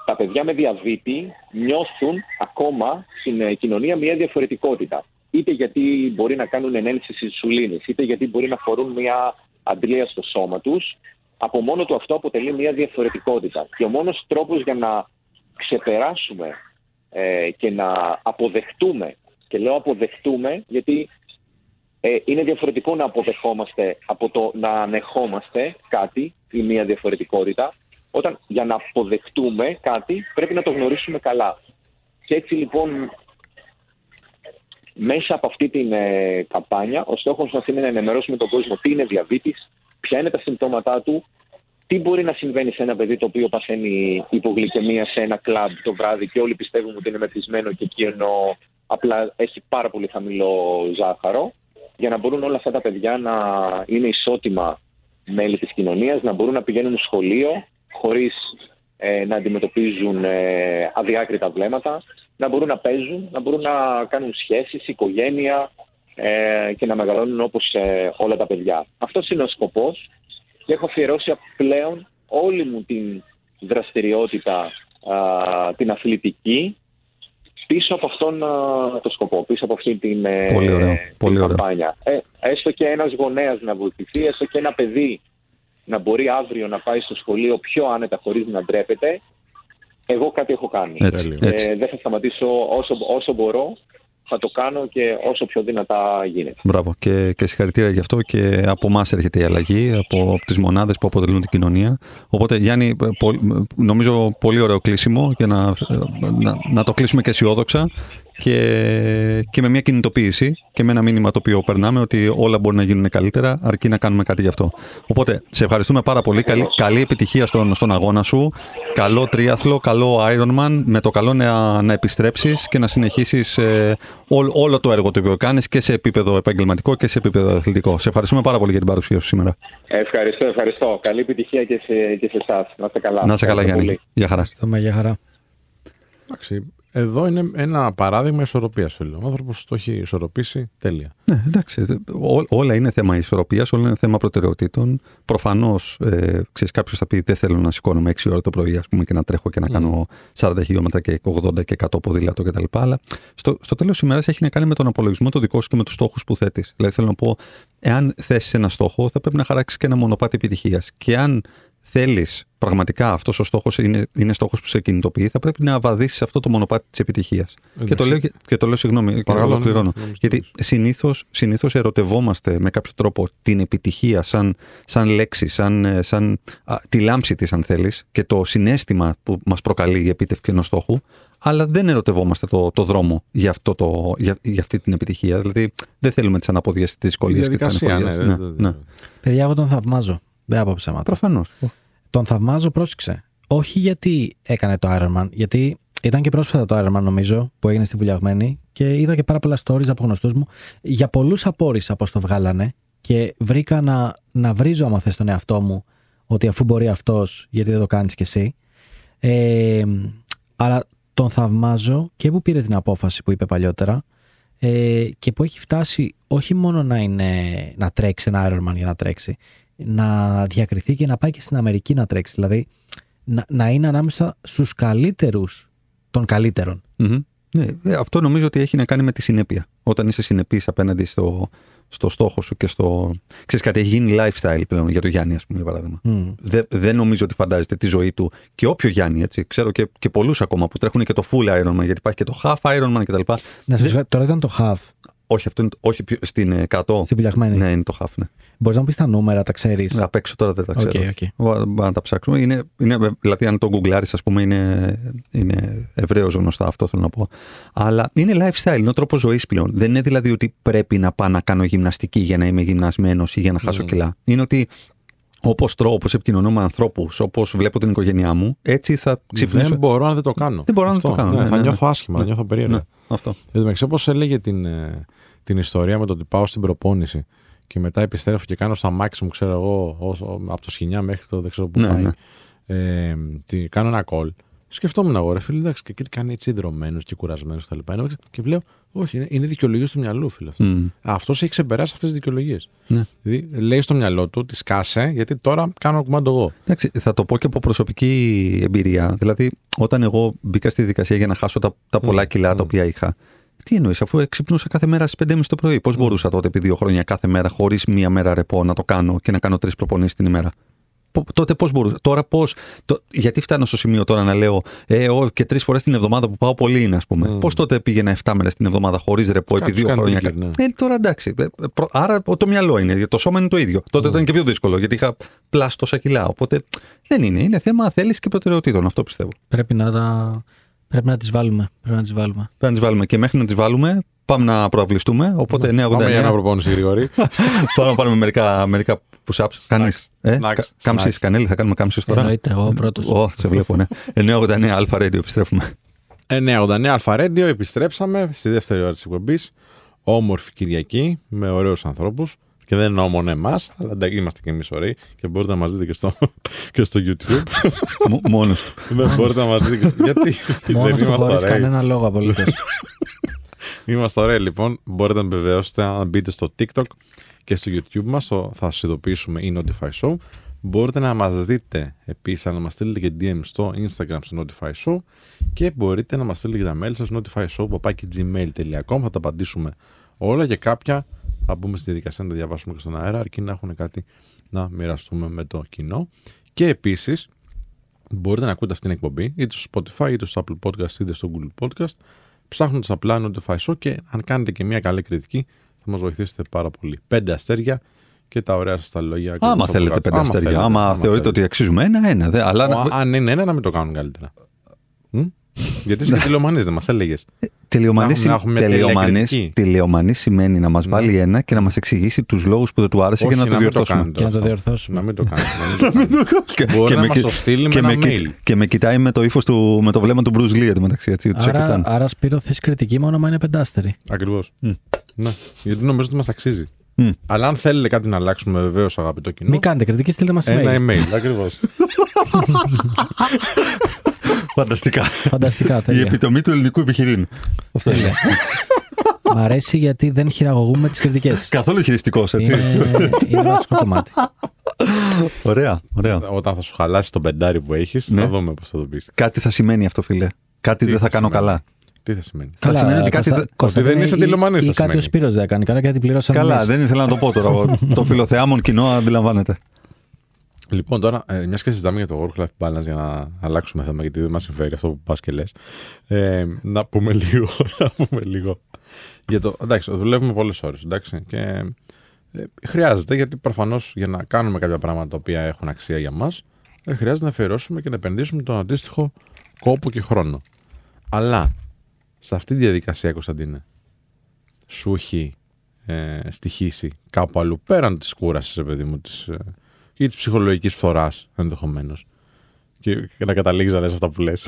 τα παιδιά με διαβήτη νιώθουν ακόμα στην ε, κοινωνία μια διαφορετικότητα. Είτε γιατί μπορεί να κάνουν ενένση ινσουλίνης, είτε γιατί μπορεί να φορούν μια αντλία στο σώμα τους. Από μόνο του αυτό αποτελεί μια διαφορετικότητα. Και ο μόνος τρόπος για να ξεπεράσουμε ε, και να αποδεχτούμε, και λέω αποδεχτούμε γιατί ε, είναι διαφορετικό να αποδεχόμαστε από το να ανεχόμαστε κάτι ή μια διαφορετικότητα. Όταν για να αποδεχτούμε κάτι πρέπει να το γνωρίσουμε καλά. Και έτσι λοιπόν μέσα από αυτή την ε, καμπάνια ο στόχος μας είναι να ενημερώσουμε τον κόσμο τι είναι διαβήτης, ποια είναι τα συμπτώματά του, τι μπορεί να συμβαίνει σε ένα παιδί το οποίο παθαίνει υπογλυκαιμία σε ένα κλαμπ το βράδυ και όλοι πιστεύουμε ότι είναι μεθυσμένο και εκεί ενώ απλά έχει πάρα πολύ χαμηλό ζάχαρο για να μπορούν όλα αυτά τα παιδιά να είναι ισότιμα μέλη της κοινωνίας, να μπορούν να πηγαίνουν σχολείο χωρίς ε, να αντιμετωπίζουν ε, αδιάκριτα βλέμματα, να μπορούν να παίζουν, να μπορούν να κάνουν σχέσεις, οικογένεια ε, και να μεγαλώνουν όπως ε, όλα τα παιδιά. Αυτός είναι ο σκοπός και έχω αφιερώσει πλέον όλη μου την δραστηριότητα, α, την αθλητική, πίσω από αυτόν α, το σκοπό, πίσω από αυτή την, ε, Πολύ ωραίο, την πολύ ωραίο. καμπάνια. Ε, έστω και ένας γονέας να βοηθηθεί, έστω και ένα παιδί να μπορεί αύριο να πάει στο σχολείο πιο άνετα χωρίς να ντρέπεται, εγώ κάτι έχω κάνει. Έτσι, Τέλειο. έτσι. Ε, δεν θα σταματήσω όσο, όσο μπορώ, θα το κάνω και όσο πιο δυνατά γίνεται. Μπράβο και, και συγχαρητήρια γι' αυτό και από εμάς έρχεται η αλλαγή, από, από τις μονάδες που αποτελούν την κοινωνία. Οπότε, Γιάννη, ε, πο- νομίζω πολύ ωραίο κλείσιμο για να, να, να το κλείσουμε και αισιόδοξα και, και με μια κινητοποίηση και με ένα μήνυμα το οποίο περνάμε ότι όλα μπορεί να γίνουν καλύτερα αρκεί να κάνουμε κάτι γι' αυτό. Οπότε, σε ευχαριστούμε πάρα πολύ. Καλή, καλή επιτυχία στον, στον αγώνα σου. Καλό τρίαθλο, καλό Ironman. Με το καλό να, να επιστρέψεις και να συνεχίσεις ε, όλο, όλο το έργο το οποίο κάνεις και σε επίπεδο επαγγελματικό και σε επίπεδο αθλητικό. Σε ευχαριστούμε πάρα πολύ για την παρουσία σου σήμερα. Ευχαριστώ, ευχαριστώ. Καλή επιτυχία και σε, και σε εσάς. Να είστε καλά. Να είσαι καλά, Ευχαριστώ Γιάννη. πολύ. Γεια χαρά. Ευχαριστούμε, για χαρά. Εντάξει, εδώ είναι ένα παράδειγμα ισορροπίας, φίλο. Ο άνθρωπος το έχει ισορροπήσει τέλεια. Ναι, εντάξει. Ό, όλα είναι θέμα ισορροπίας, όλα είναι θέμα προτεραιοτήτων. Προφανώς, ε, ξέρεις, κάποιος θα πει: Δεν θέλω να σηκώνομαι 6 ώρα το πρωί ας πούμε, και να τρέχω και να κάνω 40 χιλιόμετρα και 80 και 100 ποδήλατο κτλ. Αλλά στο, στο τέλος της ημέρας έχει να κάνει με τον απολογισμό το δικό σου και με τους στόχους που θέτεις. Δηλαδή, θέλω να πω, εάν θέσει ένα στόχο, θα πρέπει να χαράξεις και ένα μονοπάτι επιτυχίας. Και αν θέλεις πραγματικά αυτός ο στόχος είναι, είναι στόχος που σε κινητοποιεί, θα πρέπει να βαδίσεις αυτό το μονοπάτι της επιτυχίας. Και, το λέω, και, και το λέω συγγνώμη, και Παρακαλώ, ναι, ολοκληρώνω. ναι, ναι, Γιατί συνήθως, συνήθως ερωτευόμαστε με κάποιο τρόπο την επιτυχία σαν, σαν λέξη, σαν, ε, σαν α, τη λάμψη της αν θέλεις και το συνέστημα που μας προκαλεί η επίτευξη ενός στόχου αλλά δεν ερωτευόμαστε το, το δρόμο για, αυτό το, για, για αυτή την επιτυχία. Δηλαδή δεν θέλουμε τις αναποδιές, τις Η δυσκολίες και τις διαδικασία, ναι. ανεπωδιές. δεν- ναι, δεν- Παιδιά, εγώ τον θαυμάζω. Δεν από ψέματα. Προφανώς. Τον θαυμάζω, πρόσεξε. Όχι γιατί έκανε το Ironman, γιατί ήταν και πρόσφατα το Ironman νομίζω που έγινε στη Βουλιαγμένη και είδα και πάρα πολλά stories από γνωστούς μου. Για πολλούς απόρρισα πώς το βγάλανε και βρήκα να, να βρίζω, άμα θες τον εαυτό μου, ότι αφού μπορεί αυτός, γιατί δεν το κάνεις κι εσύ. Ε, αλλά τον θαυμάζω και που πήρε την απόφαση που είπε παλιότερα ε, και που έχει φτάσει όχι μόνο να, είναι, να τρέξει ένα Ironman για να τρέξει, να διακριθεί και να πάει και στην Αμερική να τρέξει. Δηλαδή να, να είναι ανάμεσα στους καλύτερους των καλύτερων. Μμμ. Ναι, ε, αυτό νομίζω ότι έχει να κάνει με τη συνέπεια. Όταν είσαι συνεπής απέναντι στο, στο στόχο σου και στο. Ξέρεις κάτι, έχει γίνει lifestyle πλέον για το Γιάννη, ας πούμε, για παράδειγμα. Μμ. Δεν, δεν νομίζω ότι φαντάζεται τη ζωή του και όποιο Γιάννη, έτσι. Ξέρω και, και πολλούς ακόμα που τρέχουν και το full Ironman, γιατί υπάρχει και το half Ironman κτλ. Να σας πω, τώρα ήταν το half Όχι, αυτό είναι, όχι πιο- στην ε, 100. στη Βουλιαγμένη. Ναι, είναι το half, ναι. Μπορείς να μου πεις τα νούμερα, τα ξέρεις; Απ' έξω τώρα δεν τα Οκ, ξέρω. οκ. Μπορούμε να τα ψάξουμε. Είναι, είναι, δηλαδή, αν το γκουγκλάρεις, ας πούμε, είναι, είναι ευρέως γνωστά αυτό θέλω να πω. Αλλά είναι lifestyle, είναι ο τρόπος ζωής πλέον. Δεν είναι δηλαδή ότι πρέπει να πάω να κάνω γυμναστική για να είμαι γυμνασμένος ή για να χάσω Mm. κιλά. Είναι ότι όπως τρώω, όπως επικοινωνώ με ανθρώπους, όπως βλέπω την οικογένειά μου, έτσι θα ξυπνήσω. Δεν μπορώ αν δεν το κάνω. Δεν μπορώ αν δεν Αυτό, το κάνω, Ναι, ναι, θα ναι, νιώθω ναι. άσχημα, θα Ναι. νιώθω περίεργα. Ναι, αυτό. Εν τω μεταξύ, όπως έλεγε την, ε, την ιστορία με το ότι πάω στην προπόνηση και μετά επιστρέφω και κάνω στα μάξι μου, ξέρω εγώ, όσο, από το σχοινιά μέχρι το δεν ξέρω που Ναι, πάει. ναι. Ε, τι, κάνω ένα call. Σκεφτόμουν εγώ, ρε φίλε, εντάξει, και τι κάνει έτσι ιδρωμένο και κουρασμένος κτλ. Και βλέπω, όχι, είναι, είναι δικαιολογίε του μυαλού, φίλε. Αυτό Μμ. αυτός έχει ξεπεράσει αυτές τις δικαιολογίες. Ναι. Δηλαδή, λέει στο μυαλό του, τη σκάσε, γιατί τώρα κάνω κουμάντο εγώ. Εντάξει, θα το πω και από προσωπική εμπειρία. Δηλαδή, όταν εγώ μπήκα στη δικασία για να χάσω τα, τα πολλά Μμ, κιλά μμ. τα οποία είχα, τι εννοείς, αφού ξυπνούσα κάθε μέρα στις 5.30 το πρωί. Πώς μπορούσα τότε επί δύο χρόνια κάθε μέρα, χωρίς μία μέρα ρεπό, να το κάνω και να κάνω τρεις προπονήσεις την ημέρα; Πο- Τότε πώς μπορούσα. Τώρα πώς. Γιατί φτάνω στο σημείο τώρα να λέω ε, ο, και τρεις φορές την εβδομάδα που πάω πολύ είναι, ας πούμε. Μμ. Πώς τότε πήγαινα 7 μέρες την εβδομάδα χωρίς ρεπό επί Κάτι δύο σου κάνει χρόνια; trigger, ναι. Ε, τώρα εντάξει. Ε, προ- Άρα το μυαλό είναι. γιατί Το σώμα είναι το ίδιο. Τότε Mm. ήταν και πιο δύσκολο γιατί είχα πλάσει τόσα κιλά. Οπότε δεν είναι. Είναι θέμα θέλησης και προτεραιοτήτων. Αυτό πιστεύω. Πρέπει να, τα... Πρέπει να τις βάλουμε. Πρέπει να τις βάλουμε. Πρέπει να τις βάλουμε και μέχρι να τις βάλουμε πάμε να προαυλιστούμε. Οπότε 989. Πάμε για ένα προπόνηση γρήγορη. Πάμε να πάρουμε μερικά, μερικά push-ups. Κάνεις, ε, Snacks. κα- κάμψεις, Snacks. κανέλη, θα κάνουμε κάμψεις τώρα; Εννοείται, εγώ πρώτος. Ω, σε βλέπω, ναι. 989 Αλφα Radio, επιστρέφουμε. 989 Αλφα Radio, επιστρέψαμε στη δεύτερη ώρα της εκπομπής. Όμορφη Κυριακή, με ωραίους ανθρώπους. Και δεν εννοώ μόνο εμάς, αλλά εντάξει, είμαστε και εμείς ωραίοι και μπορείτε να μας δείτε και στο, και στο YouTube. Μο- Μόνος του. ναι, μπορείτε να μας δείτε και στο. Γιατί Μόνος δεν του είμαστε χωρίς ωραίοι. κανένα λόγο απολύτως. Είμαστε ωραίοι λοιπόν. Μπορείτε να επιβεβαιώσετε αν μπείτε στο TikTok και στο YouTube μας. Θα σας ειδοποιήσουμε η Notify Show. Μπορείτε να μας δείτε επίσης, να μας στείλετε και DM στο Instagram στο Notify Show και μπορείτε να μας στείλετε και τα mail σας notifyshow.gmail.com. Θα τα απαντήσουμε όλα και κάποια θα μπούμε στη διαδικασία να τα διαβάσουμε και στον αέρα, αρκεί να έχουν κάτι να μοιραστούμε με το κοινό. Και επίσης, μπορείτε να ακούτε αυτή την εκπομπή είτε στο Spotify, είτε στο Apple Podcast, είτε στο Google Podcast, ψάχνοντας απλά Notify Show και αν κάνετε και μια καλή κριτική, θα μας βοηθήσετε πάρα πολύ. Πέντε αστέρια και τα ωραία σας τα λόγια. ακριβώς Άμα από θέλετε κάτω. πέντε αστέρια. θέλετε, Άμα θεωρείτε θέλετε. ότι αξίζουμε ένα, ένα. Δε, αλλά να- Ο- Αν είναι ένα, να μην το κάνουν καλύτερα. Μ; Γιατί είσαι και τηλεομανής, δεν μας έλεγες. Τελειομανής, να έχουμε μια τελειομανής, τελεία τελειομανής σημαίνει να μας βάλει ένα και να μας εξηγήσει τους λόγους που δεν του άρεσε και να το μην διορθώσουμε. κάνετε Και να το αυτό. διορθώσουμε. Να μην το κάνετε. να μην το κάνετε. Και- Μπορεί και να με μας κι- το στείλει με και ένα με, mail. Και με κοιτάει με το ύφος του, με το βλέμμα του Bruce Lee εντωμεταξύ. Έτσι, τους Jackie Άρα, Chan. άρα Σπύρο θες κριτική μόνο μα είναι πεντάστερη. Ακριβώς. Μμ. Ναι. Γιατί νομίζω ότι μας αξίζει. Μμ. Αλλά αν θέλετε κάτι να αλλάξουμε, βεβαίως αγαπητό κοινό. Μην κάνετε κριτική, στείλτε μας Ένα email. email, ακριβώς. Φανταστικά. Φανταστικά, Η τέλεια. επιτομή του ελληνικού επιχειρήν. Αυτό είναι. Μ' αρέσει γιατί δεν χειραγωγούμε τις κριτικές. Καθόλου χειριστικός, έτσι. Είναι, είναι βασικό κομμάτι. Ωραία, ωραία. Όταν θα σου χαλάσει το πεντάρι που έχεις, Ναι. θα δούμε πώς θα το πεις. Κάτι θα σημαίνει αυτό, φίλε. Κάτι Τι δεν θα θα κάνω σημαίνει; καλά. Τι θα σημαίνει; Θα σημαίνει ότι κάτι Κώστα- δεν- Κώστα, ότι δεν είναι είσαι ή- τηλεομανής, Ή θα κάτι ο σημαίνει. Σπύρος δεν έκανε. Καλά, γιατί πληρώσαμε Καλά, εμείς. δεν ήθελα να το πω τώρα. Το φιλοθεάμον κοινό αντιλαμβάνεται. Λοιπόν, τώρα, ε, μιας και συζητάμε για το work-life balance για να αλλάξουμε θέμα, γιατί δεν μας συμφέρει αυτό που πας και λες. Ε, να πούμε λίγο. να πούμε λίγο. Για το, εντάξει, δουλεύουμε πολλές ώρες. Και ε, χρειάζεται, γιατί προφανώς για να κάνουμε κάποια πράγματα τα οποία έχουν αξία για μας, ε, χρειάζεται να αφιερώσουμε και να επενδύσουμε τον αντίστοιχο κόπο και χρόνο. Αλλά σε αυτή τη διαδικασία, Κωνσταντίνε, σου έχει ε, στοιχήσει κάπου αλλού πέραν της κούρασης, παιδί μου, της, ε, ή της ψυχολογικής φθοράς ενδεχομένως. Και, και να καταλήγεις να λες αυτά που λες.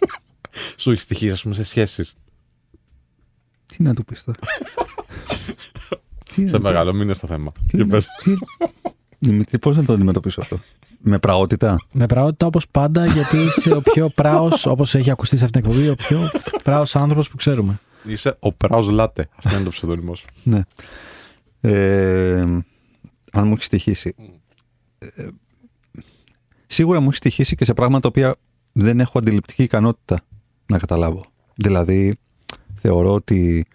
Σου έχει στοιχήσει, ας πούμε, σε σχέσεις. Τι να του πεις τώρα; σε μεγάλο, μην είναι στο θέμα. Τι, τι, Δημήτρη, πώς να το αντιμετωπίσω αυτό; Με πραότητα; Με πραότητα όπως πάντα, γιατί είσαι ο πιο πράος, όπως έχει ακουστεί σε αυτήν την εκπομπή, ο πιο πράος άνθρωπος που ξέρουμε. Είσαι ο πράος λάτε. Αυτό είναι το ψευδόνιμό σου. ναι. Ε, αν μου έχεις στοιχήσει. Ε, σίγουρα μου έχει στοιχήσει και σε πράγματα τα οποία δεν έχω αντιληπτική ικανότητα να καταλάβω. Δηλαδή, θεωρώ ότι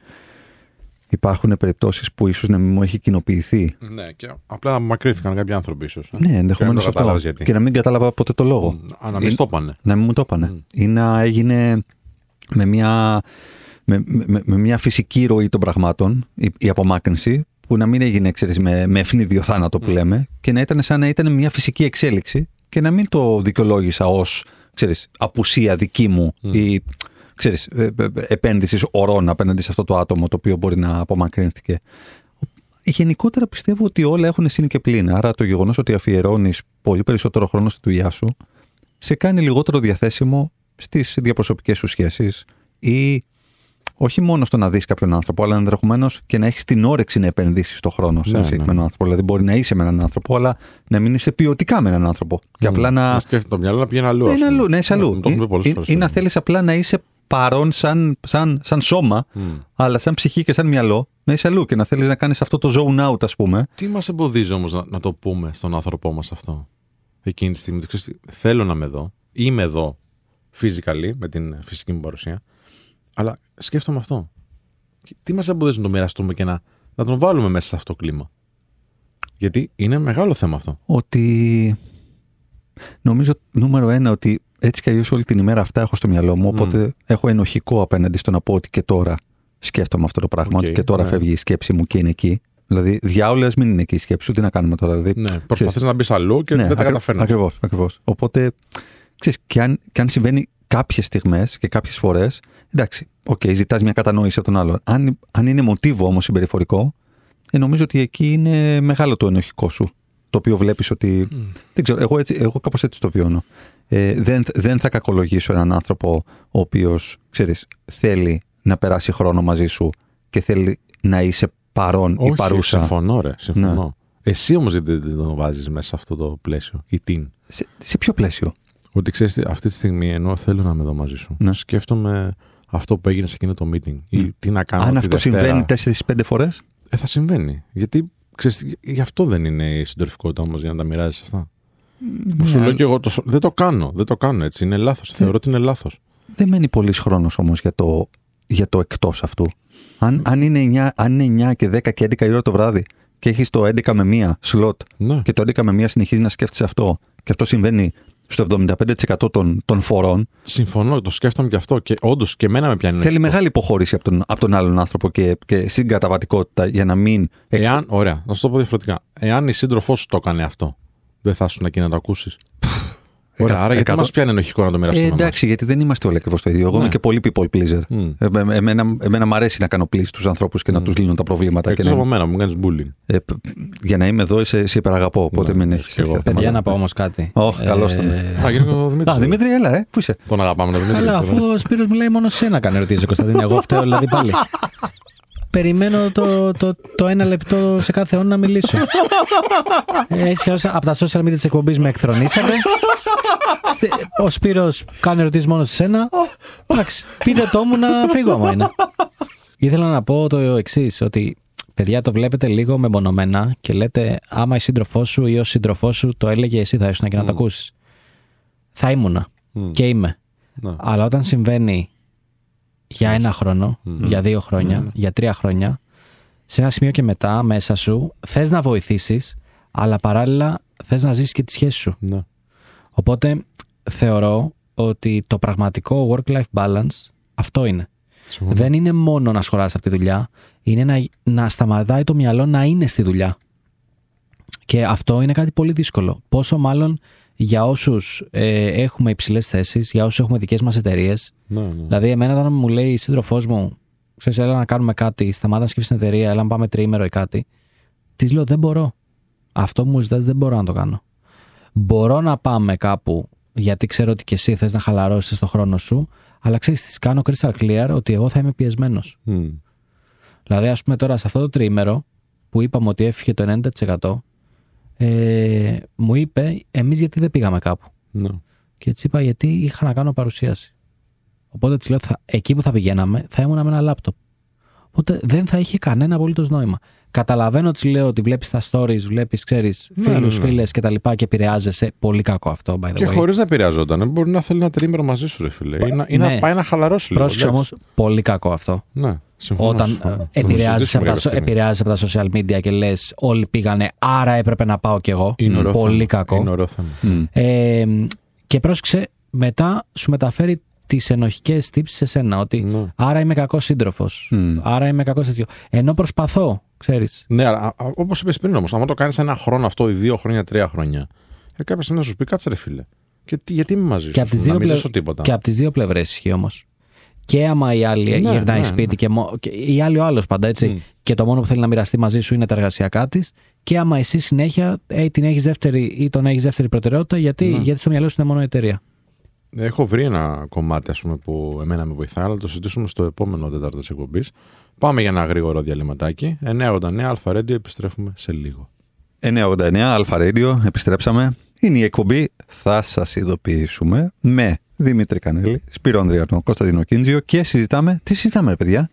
υπάρχουν περιπτώσεις που ίσως να μην μου έχει κοινοποιηθεί. Ναι, και απλά να μακρύθηκαν κάποιοι άνθρωποι ίσως. Ε. Ναι, ενδεχομένως αυτό. Γιατί. Και να μην κατάλαβα ποτέ το λόγο. Α, να μην το έπανε. Να μην μου το έπανε. Mm. Ή να έγινε με μια, με, με, με μια φυσική ροή των πραγμάτων η, η απομάκρυνση που να μην έγινε ξέρεις, με, με ευνίδιο θάνατο που mm. λέμε και να ήταν σαν να ήταν μια φυσική εξέλιξη και να μην το δικαιολόγησα ως ξέρεις, απουσία δική μου mm. ή ξέρεις, ε, ε, επένδυσης ορών απέναντι σε αυτό το άτομο το οποίο μπορεί να απομακρύνθηκε. Γενικότερα πιστεύω ότι όλα έχουν σύν και πλήν. Άρα το γεγονός ότι αφιερώνεις πολύ περισσότερο χρόνο στη δουλειά σου σε κάνει λιγότερο διαθέσιμο στις διαπροσωπικές σου σχέσεις ή όχι μόνο στο να δεις κάποιον άνθρωπο, αλλά ενδεχομένως και να έχεις την όρεξη να επενδύσεις τον χρόνο σε ναι, ένα συγκεκριμένο ναι. άνθρωπο. Δηλαδή, μπορεί να είσαι με έναν άνθρωπο, αλλά να μην είσαι ποιοτικά με έναν άνθρωπο. Και απλά να. Να σκέφτεται το μυαλό να πηγαίνει αλλού. Ναι, αλλού, να είσαι αλλού. Ή, ή να θέλεις απλά να είσαι παρόν σαν, σαν, σαν σώμα, mm. αλλά σαν ψυχή και σαν μυαλό, να είσαι αλλού και να θέλεις να κάνεις αυτό το zone out, ας πούμε. Τι μας εμποδίζει όμως να, να, το πούμε στον άνθρωπό μας αυτό; Εκείνη τη στιγμή. Ξέρεις, θέλω να είμαι εδώ. Είμαι εδώ physically, με την φυσική μου παρουσία. Αλλά σκέφτομαι αυτό. Τι μας εμποδίζει να το μοιραστούμε και να, να τον βάλουμε μέσα σε αυτό το κλίμα; Γιατί είναι μεγάλο θέμα αυτό. Ότι. Νομίζω νούμερο ένα ότι έτσι κι αλλιώς όλη την ημέρα αυτά έχω στο μυαλό μου. Οπότε έχω ενοχικό απέναντι στο να πω ότι και τώρα σκέφτομαι αυτό το πράγμα. Okay, ότι και τώρα ναι. φεύγει η σκέψη μου και είναι εκεί. Δηλαδή, διάολες μην είναι εκεί η σκέψη σου, τι να κάνουμε τώρα. Δηλαδή, ναι, προσπαθείς να μπεις αλλού και ναι, δεν τα καταφέρνεις. Ακριβώς, ακριβώς. Οπότε, ξέρεις, και αν, και αν συμβαίνει κάποιες στιγμές και κάποιες φορές, εντάξει, οκ, okay, ζητάς μια κατανόηση από τον άλλον. Αν, αν είναι μοτίβο όμως συμπεριφορικό, ε, νομίζω ότι εκεί είναι μεγάλο το ενοχικό σου. Το οποίο βλέπεις ότι. Mm. Δεν ξέρω, εγώ, έτσι, εγώ κάπως έτσι το βιώνω ε, δεν, δεν θα κακολογήσω έναν άνθρωπο ο οποίος, ξέρεις, θέλει να περάσει χρόνο μαζί σου και θέλει να είσαι παρόν ή παρούσα. συμφωνώ ρε, συμφωνώ. Ναι. Εσύ όμως δεν, δεν τον βάζεις μέσα σε αυτό το πλαίσιο, ή την; Σε, σε ποιο πλαίσιο; Ότι ξέρεις, αυτή τη στιγμή ενώ θέλω να είμαι εδώ μαζί σου, ναι. σκέφτομαι αυτό που έγινε σε εκείνο το meeting ή τι να κάνω Αν αυτό συμβαίνει 4-5 φορές; Ε, θα συμβαίνει. Γιατί ξέρεις, γι' αυτό δεν είναι η συντροφικότητα όμως για να τα μοιράζεις αυτά. Που σου ναι. λέω και εγώ, το, δεν το κάνω. Δεν το κάνω έτσι. Είναι λάθος. Θεωρώ ότι είναι λάθος. Δεν μένει πολύς χρόνος όμως για το, για το εκτός αυτού. Αν, αν, είναι 9, αν είναι 9 και 10 και 11 η ώρα το βράδυ και έχεις το 11 με 1 σλότ ναι. και το 11 με 1 συνεχίζει να σκέφτεσαι αυτό και αυτό συμβαίνει στο 75% των, των φορών. Συμφωνώ, το σκέφτομαι και αυτό και όντως και εμένα με πιάνει. Θέλει μεγάλη υποχώρηση από τον, από τον άλλον άνθρωπο και, και συγκαταβατικότητα για να μην. Εάν, ωραία, να σου το πω διαφορετικά. Εάν η σύντροφός σου το έκανε αυτό, δεν θα ήσουν εκεί να το ακούσεις. Ωραία, άρα γιατί μας πιάνει ενοχικό να το μοιραστούμε. Ε, εντάξει, γιατί δεν είμαστε όλοι ακριβώς το ίδιο. Εγώ είμαι ναι. και πολύ people pleaser. Mm. Ε, εμένα, εμένα μου αρέσει να κάνω please τους ανθρώπους και να mm. τους λύνω τα προβλήματα. Εκτός και από μένα, μου κάνεις bullying. Ε, για να είμαι εδώ, σε, σε υπεραγαπώ. Οπότε ναι, μην έχεις τέτοια Για να πω όμως κάτι. Όχι, καλώς τον. Α, Δημήτρη, έλα, ε, πού είσαι; Τον αγαπάμε, Δημήτρη. Αλλά αφού ο Σπύρος μιλάει μόνο σε ένα κάνει ερωτήσεις, Κωνσταντίνε. Εγώ φταίω δηλαδή πάλι περιμένω το, το, το ένα λεπτό σε κάθε αιώνα να μιλήσω. Έτσι, από τα social media της εκπομπής με εκθρονήσατε. Ο Σπύρος κάνει ερωτήσεις μόνο σε σένα. Εντάξει, πείτε το μου να φύγω άμα είναι. Ήθελα να πω το εξής, ότι παιδιά το βλέπετε λίγο μεμονωμένα και λέτε άμα η σύντροφός σου ή ο σύντροφός σου το έλεγε εσύ θα ήσουν και να το ακούσεις. Θα ήμουνα και είμαι. Ναι. Αλλά όταν συμβαίνει για ένα χρόνο, για δύο χρόνια, για τρία χρόνια, σε ένα σημείο και μετά μέσα σου θες να βοηθήσεις, αλλά παράλληλα θες να ζήσεις και τη σχέση σου. Ναι. Οπότε θεωρώ ότι το πραγματικό work-life balance αυτό είναι. Συμφωνώ. Δεν είναι μόνο να σχολάσει από τη δουλειά, είναι να, να σταματάει το μυαλό να είναι στη δουλειά. Και αυτό είναι κάτι πολύ δύσκολο. Πόσο μάλλον για όσους ε, έχουμε υψηλές θέσεις, για όσους έχουμε δικές μας εταιρείες. Ναι, ναι. Δηλαδή, εμένα όταν μου λέει η σύντροφός μου, ξέρεις, έλα να κάνουμε κάτι, σταμάτα να σκύψει στην εταιρεία, έλα να πάμε τριήμερο ή κάτι. Της λέω, δεν μπορώ. Αυτό που μου ζητάς δεν μπορώ να το κάνω. Μπορώ να πάμε κάπου, γιατί ξέρω ότι και εσύ θες να χαλαρώσεις το χρόνο σου, αλλά ξέρεις, της κάνω crystal clear ότι εγώ θα είμαι πιεσμένος. Μμ. Δηλαδή, ας πούμε τώρα σε αυτό το τριήμερο που είπαμε ότι έφυγε το 90%, ε, μου είπε, εμείς γιατί δεν πήγαμε κάπου; Ναι. Και έτσι είπα, γιατί είχα να κάνω παρουσίαση. Οπότε της λέω, θα, εκεί που θα πηγαίναμε, θα ήμουν με ένα λάπτοπ. Οπότε δεν θα είχε κανένα απολύτως νόημα. Καταλαβαίνω, τη λέω ότι βλέπεις τα stories, βλέπεις, ξέρεις, Ναι, φίλους, ναι, ναι. φίλες κτλ. Και, και επηρεάζεσαι. Πολύ κακό αυτό, by the Και way. χωρίς να επηρεαζόταν. Μπορεί να θέλει ένα τρίμερο μαζί σου, ρε φίλε. Ή να, ή να Ναι. πάει να χαλαρώσει λίγο. Πρόσεξε όμως, εντάξει. πολύ κακό αυτό. Ναι, συμφωνώ. Όταν συμφωνώ. ε, Θα το επηρεάζεσαι συζητήσουμε από, τα, κάποια στιγμή. επηρεάζεσαι από τα social media και λες, όλοι πήγανε, άρα έπρεπε να πάω κι εγώ. Είναι ωραίο Πολύ θέμα. κακό. Είναι ωραίο θέμα. Μμ. Ε, και πρόσεξε, μετά σου μεταφέρει τις ενοχικές τύψεις σε σένα. Ότι Ναι. άρα είμαι κακός σύντροφος. Μμ. Άρα είμαι κακός τέτοιο. Ενώ προσπαθώ, ξέρεις. Ναι, αλλά όπως είπες πριν όμως, άμα το κάνεις ένα χρόνο αυτό, ή δύο χρόνια, τρία χρόνια, ε, κάποια στιγμή να σου πει κάτσε ρε φίλε. Και τι- γιατί είμαι μαζί Και σου, από τις να δύο, μην πλευ... ζήσω τίποτα. και απ' τις δύο πλευρές ισχύει όμως. Και άμα η άλλη Ναι, γυρνάει ναι, σπίτι ναι. και, μο... και η άλλη ο άλλος πάντα έτσι. Μμ. Και το μόνο που θέλει να μοιραστεί μαζί σου είναι τα εργασιακά της. Και άμα εσύ συνέχεια ε, την έχεις δεύτερη ή τον έχεις δεύτερη προτεραιότητα, γιατί, Ναι. γιατί στο μυαλό σου είναι μόνο η εταιρεία. Έχω βρει ένα κομμάτι ας πούμε, που εμένα με βοηθάει, αλλά το συζητήσουμε στο επόμενο τέταρτο της εκπομπής. Πάμε για ένα γρήγορο διαλυματάκι. 989 Αλφα Radio, επιστρέφουμε σε λίγο. 989 Αλφα Radio, επιστρέψαμε. Είναι η εκπομπή Θα σας ειδοποιήσουμε με Δημήτρη Κανέλη, Σπύρο Ανδριανό, Κωνσταντίνο Κίντζιο και συζητάμε. Τι συζητάμε, ρε παιδιά;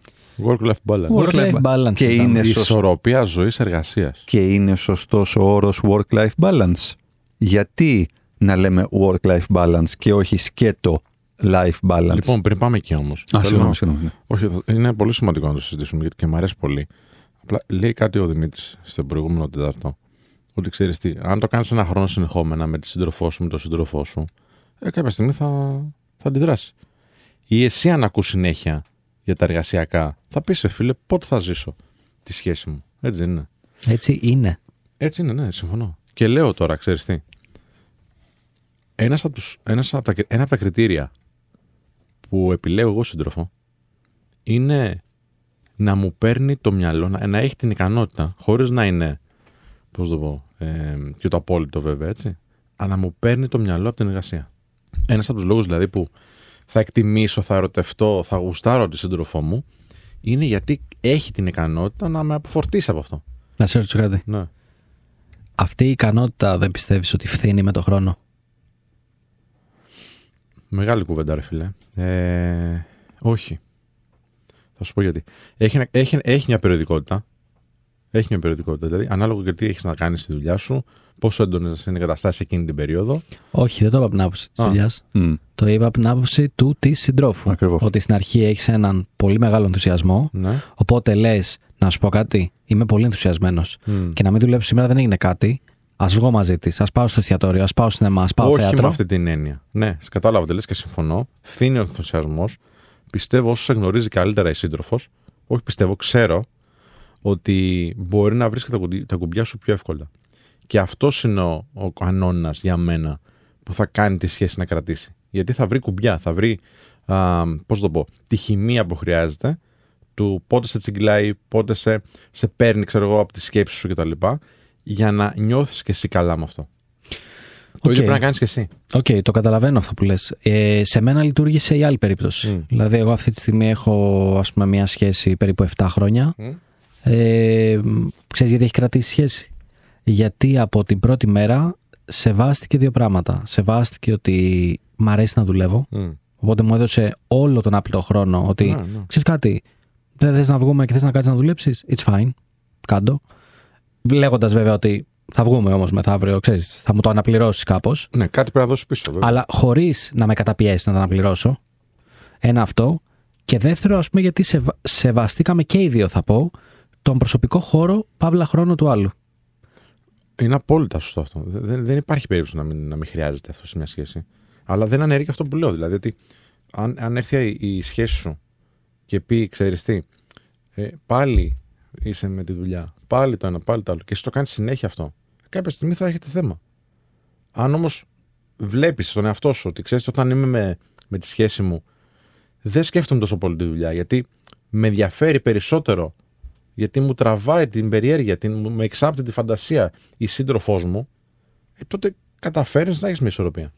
Work-life balance. Work-life Work-life balance. Και συζητάμε. είναι Η σωστό. ισορροπία ζωή-εργασία. Και είναι σωστός ο όρος work-life balance. Γιατί να λέμε work-life balance και όχι σκέτο life balance. Λοιπόν, πριν πάμε εκεί όμως. Α, συγγνώμη, συγγνώμη. ναι. Όχι, είναι πολύ σημαντικό να το συζητήσουμε γιατί και μου αρέσει πολύ. Απλά λέει κάτι ο Δημήτρης στο προηγούμενο Τετάρτο. Ότι ξέρεις τι, αν το κάνεις ένα χρόνο συνεχόμενα με τη σύντροφό σου, με τον σύντροφό σου, ε, κάποια στιγμή θα, θα αντιδράσεις. Ή εσύ, αν ακούς συνέχεια για τα εργασιακά, θα πεις σε φίλε, πότε θα ζήσω τη σχέση μου. Έτσι δεν είναι. Έτσι είναι. Έτσι είναι, ναι, συμφωνώ. Και λέω τώρα, ξέρεις τι. Ένας από τους, ένας από τα, κρι- ένα από τα κριτήρια που επιλέγω εγώ σύντροφο είναι να μου παίρνει το μυαλό, να, να έχει την ικανότητα, χωρίς να είναι, πώς το πω, ε, και το απόλυτο βέβαια, έτσι, αλλά να μου παίρνει το μυαλό από την εργασία. Ένας από τους λόγους δηλαδή που θα εκτιμήσω, θα ερωτευτώ, θα γουστάρω τη σύντροφό μου, είναι γιατί έχει την ικανότητα να με αποφορτήσει από αυτό. Να σε ρωτήσω κάτι. Ναι. Αυτή η ικανότητα δεν πιστεύεις ότι φθήνει με το χρόνο; Μεγάλη κουβέντα, ρε φίλε. Ε, όχι. Θα σου πω γιατί. Έχει, ένα- έχει, έχει μια περιοδικότητα. Έχει μια περιοδικότητα. Δηλαδή, ανάλογα και τι έχεις να κάνεις στη δουλειά σου, πόσο έντονες είναι οι καταστάσεις εκείνη την περίοδο. Όχι, δεν το είπα από την άποψη της Α. δουλειάς. Μμ. Το είπα από την άποψη του της συντρόφου. Ακριβώς. Ότι στην αρχή έχεις έναν πολύ μεγάλο ενθουσιασμό. Ναι. Οπότε λες, να σου πω κάτι, είμαι πολύ ενθουσιασμένος. Μμ. Και να μην δουλέψω σήμερα δεν έγινε κάτι. Α βγω μαζί της, ας πάω στο εστιατόριο, ας πάω σινεμά, ας πάω Όχι θέατρο. με αυτή την έννοια. Ναι, σε κατάλαβα τι λες και συμφωνώ. Φθήνει ο ενθουσιασμός. Πιστεύω όσο σε γνωρίζει καλύτερα η σύντροφος, όχι πιστεύω, ξέρω ότι μπορεί να βρει τα, κουμπί- τα κουμπιά σου πιο εύκολα. Και αυτός είναι ο, ο κανόνας για μένα που θα κάνει τη σχέση να κρατήσει. Γιατί θα βρει κουμπιά, θα βρει, α, πώς το πω, τη χημεία που χρειάζεται, του πότε σε τσιγκλάει, πότε σε, σε παίρνει, ξέρω εγώ, από τη σκέψη σου κτλ. Για να νιώθεις και εσύ καλά με αυτό. Το ίδιο Οκ. πρέπει να κάνεις και εσύ. Οκ, το καταλαβαίνω αυτό που λες. Ε, σε μένα λειτουργήσε η άλλη περίπτωση. Μμ. Δηλαδή, εγώ αυτή τη στιγμή έχω ας πούμε, μια σχέση περίπου 7 χρόνια. Μμ. Ε, ξέρεις γιατί έχει κρατήσει σχέση; Γιατί από την πρώτη μέρα σεβάστηκε δύο πράγματα. Σεβάστηκε ότι μ' αρέσει να δουλεύω. Μμ. Οπότε μου έδωσε όλο τον άπλετο χρόνο ότι Ναι, ναι. ξέρεις κάτι, δεν θες να βγούμε και θες να κάτσεις να δουλέψεις, it's fine, κάντο. Λέγοντας βέβαια ότι θα βγούμε όμως μεθαύριο, ξέρεις, θα μου το αναπληρώσεις κάπως. Ναι, κάτι πρέπει να δώσεις πίσω. Βέβαια. Αλλά χωρίς να με καταπιέσεις να τα αναπληρώσω. Ένα αυτό. Και δεύτερο, ας πούμε, γιατί σεβα... σεβαστήκαμε και οι δύο, θα πω, τον προσωπικό χώρο, παύλα χρόνο του άλλου. Είναι απόλυτα σωστό αυτό. Δεν, δεν υπάρχει περίπτωση να μην, να μην χρειάζεται αυτό σε μια σχέση. Αλλά δεν αναιρεί και αυτό που λέω. Δηλαδή ότι αν, αν έρθει η, η σχέση σου και πει, ξέρεις τι, ε, πάλι είσαι με τη δουλειά, πάλι το ένα, πάλι το άλλο, και εσύ το κάνεις συνέχεια αυτό, κάποια στιγμή θα έχετε θέμα. Αν όμως βλέπεις στον εαυτό σου ότι ξέρεις όταν είμαι με, με τη σχέση μου, δεν σκέφτομαι τόσο πολύ τη δουλειά, γιατί με ενδιαφέρει περισσότερο, γιατί μου τραβάει την περιέργεια, την, με εξάπτει τη φαντασία η σύντροφός μου, ε, τότε καταφέρει να έχεις μια ισορροπία.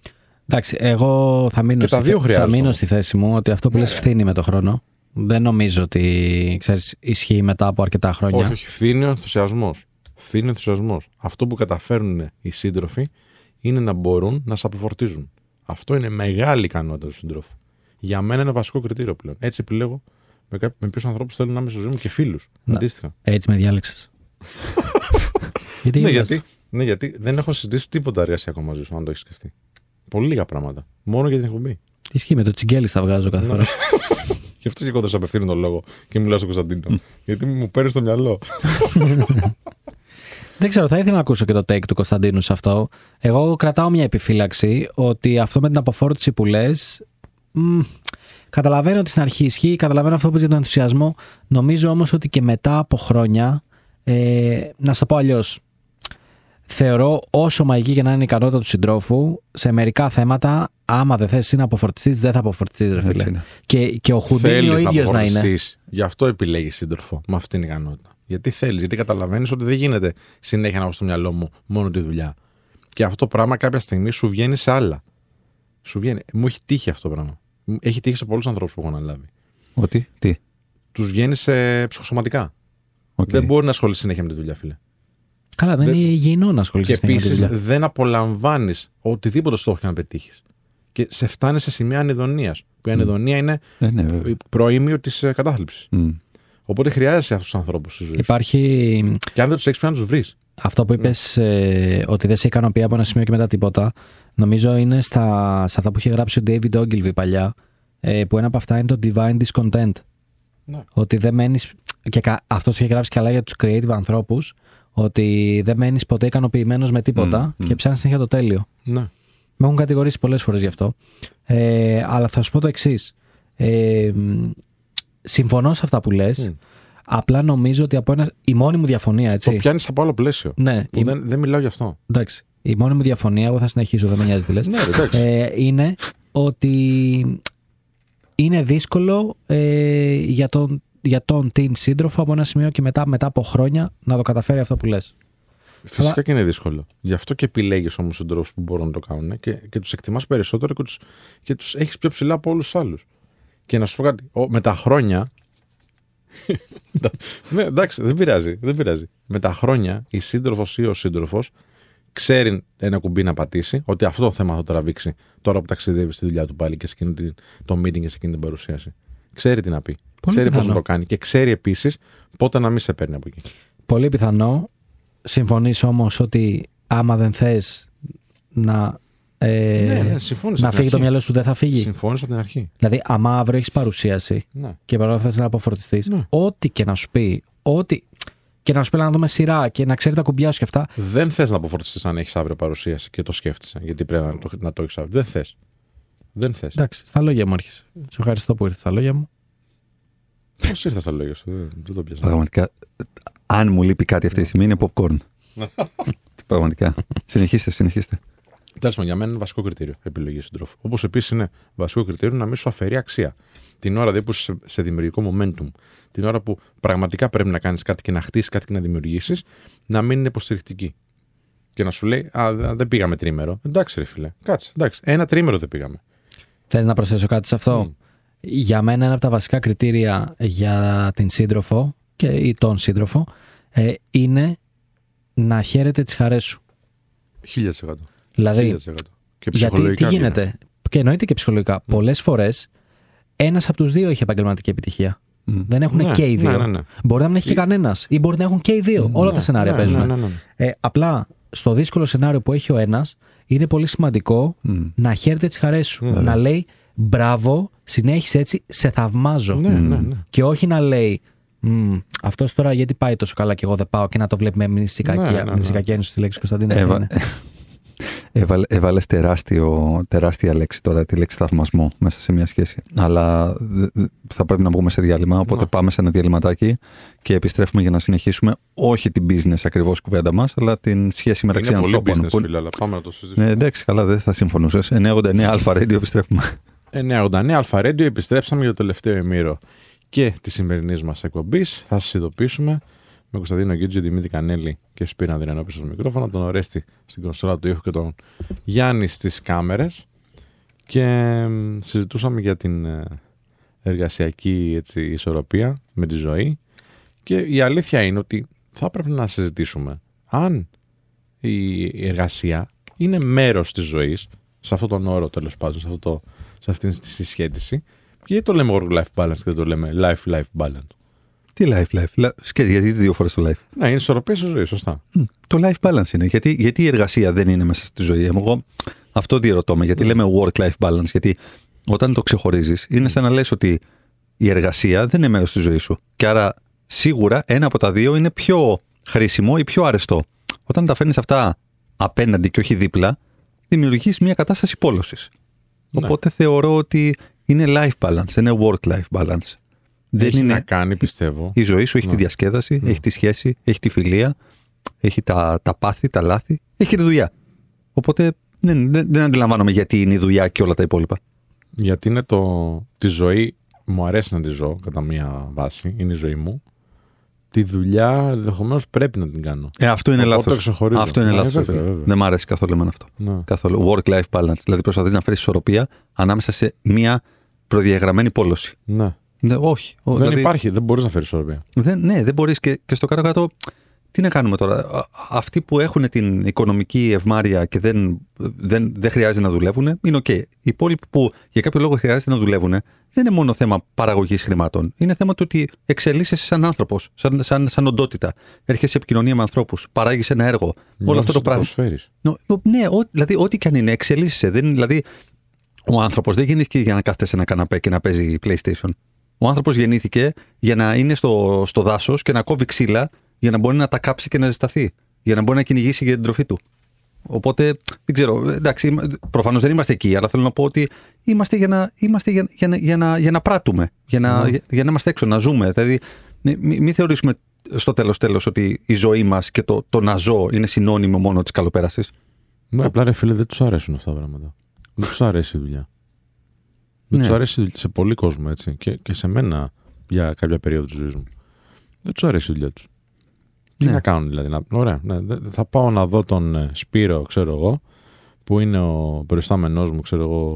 Εντάξει, εγώ θα μείνω, Και τα στη, δύο θα χρειάζονται μείνω όμως. στη θέση μου ότι αυτό που Ναι. λες φθήνει με το χρόνο. Δεν νομίζω ότι ξέρεις, ισχύει μετά από αρκετά χρόνια. Όχι, όχι, φθήνει ο ενθουσιασμός. Φθήνει ο ενθουσιασμός. Αυτό που καταφέρνουν οι σύντροφοι είναι να μπορούν να σε αποφορτίζουν. Αυτό είναι μεγάλη ικανότητα του συντρόφου. Για μένα είναι βασικό κριτήριο πλέον. Έτσι επιλέγω με, κάποιους με ποιους ανθρώπους θέλω να είμαι στη ζωή μου και φίλους. Να. Αντίστοιχα. Έτσι με διάλεξες. γιατί, Ναι γελάς; γιατί, ναι, γιατί δεν έχω συζητήσει τίποτα εργασιακό μαζί σου, αν το έχεις σκεφτεί. Πολύ λίγα πράγματα. Μόνο για την εκπομπή. Τι ισχύει με το τσιγκέλι θα βγάζω κάθε Ναι. φορά. Γι' αυτό και εγώ δεν σε απευθύνω τον λόγο και μιλάω στον Κωνσταντίνο. γιατί μου παίρνεις στο μυαλό. Δεν ξέρω, θα ήθελα να ακούσω και το take του Κωνσταντίνου σε αυτό. Εγώ κρατάω μια επιφύλαξη ότι αυτό με την αποφόρτιση που λες. Καταλαβαίνω ότι στην αρχή ισχύει, καταλαβαίνω αυτό που για τον ενθουσιασμό. Νομίζω όμως ότι και μετά από χρόνια. Ε, να σου το πω αλλιώς. Θεωρώ όσο μαγική και να είναι η ικανότητα του συντρόφου, σε μερικά θέματα, άμα δεν θες να αποφορτιστεί, δεν θα αποφορτιστεί, ρε Έτσι φίλε. είναι. Και, και ο Χουντίνι ο Θέλεις να ίδιος να είναι. αποφορτιστείς. Γι' αυτό επιλέγεις σύντροφο με αυτήν την ικανότητα. Γιατί θέλεις, γιατί καταλαβαίνεις ότι δεν γίνεται συνέχεια να έχω στο μυαλό μου μόνο τη δουλειά. Και αυτό το πράγμα κάποια στιγμή σου βγαίνει σε άλλα. Σου βγαίνει. Μου έχει τύχει αυτό το πράγμα. Μου- Έχει τύχει σε πολλούς ανθρώπους που έχω αναλάβει. Ότι, τι; Τους βγαίνει σε ψυχοσωματικά. Οκ. Δεν μπορεί να ασχοληθεί συνέχεια με τη δουλειά, φίλε. Καλά, δεν Δεν- είναι υγιεινό να ασχοληθεί Και στην επίσης δουλειά. δεν απολαμβάνεις οτιδήποτε στόχο και να πετύχεις. Και σε φτάνει σε σημεία ανηδονία. Που η ανηδονία είναι Ε, ναι, βέβαια. προοίμιο της κατάθλιψης. Μμ. Οπότε χρειάζεσαι αυτούς τους ανθρώπους στη ζωή σου. Υπάρχει Και αν δεν τους έχεις, πρέπει να τους βρεις. αυτό που είπες ότι δεν σε ικανοποιεί από ένα σημείο και μετά τίποτα. Νομίζω είναι στα, σε αυτά που είχε γράψει ο David Ogilvy παλιά. ε, που ένα από αυτά είναι το divine discontent. Ναι. Ότι δεν μένει. Και αυτός το είχε γράψει καλά για τους creative ανθρώπους. Ότι δεν μένεις ποτέ ικανοποιημένος με τίποτα Μμ, μμ. και ψάχνεις συνέχεια το τέλειο. Ναι. Με έχουν κατηγορήσει πολλές φορές γι' αυτό. Ε, αλλά θα σου πω το εξής. Ε, μ, συμφωνώ σε αυτά που λες. Μμ. Απλά νομίζω ότι από ένα. Η μόνη μου διαφωνία, Το έτσι. πιάνεις από άλλο πλαίσιο. Ναι, Που η, δεν, δεν μιλάω γι' αυτό. εντάξει. Η μόνη μου διαφωνία, εγώ θα συνεχίσω, δεν με νοιάζει τι λες, Ναι, ρε, εντάξει. ε, είναι ότι είναι δύσκολο ε, για, τον, για τον την σύντροφο από ένα σημείο και μετά, μετά από χρόνια να το καταφέρει αυτό που λες. Φυσικά αλλά- και είναι δύσκολο. Γι' αυτό και επιλέγεις όμως συντρόφου που μπορούν να το κάνουν και, και τους εκτιμάς περισσότερο και τους και τους έχεις πιο ψηλά από όλους τους άλλους. Και να σου πω κάτι, ο- με τα χρόνια. ναι, εντάξει, δεν πειράζει, δεν πειράζει. Με τα χρόνια η σύντροφος ή ο σύντροφος ξέρει ένα κουμπί να πατήσει, ότι αυτό το θέμα θα το τραβήξει τώρα που ταξιδεύει στη δουλειά του πάλι και σε εκείνο την- το meeting και σε εκείνη την παρουσίαση. Ξέρει τι να πει. Πολύ ξέρει πώς να πιθανό. το κάνει και ξέρει επίσης πότε να μην σε παίρνει από εκεί. Πολύ πιθανό. Συμφωνείς όμως ότι άμα δεν θες να, ε, ναι, ναι, συμφώνησα να από την φύγει το αρχή. μυαλό σου δεν θα φύγει; Συμφώνησα από την αρχή. Δηλαδή, άμα αύριο έχεις παρουσίαση Ναι. και παρόλα αυτά θες να αποφορτιστείς, Ναι. ό,τι και να σου πει, ό,τι και να σου πει να δούμε σειρά και να ξέρει τα κουμπιά σου και αυτά, Δεν θες να αποφορτιστείς αν έχεις αύριο παρουσίαση και το σκέφτεσαι. Γιατί πρέπει να το, να το έχεις αύριο. Δεν θες. Δεν θες. εντάξει, στα λόγια μου έρχεσαι. Σε ευχαριστώ που ήρθες στα λόγια μου. Πώς ήρθε στα λόγια σου, δεν, δεν το πιάσα. Πραγματικά, αν μου λείπει κάτι αυτή τη στιγμή είναι popcorn. Πραγματικά. Συνεχίστε, συνεχίστε. Τέλος πάντων, για μένα είναι βασικό κριτήριο επιλογή συντρόφου. Όπως επίσης είναι βασικό κριτήριο να μην σου αφαιρεί αξία. Την ώρα δηλαδή που είσαι σε, σε δημιουργικό momentum, την ώρα που πραγματικά πρέπει να κάνεις κάτι και να χτίσεις κάτι και να δημιουργήσεις, να μην είναι υποστηρικτική. Και να σου λέει, Α, δε- δεν πήγαμε τρίμερο. Εντάξει, ρε φίλε, κάτσε. Εντάξει, ένα τρίμερο δεν πήγαμε. Θες να προσθέσω κάτι σε αυτό; Μμ. Για μένα ένα από τα βασικά κριτήρια για την σύντροφο και, ή τον σύντροφο ε, είναι να χαίρεται τις χαρές σου. 1000%. Δηλαδή, 1000%. Και γιατί τι ψυχολογικά γίνεται; Και εννοείται και ψυχολογικά. Πολλές φορές ένας από τους δύο έχει επαγγελματική επιτυχία. Μμ. Δεν έχουν Ναι, και οι δύο. ναι, ναι, ναι. Μπορεί να μην έχει και κανένας ή μπορεί να έχουν και οι δύο. Όλα τα σενάρια ναι, παίζουν. ναι, ναι, ναι. Ε, απλά στο δύσκολο σενάριο που έχει ο ένας, είναι πολύ σημαντικό Μμ. να χαίρεται τις χαρές σου. Να λέει μπράβο, συνέχισε έτσι, σε θαυμάζω. Ναι, ναι, ναι. Και όχι να λέει Μμ, αυτός τώρα γιατί πάει τόσο καλά και εγώ δεν πάω και να το βλέπουμε μισή Ναι, κακία, ναι, ναι. μισή κακία ένωση στη λέξη Κωνσταντίνο. Έβα- είναι. Έβαλε, έβαλες τεράστιο, τεράστια λέξη τώρα, τη λέξη θαυμασμό μέσα σε μια σχέση. Αλλά δε- δε- θα πρέπει να βγούμε σε διάλειμμα, οπότε Ναι. πάμε σε ένα διαλυματάκι και επιστρέφουμε για να συνεχίσουμε όχι την business ακριβώς κουβέντα μας, αλλά την σχέση μεταξύ Είναι πολύ ανθρώπων. business, που- φίλε, αλλά πάμε να το συζητήσουμε. Ναι, εντάξει, καλά, δεν θα συμφωνούσες. 989 Αλφα Radio, επιστρέφουμε. 989 Αλφα Radio επιστρέψαμε για το τελευταίο ημίρο και της σημερινής μας εκπομπής. Θα σας ειδοποιήσουμε με Κωνσταντίνο Γκίτζιο, Δημήτρη Κανέλη και Σπίνα Αδριανόπη στο μικρόφωνο, τον Ορέστη στην κονσόλα του ήχου και τον Γιάννη στις κάμερες. Και μ, συζητούσαμε για την ε, εργασιακή έτσι, ισορροπία με τη ζωή. Και η αλήθεια είναι ότι θα πρέπει να συζητήσουμε αν η εργασία είναι μέρος της ζωής, σε αυτόν τον όρο τέλος πάντων, σε, αυτό το, σε αυτήν τη συσχέτιση. Και γιατί το λέμε work-life balance και δεν το λέμε life-life balance; Τι life, life. Λα- Σκέτη, γιατί δύο φορές το life. Ναι, είναι ισορροπία στη ζωή, σωστά. Μμ, Το life balance είναι. Γιατί, γιατί η εργασία δεν είναι μέσα στη ζωή. Εγώ αυτό διαρωτώ με. Γιατί λέμε work-life balance; Γιατί όταν το ξεχωρίζεις, είναι σαν να λες ότι η εργασία δεν είναι μέρος της ζωής σου. Και άρα σίγουρα ένα από τα δύο είναι πιο χρήσιμο ή πιο αρεστό. Όταν τα φέρνεις αυτά απέναντι και όχι δίπλα, δημιουργείς μια κατάσταση πόλωσης. Ναι. Οπότε θεωρώ ότι είναι life balance, δεν είναι work-life balance. Δεν Έχει είναι να κάνει, πιστεύω. η ζωή σου έχει Ναι. τη διασκέδαση, Ναι. έχει τη σχέση, έχει τη φιλία, έχει τα, τα πάθη, τα λάθη, έχει και τη δουλειά. Οπότε δεν, δεν, δεν αντιλαμβάνομαι γιατί είναι η δουλειά και όλα τα υπόλοιπα. Γιατί είναι το. Τη ζωή μου αρέσει να τη ζω κατά μία βάση, είναι η ζωή μου. Τη δουλειά ενδεχομένως πρέπει να την κάνω. Ε, αυτό είναι Οπότε λάθος. το ξεχωρίζω. Αυτό είναι Ναι, λάθος. βέβαια, βέβαια. Δεν μ' αρέσει καθόλου εμένα αυτό. Ναι. Καθόλου. Work-life balance. Δηλαδή προσπαθείς να φέρεις ισορροπία ανάμεσα σε μία προδιαγραμμένη πόλωση. ναι. Ναι, όχι. Ο- Δεν δηλαδή, υπάρχει, δεν μπορείς να φέρεις ισορροπία. Δεν, ναι, δεν μπορείς και, και στο κάτω-κάτω. Τι να κάνουμε τώρα; Α- Αυτοί που έχουν την οικονομική ευμάρεια και δεν, δεν, δεν χρειάζεται να δουλεύουν, είναι οκ. Οι υπόλοιποι που για κάποιο λόγο χρειάζεται να δουλεύουν, δεν είναι μόνο θέμα παραγωγής χρημάτων. Είναι θέμα του ότι εξελίσσεσαι σαν άνθρωπος, σαν, σαν, σαν οντότητα. Έρχεσαι σε επικοινωνία με ανθρώπους, παράγεις ένα έργο. Όλο αυτό το πράγμα. Προσφέρεις. Νο- νο- ναι, ό, δηλαδή, ό,τι και αν είναι, εξελίσσεσαι. Δεν, είναι- δηλαδή, ο άνθρωπος δεν γεννήθηκε για να κάθεται σε ένα καναπέ και να παίζει PlayStation. Ο άνθρωπος γεννήθηκε για να είναι στο, στο δάσος και να κόβει ξύλα για να μπορεί να τα κάψει και να ζεσταθεί. Για να μπορεί να κυνηγήσει για την τροφή του. Οπότε, δεν ξέρω, εντάξει, προφανώς δεν είμαστε εκεί, αλλά θέλω να πω ότι είμαστε για να, είμαστε για, για, να- για, να, για να πράττουμε, για να, Ναι. για, για να είμαστε έξω, να ζούμε. Δηλαδή, μην μη, μη θεωρήσουμε στο τέλος τέλος ότι η ζωή μας και το, το να ζω είναι συνώνυμο μόνο της καλοπέρασης. Ναι, απλά ρε φίλε, δεν τους αρέσουν αυτά τα πράγματα. Δεν τους αρέσει η δουλειά. Δεν Ναι. τους αρέσει η δουλειά σε πολύ κόσμο έτσι. Και, και σε μένα για κάποια περίοδο της ζωής μου. Δεν τους αρέσει η δουλειά τους. Τι Ναι. να κάνουν δηλαδή. Να... Ωραία. Ναι. δε- Θα πάω να δω τον ε, Σπύρο, ξέρω εγώ, που είναι ο προϊστάμενός μου, ξέρω εγώ,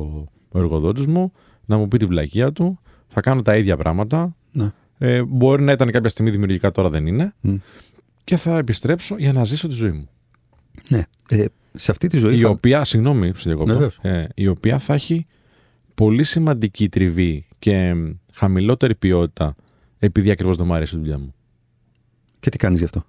ο εργοδότης μου, να μου πει τη βλακεία του. Θα κάνω τα ίδια πράγματα. Ναι. Ε, μπορεί να ήταν κάποια στιγμή δημιουργικά, τώρα δεν είναι. Μμ. Και θα επιστρέψω για να ζήσω τη ζωή μου. Ναι. Ε, σε αυτή τη ζωή. η θα- οποία, συγγνώμη που σε διακόπτω, Βεβαίως. ε, η οποία θα έχει πολύ σημαντική τριβή και μ, χαμηλότερη ποιότητα επειδή ακριβώς δεν μου αρέσει η δουλειά μου. Και τι κάνεις γι' αυτό;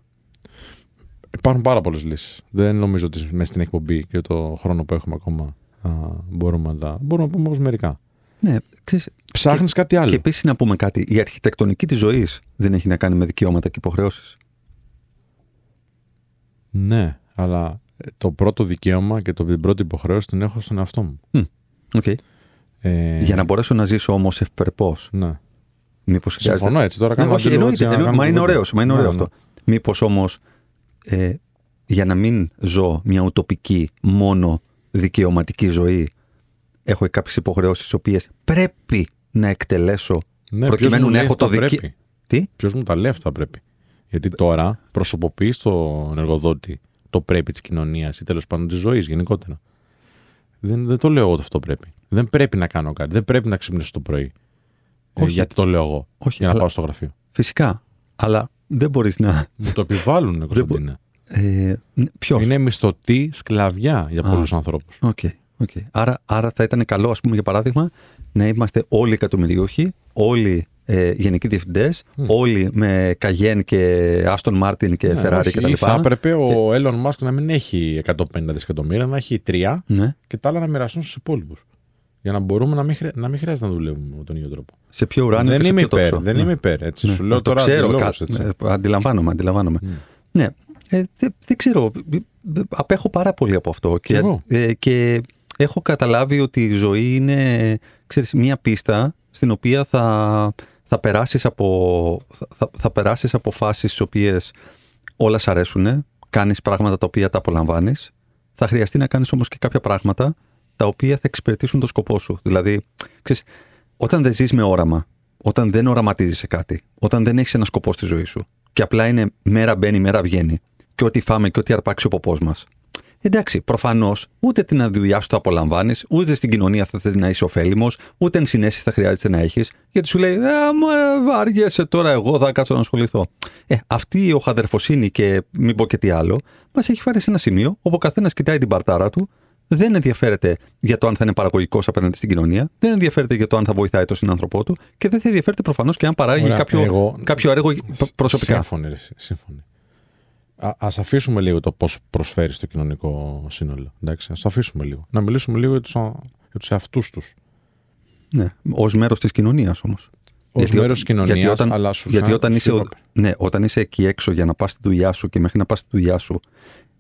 Υπάρχουν πάρα πολλές λύσεις. Δεν νομίζω ότι μέσα στην εκπομπή και το χρόνο που έχουμε ακόμα α, μπορούμε να τα. Μπορούμε να πούμε όμως μερικά. Ναι, ξέρεις, Ψάχνεις κάτι άλλο. και επίσης να πούμε κάτι. Η αρχιτεκτονική της ζωής δεν έχει να κάνει με δικαιώματα και υποχρεώσεις. Ναι, αλλά ε, το πρώτο δικαίωμα και το, την πρώτη υποχρέωση την έχω στον εαυτό μου. Okay. Ε, Για να μπορέσω να ζήσω όμως ευπερπώς. Ναι. Μήπως χρειάζεται. Συμφωνώ έτσι. Τώρα Ναι, κάνω όχι, αντίλογο εννοείται. έτσι, για να εννοείται. Μα κάνουμε είναι κουβέντα. ωραίος, μα είναι ωραίο Ναι, ναι. αυτό. Μήπως όμως ε, για να μην ζω μια ουτοπική μόνο δικαιωματική ζωή, έχω κάποιες υποχρεώσεις τι οποίες πρέπει να εκτελέσω Ναι, προκειμένου ποιος μου να λέει έχω αυτά το δικαι- πρέπει; Τι; Ποιος μου τα λέει αυτά πρέπει; Γιατί τώρα προσωποποιείς τον εργοδότη το πρέπει της κοινωνίας ή τέλος πάντων της ζωής γενικότερα. Δεν, δεν το λέω εγώ ότι αυτό πρέπει. Δεν πρέπει να κάνω κάτι. Δεν πρέπει να ξυπνήσω το πρωί. Ε, Όχι. γιατί το λέω εγώ. Όχι, για να αλλά- πάω στο γραφείο. Φυσικά. Αλλά δεν μπορείς να. Μου το επιβάλλουν, Κωνσταντίνε. Ε, Ποιος; Είναι μισθωτή σκλαβιά για Α. πολλούς ανθρώπους. Οκ. οκ. Άρα, άρα θα ήταν καλό, ας πούμε, για παράδειγμα, να είμαστε όλοι εκατομμυριούχοι, όλοι ε, γενικοί διευθυντές, όλοι με Καγέν και Άστον Μάρτιν και Φεράρι κτλ. Ναι, Ή θα έπρεπε ο Έλλον Μάσκ να μην έχει 150 δισεκατομμύρια, να έχει 3 Ναι. και τα άλλα να μοιραστούν στους υπόλοιπους. Για να μπορούμε να μην, χρει... να μην χρειάζεται να δουλεύουμε με τον ίδιο τρόπο. Σε πιο ουράνιο δεν και σε είμαι πιο υπέρ. τόξο. Δεν Ναι. είμαι υπέρ. Έτσι. Ναι, Σου λέω το τώρα ξέρω, αντιλόγως, κα- έτσι. ε, αντιλαμβάνομαι, αντιλαμβάνομαι. Ναι, ε, δεν, δεν ξέρω. Ε, ε, Απέχω πάρα πολύ από αυτό. Και, εγώ. ε, και έχω καταλάβει ότι η ζωή είναι ξέρεις, μια πίστα στην οποία θα, θα περάσεις από, θα, θα, θα περάσεις από φάσεις στις οποίες όλα σ' αρέσουν, κάνεις πράγματα τα οποία τα απολαμβάνεις. Θα χρειαστεί να κάνεις όμως και κάποια πράγματα τα οποία θα εξυπηρετήσουν το σκοπό σου. Δηλαδή, ξέρεις, όταν δεν ζεις με όραμα, όταν δεν οραματίζεσαι κάτι, όταν δεν έχεις ένα σκοπό στη ζωή σου και απλά είναι μέρα μπαίνει, μέρα βγαίνει και ό,τι φάμε και ό,τι αρπάξει ο ποπός μας. Εντάξει, προφανώς ούτε την δουλειά σου το απολαμβάνεις, ούτε στην κοινωνία θα θες να είσαι ωφέλιμος, ούτε ενσυναίσθηση θα χρειάζεται να έχεις, γιατί σου λέει Α, μου ε, βάριεσαι τώρα, εγώ θα κάτσω να ασχοληθώ. Ε, αυτή η οχαδερφοσύνη και μην πω και τι άλλο, μας έχει φέρει σε ένα σημείο όπου ο καθένας κοιτάει την παρτάρα του, δεν ενδιαφέρεται για το αν θα είναι παραγωγικός απέναντι στην κοινωνία, δεν ενδιαφέρεται για το αν θα βοηθάει τον συνάνθρωπό του και δεν θα ενδιαφέρεται προφανώς και αν παράγει Ωραία, κάποιο, εγώ- κάποιο έργο προ- προσωπικά. Σύμφωνοι. ρε, σύμφωνοι. Α ας αφήσουμε λίγο το πώς προσφέρει στο κοινωνικό σύνολο. Εντάξει, ας το αφήσουμε λίγο. Να μιλήσουμε λίγο για τους για τους εαυτούς τους. Ναι, ως μέρος της κοινωνίας όμως. Ω Γιατί μέρος ό- τη κοινωνίας, γιατί όταν- αλλά σου Γιατί χα- όταν σου είσαι, ο- είπα- ναι, όταν είσαι εκεί έξω για να πας στη δουλειά σου και μέχρι να πας στη δουλειά σου,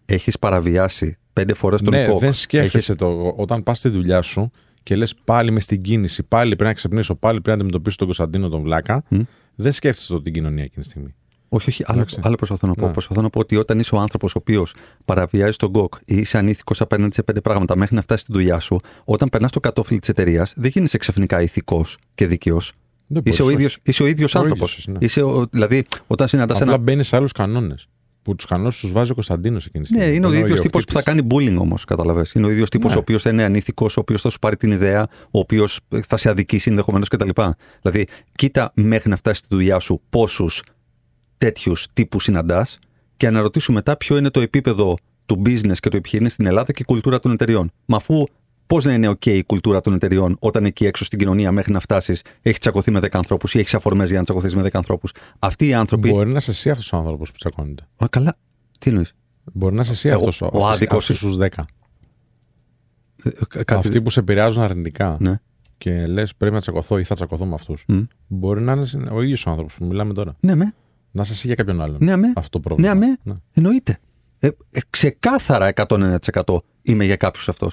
έχεις παραβιάσει πέντε φορές τον ναι, κοκ. δεν σκέφτεσαι έχεις- το. Όταν πας στη δουλειά σου και λες πάλι με στην κίνηση, πάλι πρέπει να ξυπνήσω, πάλι πρέπει να αντιμετωπίσω τον Κωνσταντίνο τον Βλάκα, Μμ. δεν σκέφτεσαι το την κοινωνία εκείνη τη στιγμή. Όχι, όχι, άλλο, Εντάξει. άλλο προσπαθώ να πω. Ναι. Προσπαθώ να πω ότι όταν είσαι ο άνθρωπος ο οποίος παραβιάζει τον κοκ ή είσαι ανήθικος απέναντι σε πέντε πράγματα μέχρι να φτάσει στη δουλειά σου, όταν περνάς το κατόφλι της εταιρείας, δεν γίνεσαι ξαφνικά ηθικός και δίκαιος. Δεν Είσαι, ο μπορείς, ίδιος, είσαι ο ίδιος Ο άνθρωπος. ίδιος είσαι, ναι. Είσαι ο- δηλαδή, όταν συναντάς Απλά ένα. μπαίνεις σε άλλους κανόνες. Που τους κανόνε τους βάζει ο Κωνσταντίνος εκείνη τη Ναι, στιγμή. είναι ο που ίδιος τύπος που θα ιδιοκτήτης. κάνει bullying όμως, καταλαβες. Είναι ο ίδιος τύπος Ναι. ο οποίος θα είναι ανήθικος, ο οποίος θα σου πάρει την ιδέα, ο οποίος θα σε αδικήσει ενδεχομένως κτλ. Δηλαδή, κοίτα μέχρι να φτάσει στη δουλειά σου πόσους τέτοιους τύπους συναντάς και αναρωτήσου μετά ποιο είναι το επίπεδο του business και του επιχειρήν στην Ελλάδα και η κουλτούρα των εταιριών. Μα αφού πώς να είναι OK η κουλτούρα των εταιριών όταν εκεί έξω στην κοινωνία μέχρι να φτάσεις έχει τσακωθεί με 10 ανθρώπους ή έχεις αφορμές για να τσακωθείς με 10 ανθρώπους. Αυτοί οι άνθρωποι. Μπορεί να είσαι εσύ αυτός ο άνθρωπος που τσακώνεται. Α, καλά. Τι εννοείς; Μπορεί να είσαι εσύ Εγώ- αυτός ο άδικος- στους 10. Κάτι... Αυτοί που σε επηρεάζουν αρνητικά Ναι. και λες πρέπει να τσακωθώ ή θα τσακωθώ με αυτούς. Μμ. Μπορεί να είναι ο ίδιος ο άνθρωπος που μιλάμε τώρα. Ναι, με. Να είσαι εσύ για κάποιον άλλον. Ναι, με. Αυτό το πρόβλημα. Ναι, αμέ. Ναι. Εννοείται. Ε, ε, ξεκάθαρα 101% είμαι για κάποιους αυτό.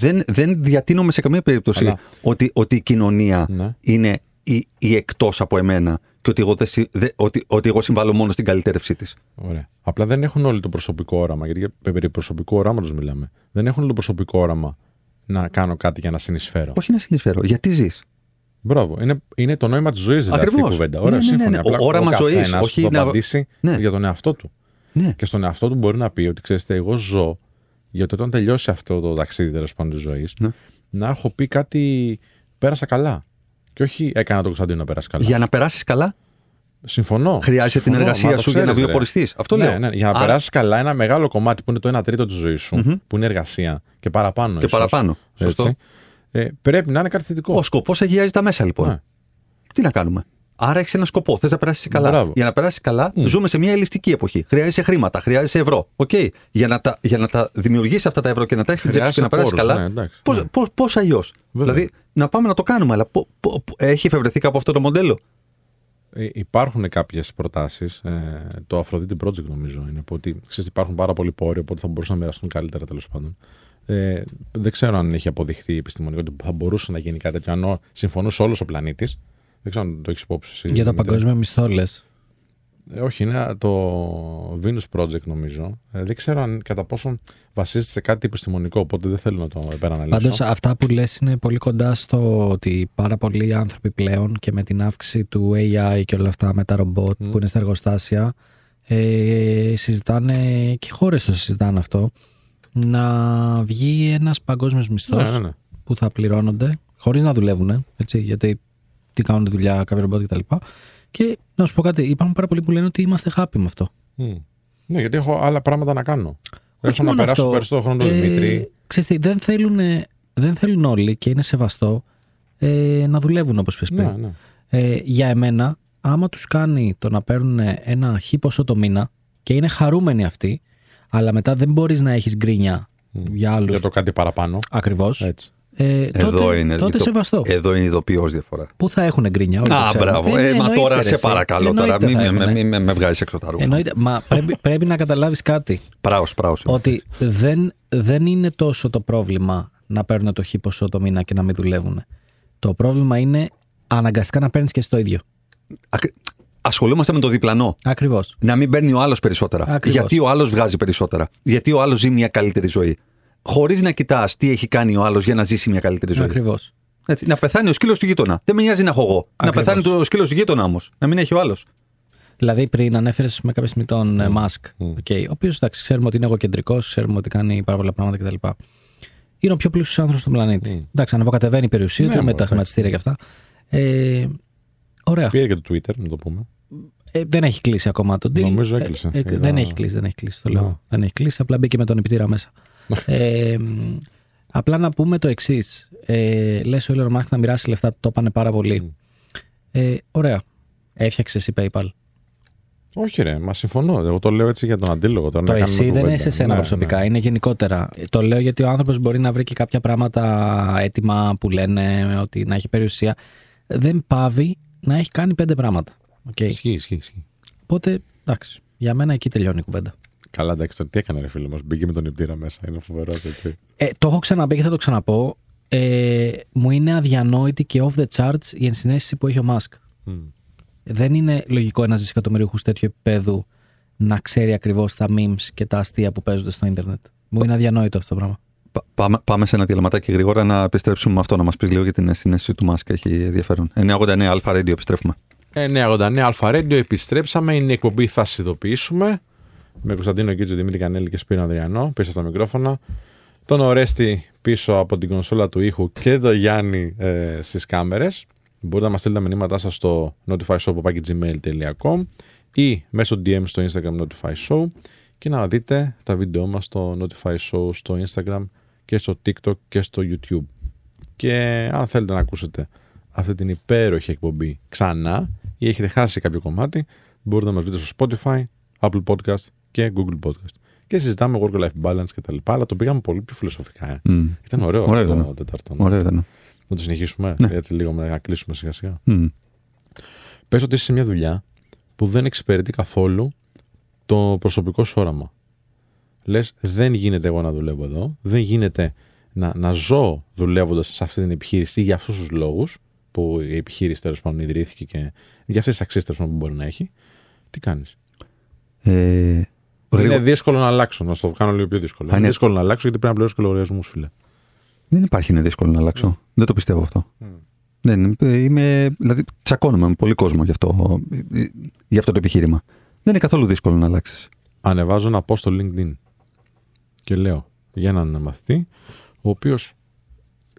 Δεν, δεν διατείνομαι σε καμία περίπτωση Αλλά- ότι, ότι η κοινωνία Ναι. είναι η, η εκτός από εμένα και ότι εγώ, δεν, συ- δε- ότι, ότι εγώ συμβάλλω μόνο στην καλυτέρευσή της. Ωραία. Απλά δεν έχουν όλοι το προσωπικό όραμα. Γιατί για- περί προσωπικού οράματο μιλάμε. Δεν έχουν όλοι το προσωπικό όραμα να κάνω κάτι για να συνεισφέρω. Όχι να συνεισφέρω. Γιατί ζεις; Μπράβο. Είναι, είναι το νόημα της ζωής δηλαδή αυτή η Ακριβώς. κουβέντα. Ναι, Ωραία, ναι, ναι, σύμφωνοι. ναι. Απλά Ο- όραμα ο ζωής, καθένας όχι θα να- απαντήσει Ναι. για τον εαυτό του. Ναι. Και στον εαυτό του μπορεί να πει ότι ξέρετε, εγώ ζω γιατί όταν τελειώσει αυτό το ταξίδι τέλος πάντων της ζωής, Ναι. να έχω πει κάτι πέρασα καλά. Και όχι έκανα τον Κωνσταντίνο να περάσει καλά. Για να περάσεις καλά, Συμφωνώ. χρειάζεται την Συμφωνώ, εργασία μα το σου για να ξέρεις, ρε. βιοποριστεί. Αυτό ναι, λέω. ναι, για να Άρα- περάσεις καλά ένα μεγάλο κομμάτι που είναι το 1 τρίτο της ζωής σου, Μμμ. που είναι εργασία και παραπάνω. Και ίσως, παραπάνω. Σωστό. έτσι, ε, πρέπει να είναι κάτι θετικό. Ο σκοπός αγιάζει τα μέσα, λοιπόν. Ναι. Τι να κάνουμε; Άρα έχεις ένα σκοπό. Θες να περάσεις καλά. Μπράβο. Για να περάσεις καλά, Μμ. ζούμε σε μια υλιστική εποχή. Χρειάζεσαι χρήματα, χρειάζεσαι ευρώ. Οκ. Για να τα, για να τα δημιουργήσει αυτά τα ευρώ και να τα έχεις στην τσέπη σου και να περάσεις Χρειάζεσαι καλά. πόρους, ναι, εντάξει, πώς, ναι. πώς, πώς αλλιώς; Βέβαια. Δηλαδή, να πάμε να το κάνουμε, αλλά πο- πο- πο- έχει εφευρεθεί κάπου αυτό το μοντέλο; Ε, υπάρχουν κάποιες προτάσεις. Ε, το Aphrodite Project νομίζω είναι. Που ότι ξέρεις, υπάρχουν πάρα πολλοί πόροι, οπότε θα μπορούσαν να μοιραστούν καλύτερα τέλος πάντων. Ε, δεν ξέρω αν έχει αποδειχθεί επιστημονικά ότι θα μπορούσε να γίνει κάτι τέτοιο. Αν ο- συμφωνούσε όλο ο πλανήτης. Δεν ξέρω αν το έχεις υπόψη. εσύ, Για το Δημήτρη. παγκόσμιο μισθό, λε. Ε, όχι, είναι το Venus Project νομίζω. Ε, δεν ξέρω αν κατά πόσον βασίζεται σε κάτι επιστημονικό, οπότε δεν θέλω να το επαναλάβω. Πάντως αυτά που λες είναι πολύ κοντά στο ότι πάρα πολλοί άνθρωποι πλέον και με την αύξηση του AI και όλα αυτά με τα ρομπότ Μμ. που είναι στα εργοστάσια ε, συζητάνε και οι χώρες το συζητάνε αυτό να βγει ένας παγκόσμιος μισθός ναι, ναι, ναι. που θα πληρώνονται χωρίς να δουλεύουν έτσι, γιατί τι κάνουν τη δουλειά κάποια ρομπότ κτλ. Και, και να σου πω κάτι, υπάρχουν πάρα πολλοί που λένε ότι είμαστε happy με αυτό. Μμ. Ναι, γιατί έχω άλλα πράγματα να κάνω. Όχι έχω να μόνο περάσω αυτό. περισσότερο χρόνο τον Ε, Δημήτρη. Ξέρεις τι, δεν θέλουν, δεν θέλουν όλοι και είναι σεβαστό ε, να δουλεύουν όπως πες πριν. Ναι, ναι. Ε, για εμένα, άμα τους κάνει το να παίρνουν ένα χι ποσό το μήνα και είναι χαρούμενοι αυτοί, αλλά μετά δεν μπορείς να έχεις γκρίνια Μμ. για άλλους Για το κάτι παραπάνω. ακριβώς, Έτσι. Ε, Εδώ τότε, είναι. τότε το- σεβαστό. Εδώ είναι ειδοποιώ διαφορά. Πού θα έχουν γκρίνια, όλοι το Α, ξέρουν. μπράβο. Ε, Ε, μα εννοείται, τώρα ρε, σε εσύ. παρακαλώ τώρα. Εννοείται Μην θα με, έχουνε. μη, με, με βγάζεις έξω τα ρούχα. Εννοείται. Μα πρέπει, πρέπει να καταλάβεις κάτι. Πράος, πράος. ότι δεν, δεν είναι τόσο το πρόβλημα να παίρνουν το χ ποσό το μήνα και να μην δουλεύουν. Το πρόβλημα είναι αναγκαστικά να παίρνεις και εσύ το ίδιο. Ακρι- Ασχολούμαστε με το διπλανό. Ακριβώς. Να μην παίρνει ο άλλος περισσότερα. Ακριβώς. Γιατί ο άλλος βγάζει περισσότερα. Γιατί ο άλλος ζει μια καλύτερη ζωή. Χωρίς να κοιτάς τι έχει κάνει ο άλλος για να ζήσει μια καλύτερη ζωή. Ακριβώς. Έτσι, να πεθάνει ο σκύλος του γείτονα. Δεν με νοιάζει να έχω εγώ. Ακριβώς. Να πεθάνει το σκύλος του γείτονα όμως. Να μην έχει ο άλλος. Δηλαδή, πριν ανέφερες με κάποια στιγμή τον ε, Μάσκ, Mm. okay, ο οποίος εντάξει, ξέρουμε ότι είναι εγωκεντρικός, ξέρουμε ότι κάνει πάρα πολλά πράγματα κτλ. Είναι ο πιο πλούσιος άνθρωπος στον πλανήτη. Mm. Εντάξει, ανεβοκατεβαίνει η περιουσία Ναι, του με μωρέ, τα χρηματιστήρια και αυτά. Ε, ωραία. Πήρε και το Twitter, να το πούμε. Ε, δεν έχει κλείσει ακόμα το deal. Νομίζω έκλεισε. Ε, ε, Είδα- δεν έχει κλείσει, δεν έχει κλείσει. Το λέω. Ναι. Δεν έχει κλείσει, απλά μπήκε με τον επιτήρα μέσα. ε, μ, απλά να πούμε το εξής. Ε, Λες ο Elon Musk να μοιράσει λεφτά, το πάνε πάρα πολύ. Ε, ωραία. Έφτιαξες εσύ PayPal. Όχι, ρε, μα συμφωνώ. Εγώ το λέω έτσι για τον αντίλογο. Τώρα Το να κάνουμε εσύ δεν κουβέντα. είναι σε σένα Ναι, προσωπικά, ναι. είναι γενικότερα. Ε, Το λέω γιατί ο άνθρωπος μπορεί να βρει και κάποια πράγματα έτοιμα που λένε ότι να έχει περιουσία. Δεν πάβει να έχει κάνει πέντε πράγματα. Okay. Ισχύει, ισχύει, ισχύει. Οπότε, εντάξει, για μένα εκεί τελειώνει η κουβέντα. Καλά, εντάξει, τώρα τι έκανε, ρε φίλο μας. Μπήκε με τον νηπτήρα μέσα. Είναι φοβερός, έτσι. Ε, το έχω ξαναπεί και θα το ξαναπώ. Ε, μου είναι αδιανόητη και off the charts η ενσυναίσθηση που έχει ο Μάσκ. Μμ. Δεν είναι λογικό ένας δισεκατομμυρίουχο τέτοιου επίπεδου να ξέρει ακριβώς τα memes και τα αστεία που παίζονται στο Ιντερνετ. Μου είναι αδιανόητο αυτό το πράγμα. Πα- Πάμε, πάμε σε ένα διαλυματάκι γρήγορα να επιστρέψουμε με αυτό, να μας πεις λίγο για την συνέστηση του Μάσκα. Έχει ενδιαφέρον. 989 Αλφα Radio, επιστρέφουμε. 989 Αλφα Radio, επιστρέψαμε. Είναι η εκπομπή Θα σας ειδοποιήσουμε. Με Κωνσταντίνο Κίτζο, Δημήτρη Κανέλη και Σπύρο Ανδριανό πίσω από τα μικρόφωνα. Τον Ορέστη πίσω από την κονσόλα του ήχου και τον Γιάννη ε, στις κάμερες. Μπορείτε να μας στείλετε τα μηνύματά σας στο notifyshow.gmail.com ή μέσω DM στο Instagram Notify Show και να δείτε τα βίντεο μας στο Notify Show στο Instagram και στο TikTok και στο YouTube. Και αν θέλετε να ακούσετε αυτή την υπέροχη εκπομπή ξανά ή έχετε χάσει κάποιο κομμάτι, μπορείτε να μας βρείτε στο Spotify, Apple Podcast και Google Podcast. Και συζητάμε work-life balance και τα λοιπά, αλλά το πήγαμε πολύ πιο φιλοσοφικά. Ε. Μμ. Ήταν ωραίο, Ωραίο αυτό ήταν. το τέταρτο. Ωραίο ήταν. Να το συνεχίσουμε, Ναι. έτσι λίγο να κλείσουμε σιγά σιγά. Μμ. Πες ότι είσαι σε μια δουλειά που δεν εξυπηρετεί καθόλου το προσωπικό σου όραμα. Λες, δεν γίνεται εγώ να δουλεύω εδώ, δεν γίνεται να, να ζω δουλεύοντας σε αυτή την επιχείρηση ή για αυτούς τους λόγους που η επιχείρηση τέλος πάντων ιδρύθηκε και για αυτές τις αξίες τέλος πάντων που μπορεί να έχει. Τι κάνεις; Ε, Είναι γρήγορα- δύσκολο να αλλάξω, να στο κάνω λίγο πιο δύσκολο. Α, Είναι είναι- δύσκολο να αλλάξω γιατί πρέπει να πληρώσω και λογαριασμούς, φίλε. Δεν υπάρχει, είναι δύσκολο να αλλάξω. Δεν το πιστεύω αυτό. Μμ. Δεν είναι, ε, είμαι, δηλαδή τσακώνομαι με πολύ κόσμο γι' αυτό, ε, ε, γι' αυτό το επιχείρημα. Δεν είναι καθόλου δύσκολο να αλλάξεις. Ανεβάζω ένα post στο LinkedIn και λέω για έναν μαθητή, ο οποίος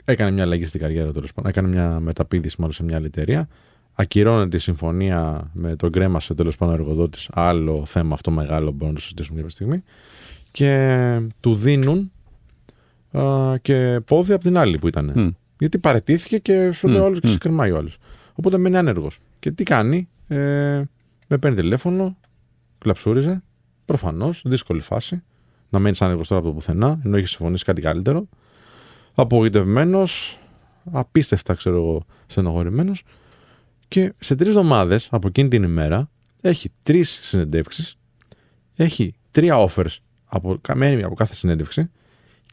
έκανε μια αλλαγή στην καριέρα τέλος πάντων, έκανε μια μεταπίδηση μάλλον σε μια άλλη εταιρεία. Ακυρώνεται η συμφωνία με τον κρέμασε τέλος πάντων εργοδότης. Άλλο θέμα αυτό μεγάλο, μπορούμε να το συζητήσουμε κάποια στιγμή. Και του δίνουν α, και πόδι από την άλλη που ήταν. Μμ. Γιατί παρετήθηκε και σου λέει Μμ, ο άλλο και μμ. σε κρεμάει ο άλλος. Οπότε μένει άνεργος. Και τι κάνει, ε, με παίρνει τηλέφωνο, κλαψούριζε, προφανώς, δύσκολη φάση. Να μένεις άνεργος τώρα από το πουθενά, ενώ έχεις συμφωνήσει κάτι καλύτερο. Απογοητευμένος, απίστευτα ξέρω εγώ, στενοχωρημένος. Και σε τρεις εβδομάδες από εκείνη την ημέρα έχει τρεις συνεντεύξεις, έχει τρία offers από, καμένη από κάθε συνέντευξη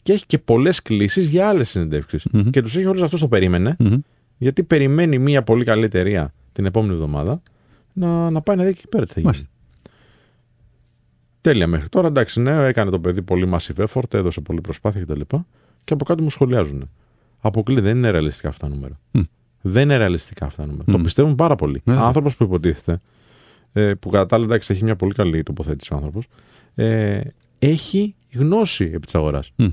και έχει και πολλές κλήσεις για άλλες συνεντεύξεις. Μμμ. Και τους έχει όλους αυτούς το περίμενε, Μμμ. γιατί περιμένει μια πολύ καλή εταιρεία την επόμενη εβδομάδα να, να πάει να δει εκεί πέρα τι θα γίνει. Μάλιστα. Τέλεια μέχρι τώρα. Εντάξει, ναι, έκανε το παιδί πολύ massive effort, έδωσε πολύ προσπάθεια κτλ. Και, και από κάτω μου σχολιάζουν. Αποκλεί, δεν είναι ρεαλιστικά αυτά τα νούμερα. Μμ. Δεν είναι ρεαλιστικά αυτά τα νούμερα. Μμ. Το πιστεύουν πάρα πολύ. Ναι. Άνθρωπος που υποτίθεται, ε, που κατά τα άλλα εντάξει, έχει μια πολύ καλή τοποθέτηση ο άνθρωπος, ε, έχει γνώση επί της αγοράς. Μμ.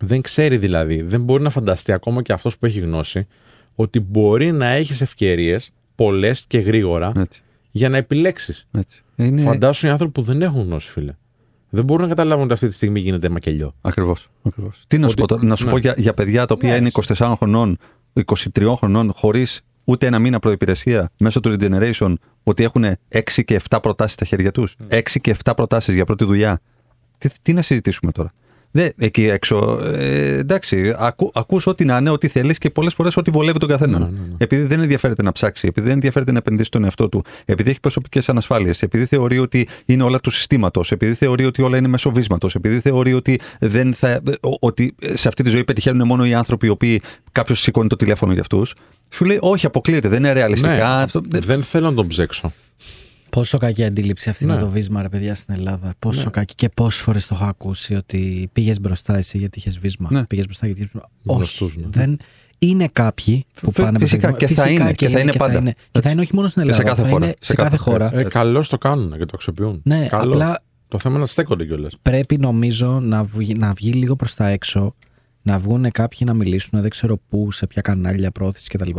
Δεν ξέρει δηλαδή, δεν μπορεί να φανταστεί ακόμα και αυτός που έχει γνώση, ότι μπορεί να έχεις ευκαιρίες πολλές και γρήγορα Έτσι. για να επιλέξεις. έτσι. Είναι... Φαντάσου οι άνθρωποι που δεν έχουν γνώση, φίλε. Δεν μπορούν να καταλάβουν ότι αυτή τη στιγμή γίνεται μακελιό. Ακριβώς. Ακριβώς. Τι να σου Ότι- πω τώρα, να σου ναι. πω για, για παιδιά τα οποία Ναι, είναι έτσι. 24 χρονών, 23 χρονών, χωρίς ούτε ένα μήνα προπηρεσία μέσω του Regeneration, ότι έχουν 6 και 7 προτάσεις στα χέρια τους. 6 και 7 προτάσεις για πρώτη δουλειά. Τι, τι να συζητήσουμε τώρα; Δε, εκεί έξω, ε, εντάξει, ακού, ακούς ό,τι να είναι, ό,τι θέλεις και πολλές φορές ό,τι βολεύει τον καθένα. Ναι, ναι, ναι. Επειδή δεν ενδιαφέρεται να ψάξει, επειδή δεν ενδιαφέρεται να επενδύσει τον εαυτό του, επειδή έχει προσωπικές ανασφάλειες, επειδή θεωρεί ότι είναι όλα του συστήματος, επειδή θεωρεί ότι όλα είναι μέσω βίσματος, επειδή θεωρεί ότι, δεν θα, ότι σε αυτή τη ζωή πετυχαίνουν μόνο οι άνθρωποι οι οποίοι κάποιος σηκώνει το τηλέφωνο για αυτούς. Σου λέει, Όχι, αποκλείεται, δεν είναι ρεαλιστικά. Ναι, Αυτό, δεν- δεν θέλω να τον ψέξω. Πόσο κακή αντίληψη αυτή Ναι. είναι το βίσμα, ρε παιδιά, στην Ελλάδα. Πόσο Ναι. κακή και πόσες φορές το έχω ακούσει ότι πήγες μπροστά εσύ γιατί είχες βίσμα. Ναι. Πήγες μπροστά γιατί είχες βίσμα. Γνωστούς, Όχι. ναι. Δεν... Είναι κάποιοι που Φε- πάνε φυσικά, μπροστά. και θα είναι, και θα είναι και πάντα. είναι, και θα είναι όχι μόνο στην Και σε Ελλάδα. κάθε θα χώρα. είναι Σε σε κάθε κάθε- χώρα. Ε, καλώς το κάνουν και το αξιοποιούν. Ναι, Καλώς. απλά Το θέμα είναι να στέκονται κιόλας. πρέπει νομίζω να βγει, να βγει λίγο προς τα έξω, να βγουν κάποιοι να μιλήσουν, δεν ξέρω πού, σε ποια κανάλια πρόθεση κτλ.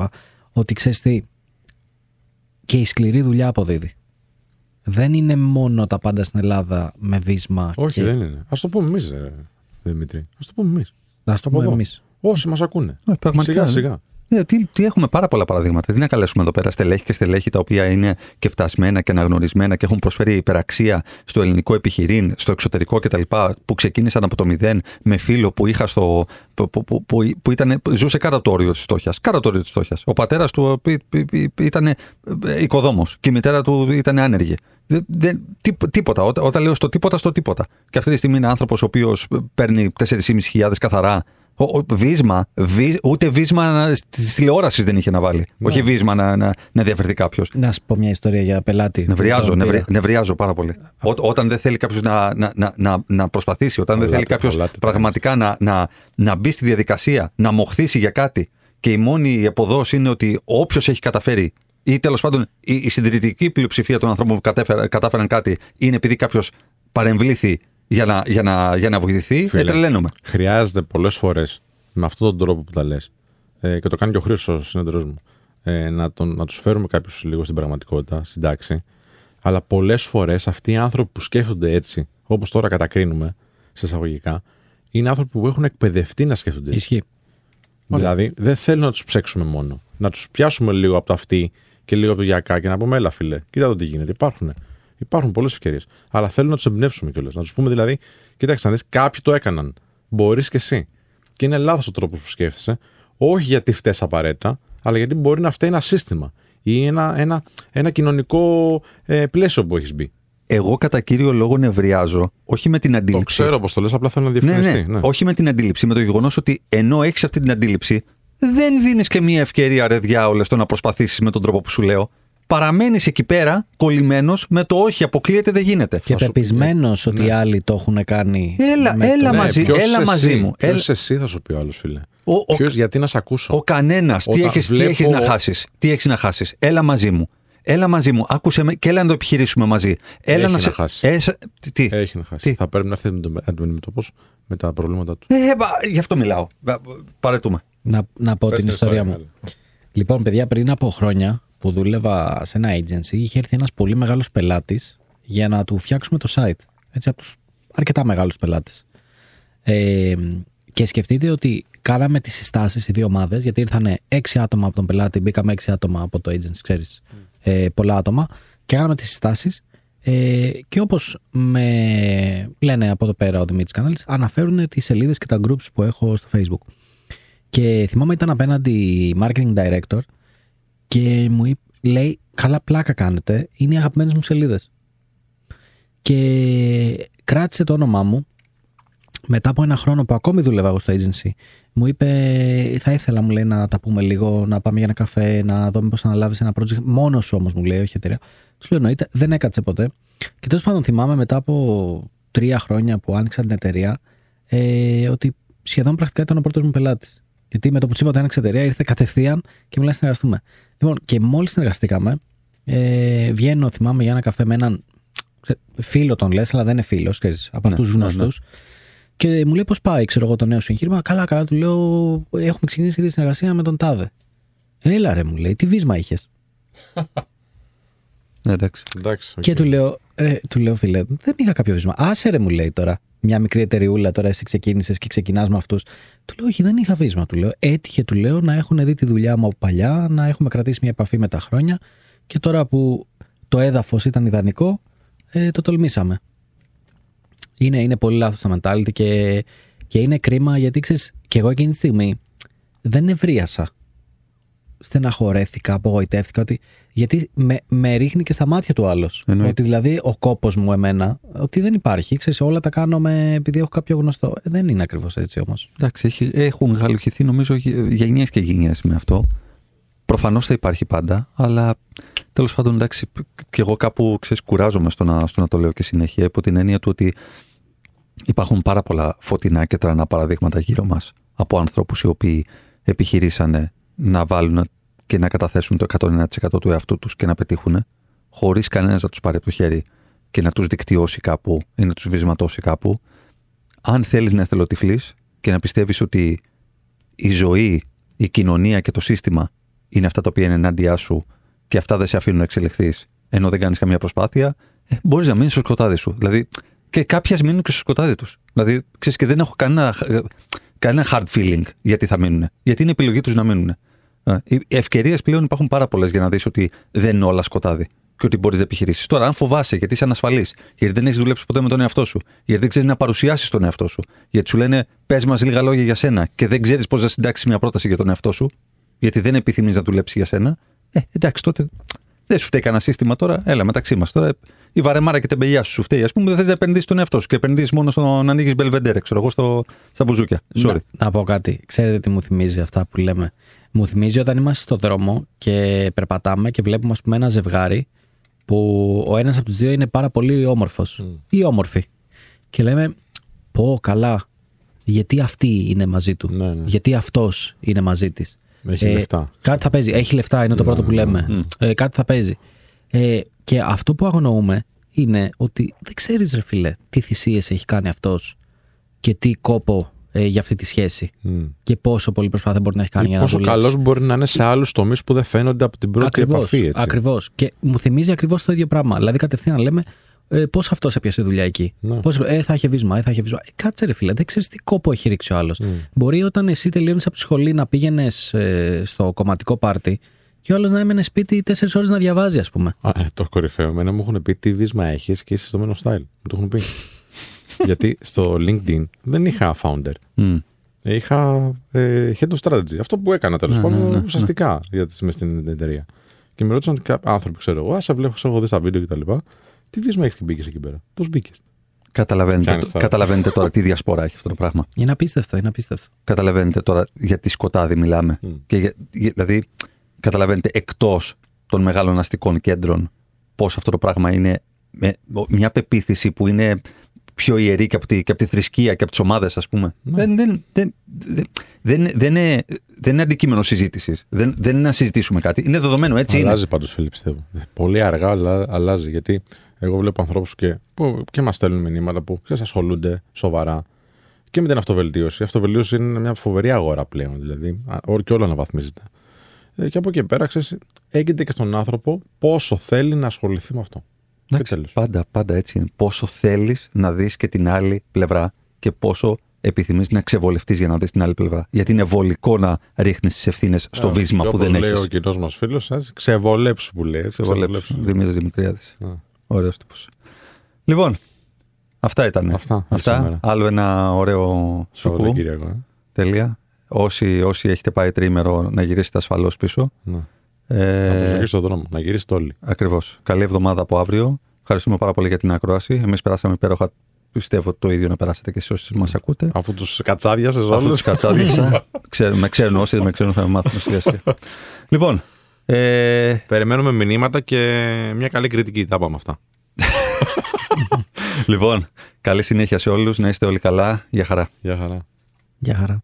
Ότι ξέρεις τι, και η σκληρή δουλειά αποδίδει. Δεν είναι μόνο τα πάντα στην Ελλάδα με βίσμα. Όχι, και... δεν είναι. Α το πούμε εμείς, Δημήτρη. Α το πούμε εμείς. Να το Από πούμε εδώ. εμείς. Όσοι μας ακούνε. Ε, πραγματικά, Σιγά ναι. σιγά. Ναι, τι, τι έχουμε πάρα πολλά παραδείγματα. Τι να καλέσουμε εδώ πέρα στελέχη και στελέχη τα οποία είναι και φτασμένα και αναγνωρισμένα και έχουν προσφέρει υπεραξία στο ελληνικό επιχειρήν, στο εξωτερικό κτλ. που ξεκίνησαν από το μηδέν με φίλο που είχα στο. που, που, που, που, που ήταν, ζούσε κάτω από το όριο της φτώχειας. Κάτω από το όριο της φτώχειας. Ο πατέρας του ήταν οικοδόμος και η μητέρα του ήταν άνεργη. Δεν, δεν, τί, τίποτα. Όταν, όταν λέω στο τίποτα, στο τίποτα. Και αυτή τη στιγμή είναι άνθρωπος ο οποίος παίρνει 4.500 καθαρά ο, ο, βίσμα, βι, ούτε βίσμα τη τηλεόραση δεν είχε να βάλει. Ναι. Όχι βίσμα να, να, να διαφερθεί κάποιος. Να σου πω μια ιστορία για πελάτη. Νευριάζω, Τον νευρι, πήρα. νευριάζω πάρα πολύ. Ό, όταν δεν θέλει κάποιος να, να, να, να, να προσπαθήσει, όταν δεν Χαλάτε, θέλει κάποιος χαλάτε, πραγματικά να, να, να μπει στη διαδικασία, να μοχθήσει για κάτι και η μόνη αποδόση είναι ότι όποιος έχει καταφέρει ή τέλος πάντων η, η συντηρητική πλειοψηφία των ανθρώπων που κατέφερα, κατάφεραν κάτι είναι επειδή κάποιος παρεμβλήθη για να, για να, για να βοηθηθεί, Φίλε. ε, τρελαίνομαι. Χρειάζεται πολλές φορές με αυτόν τον τρόπο που τα λες. Ε, και το κάνει και ο Χρήστος, ο συνέδριο μου. Ε, να, τον, να τους φέρουμε κάποιους λίγο στην πραγματικότητα, στην τάξη. Αλλά πολλές φορές αυτοί οι άνθρωποι που σκέφτονται έτσι, όπως τώρα κατακρίνουμε, σε εισαγωγικά, είναι άνθρωποι που έχουν εκπαιδευτεί να σκέφτονται έτσι. Ισχύει. Δηλαδή, δεν θέλω να τους ψέξουμε μόνο. Να τους πιάσουμε λίγο από το αυτή και λίγο από το γιακά και να πούμε, έλα φίλε, κοίτα το τι γίνεται. Υπάρχουν. Υπάρχουν πολλές ευκαιρίες. Αλλά θέλω να τους εμπνεύσουμε κιόλας. Να τους πούμε δηλαδή, κοίταξε να δεις, κάποιοι το έκαναν. Μπορείς και εσύ. Και είναι λάθος ο τρόπος που σκέφτεσαι. Όχι γιατί φταίει απαραίτητα, αλλά γιατί μπορεί να φταίει ένα σύστημα ή ένα, ένα, ένα κοινωνικό ε, πλαίσιο που έχεις μπει. Εγώ κατά κύριο λόγο νευριάζω, όχι με την Το αντίληψη. ξέρω πώ το λες, απλά θέλω να Ναι, διευκρινιστεί. ναι, Όχι με την αντίληψη, με το γεγονός ότι ενώ έχεις αυτή την αντίληψη, δεν δίνεις και μία ευκαιρία, ρε διάολε, στο να προσπαθήσεις με τον τρόπο που σου λέω. Παραμένεις εκεί πέρα κολλημένος με το όχι, αποκλείεται, δεν γίνεται. Και Θα σου- πεπισμένος ότι Ναι. οι άλλοι το έχουν κάνει. Έλα, με έλα το- μαζί, ποιος έλα εσύ, μαζί μου. ποιος Έλα- εσύ θα σου πει ο άλλος, φίλε. Ο, ο, Ποιος, γιατί να σε ακούσω; ο κανένας. Τι Όταν έχει βλέπω- έχεις να χάσεις. Τι έχεις να χάσεις. Έλα μαζί μου. Έλα μαζί μου. Άκουσε με και έλα να το επιχειρήσουμε μαζί. Έλα Έχει να, να σε... χάσει. Ε, σε- τι- τι. Έχει να χάσει. Τι; Θα πρέπει να έρθει να το αντιμετωπίσει με τα προβλήματά του. Ε, μπα, γι' αυτό μιλάω. Μπα, Παρετούμε. Να, να πω Πες την την ιστορία ιστορία, μου. Λοιπόν, παιδιά, πριν από χρόνια που δούλευα σε ένα agency, είχε έρθει ένας πολύ μεγάλος πελάτης για να του φτιάξουμε το site. Έτσι, από τους αρκετά μεγάλους πελάτες. Ε, και σκεφτείτε ότι κάναμε τις συστάσεις οι δύο ομάδες, γιατί ήρθαν έξι άτομα από τον πελάτη, μπήκαμε έξι άτομα από το agency, ξέρεις, ε, πολλά άτομα, και κάναμε τις συστάσεις. Ε, και όπως με λένε από εδώ πέρα ο Δημήτρης Κανάλης, αναφέρουν τις σελίδες και τα groups που έχω στο Facebook. Και θυμάμαι ήταν απέναντι η marketing director και μου είπε, λέει, καλά πλάκα κάνετε, είναι οι αγαπημένες μου σελίδες. Και κράτησε το όνομά μου μετά από ένα χρόνο που ακόμη δούλευα εγώ στο agency. Μου είπε, θα ήθελα, μου λέει, να τα πούμε λίγο, να πάμε για ένα καφέ, να δούμε πώς αναλάβεις ένα project. Μόνος σου όμως μου λέει, όχι εταιρεία. Του λέω, εννοείται, δεν έκατσε ποτέ. Και τέλος πάντων θυμάμαι μετά από τρία χρόνια που άνοιξα την εταιρεία, ε, ότι σχεδόν πρακτικά ήταν ο πρώτος μου πελάτης. Γιατί με το που τσίπα ότι άνοιξε εταιρεία ήρθε κατευθείαν και μου λέει να συνεργαστούμε. Λοιπόν, και μόλις συνεργαστήκαμε, ε, βγαίνω, θυμάμαι, για ένα καφέ με έναν ξέ- φίλο τον λες, αλλά δεν είναι φίλος, από αυτούς τους ναι, ναι. γνωστούς. Και μου λέει πώς πάει, ξέρω εγώ, το νέο σου εγχείρημα. Καλά, καλά, του λέω, έχουμε ξεκινήσει τη συνεργασία με τον Τάδε. Έλα ρε, μου λέει, τι βύσμα είχες. Ναι, εντάξει. Εντάξει. οκ. Και του λέω, ρε, του λέω, φίλε, δεν είχα κάποιο βύσμα. Άσε ρε, μου λέει τώρα. Μια μικρή εταιρεούλα τώρα εσύ ξεκίνησες και ξεκινάς με αυτούς. Του λέω, Όχι, δεν είχα βύσμα. Του λέω, Έτυχε, του λέω, να έχουν δει τη δουλειά μου από παλιά, να έχουμε κρατήσει μια επαφή με τα χρόνια. Και τώρα που το έδαφος ήταν ιδανικό, ε, το τολμήσαμε. Είναι, είναι πολύ λάθος το mentality και, και είναι κρίμα γιατί ξέρεις, και εγώ εκείνη τη στιγμή δεν ευρίασα. Στεναχωρέθηκα, απογοητεύτηκα ότι. Γιατί με, με ρίχνει και στα μάτια του άλλος. Εννοείται. Ότι δηλαδή ο κόπος μου εμένα, ότι δεν υπάρχει. Ξέρεις, όλα τα κάνω με, επειδή έχω κάποιο γνωστό. Ε, δεν είναι ακριβώς έτσι όμως. Εντάξει, έχει, έχουν γαλουχηθεί νομίζω γενιές και γενιές με αυτό. Προφανώς θα υπάρχει πάντα, αλλά τέλος πάντων εντάξει, και εγώ κάπου ξέρεις, κουράζομαι στο να, στο να το λέω και συνέχεια υπό την έννοια του ότι υπάρχουν πάρα πολλά φωτεινά και τρανά παραδείγματα γύρω μας από ανθρώπους οι οποίοι επιχειρήσανε να βάλουν και να καταθέσουν το 101% του εαυτού τους και να πετύχουν, χωρίς κανένας να τους πάρει από το χέρι και να τους δικτυώσει κάπου ή να τους βυσματώσει κάπου. Αν θέλεις να εθελοτυφλείς και να πιστεύεις ότι η ζωή, η κοινωνία και το σύστημα είναι αυτά τα οποία είναι ενάντια σου και αυτά δεν σε αφήνουν να εξελιχθείς ενώ δεν κάνεις καμία προσπάθεια, ε, μπορείς να μείνεις στο σκοτάδι σου. Δηλαδή, και κάποιες μείνουν και στο σκοτάδι τους. Δηλαδή, ξέρεις και δεν έχω κανένα, ε, κανένα hard feeling γιατί θα μείνουν. Γιατί είναι επιλογή τους να μείνουν. Ε, Οι ευκαιρίες πλέον υπάρχουν πάρα πολλές για να δεις ότι δεν είναι όλα σκοτάδι και ότι μπορείς να επιχειρήσεις. Τώρα, αν φοβάσαι γιατί είσαι ανασφαλής, γιατί δεν έχεις δουλέψει ποτέ με τον εαυτό σου, γιατί δεν ξέρεις να παρουσιάσεις τον εαυτό σου, γιατί σου λένε πες μας λίγα λόγια για σένα και δεν ξέρεις πώς να συντάξεις μια πρόταση για τον εαυτό σου, γιατί δεν επιθυμείς να δουλέψεις για σένα, ε, εντάξει, τότε δεν σου φταίει κανένα σύστημα τώρα. Έλα, μεταξύ μας τώρα. Η βαρεμάρα και τεμπελιά σου σου φταίει. Α πούμε, δεν θες να επενδύσεις τον εαυτό σου και επενδύσεις μόνο στο να ανοίγεις μπελβεντέρ, ξέρω εγώ, στο, στα μπουζούκια. Sorry. Να, να πω κάτι. Ξέρετε τι μου θυμίζει αυτά που λέμε; Μου θυμίζει όταν είμαστε στο δρόμο και περπατάμε και βλέπουμε, ας πούμε, ένα ζευγάρι που ο ένας από τους δύο είναι πάρα πολύ όμορφος ή όμορφη. Και λέμε, πω καλά, γιατί αυτή είναι μαζί του; Ναι, ναι. Γιατί αυτός είναι μαζί της; Έχει λεφτά. Κάτι θα παίζει. Έχει λεφτά, είναι το πρώτο που λέμε. Ε, κάτι θα παίζει. Ε, και αυτό που αγνοούμε είναι ότι δεν ξέρεις, ρε φίλε, τι θυσίες έχει κάνει αυτός και τι κόπο ε, για αυτή τη σχέση. Μμ. Και πόσο πολύ προσπάθεια μπορεί να έχει κάνει Ή για να πόσο δουλέψει. καλός μπορεί να είναι σε άλλους τομείς που δεν φαίνονται από την πρώτη Ακριβώς, επαφή. Έτσι. Ακριβώς. Και μου θυμίζει ακριβώς το ίδιο πράγμα. Δηλαδή, κατευθείαν λέμε ε, πώς αυτός έπιασε δουλειά εκεί. Ναι. Πώς, ε, θα είχε βίσμα, ε, θα είχε βίσμα. Ε, κάτσε, ρε φίλε, δεν ξέρεις τι κόπο έχει ρίξει ο άλλος. Μπορεί όταν εσύ τελείωνε από τη σχολή να πήγαινες ε, στο κομματικό πάρτι και ο άλλος να έμενε σπίτι τέσσερις ώρες να διαβάζει, ας πούμε. Α, ε, το κορυφαίο. Εμένα μου έχουν πει τι βίσμα έχεις και είσαι στο Men of Style. Μου το έχουν πει. Γιατί στο LinkedIn δεν είχα founder. Μμ. Είχα ε, head of strategy. Αυτό που έκανα τέλος Ναι, πάντων ναι, ναι, ουσιαστικά για τις, μες στην εταιρεία. Και με ρώτησαν κάποιοι άνθρωποι, ξέρω εγώ, Α σε βλέπω, σε έχω δεις στα βίντεο κτλ. Τι βίσμα έχεις και μπήκες εκεί πέρα; Πώς μπήκες; Καταλαβαίνετε, Κάνεις τώρα. καταλαβαίνετε τώρα τι διασπορά έχει αυτό το πράγμα. Είναι απίστευτο, είναι απίστευτο. Καταλαβαίνετε τώρα γιατί σκοτάδι μιλάμε. Μμ. Και για- για- δηλαδή, καταλαβαίνετε εκτός των μεγάλων αστικών κέντρων πώς αυτό το πράγμα είναι με μια πεποίθηση που είναι πιο ιερή και από τη, και από τη θρησκεία και από τις ομάδες, ας πούμε. Δεν, δεν, δεν, δεν, δεν, δεν είναι, δεν είναι αντικείμενο συζήτησης. Δεν, δεν είναι να συζητήσουμε κάτι. Είναι δεδομένο, έτσι είναι. Αλλάζει πάντως, φίλε, πιστεύω. Πολύ αργά αλλά αλλάζει. Γιατί εγώ βλέπω ανθρώπους και, που και μας στέλνουν μηνύματα που ξέρεις, ασχολούνται σοβαρά και με την αυτοβελτίωση. Η αυτοβελτίωση είναι μια φοβερή αγορά πλέον. Δηλαδή, α- ό- και όλο αναβαθμίζεται. Ε, και από εκεί πέρα, ξέρεις, έγκυται και στον άνθρωπο πόσο θέλει να ασχοληθεί με αυτό. Και τέλος. Πάντα, πάντα έτσι είναι. Πόσο θέλεις να δεις και την άλλη πλευρά και πόσο επιθυμείς να ξεβολευτείς για να δεις την άλλη πλευρά. Γιατί είναι βολικό να ρίχνεις τις ευθύνες στο Ε, βίσμα και που όπως δεν λέει ο έχει. κοινός μας φίλος, ξεβολέψου που λέει. έτσι, Ξεβολέψου. Δημήτρης Δημητριάδης. Α. Ωραίος τύπος. Λοιπόν, αυτά ήταν. Αυτά για σήμερα. Άλλο ένα ωραίο σουκού. Σαββατοκύριακο. Ε. Τέλεια. Όσοι, όσοι έχετε πάει τρίμερο να γυρίσετε ασφαλώς πίσω. Ναι. Ε, Να προσοχή στον δρόμο, να γυρίσετε όλοι. Ακριβώς. Καλή εβδομάδα από αύριο. Ευχαριστούμε πάρα πολύ για την ακρόαση. Εμείς περάσαμε υπέροχα. Πιστεύω το ίδιο να περάσετε και εσείς όσοι μας ακούτε. Αφού τους κατσάδιασες Αφού όλους. τους κατσάδιξα. Ξέρουν- με ξέρουν όσοι δεν με ξέρουν, θα με μάθουν σιγά σιγά. λοιπόν. Ε, Περιμένουμε μηνύματα και μια καλή κριτική. Τα πάμε αυτά. λοιπόν, καλή συνέχεια σε όλους. Να είστε όλοι καλά. Γεια χαρά. Γεια χαρά. Γεια χαρά.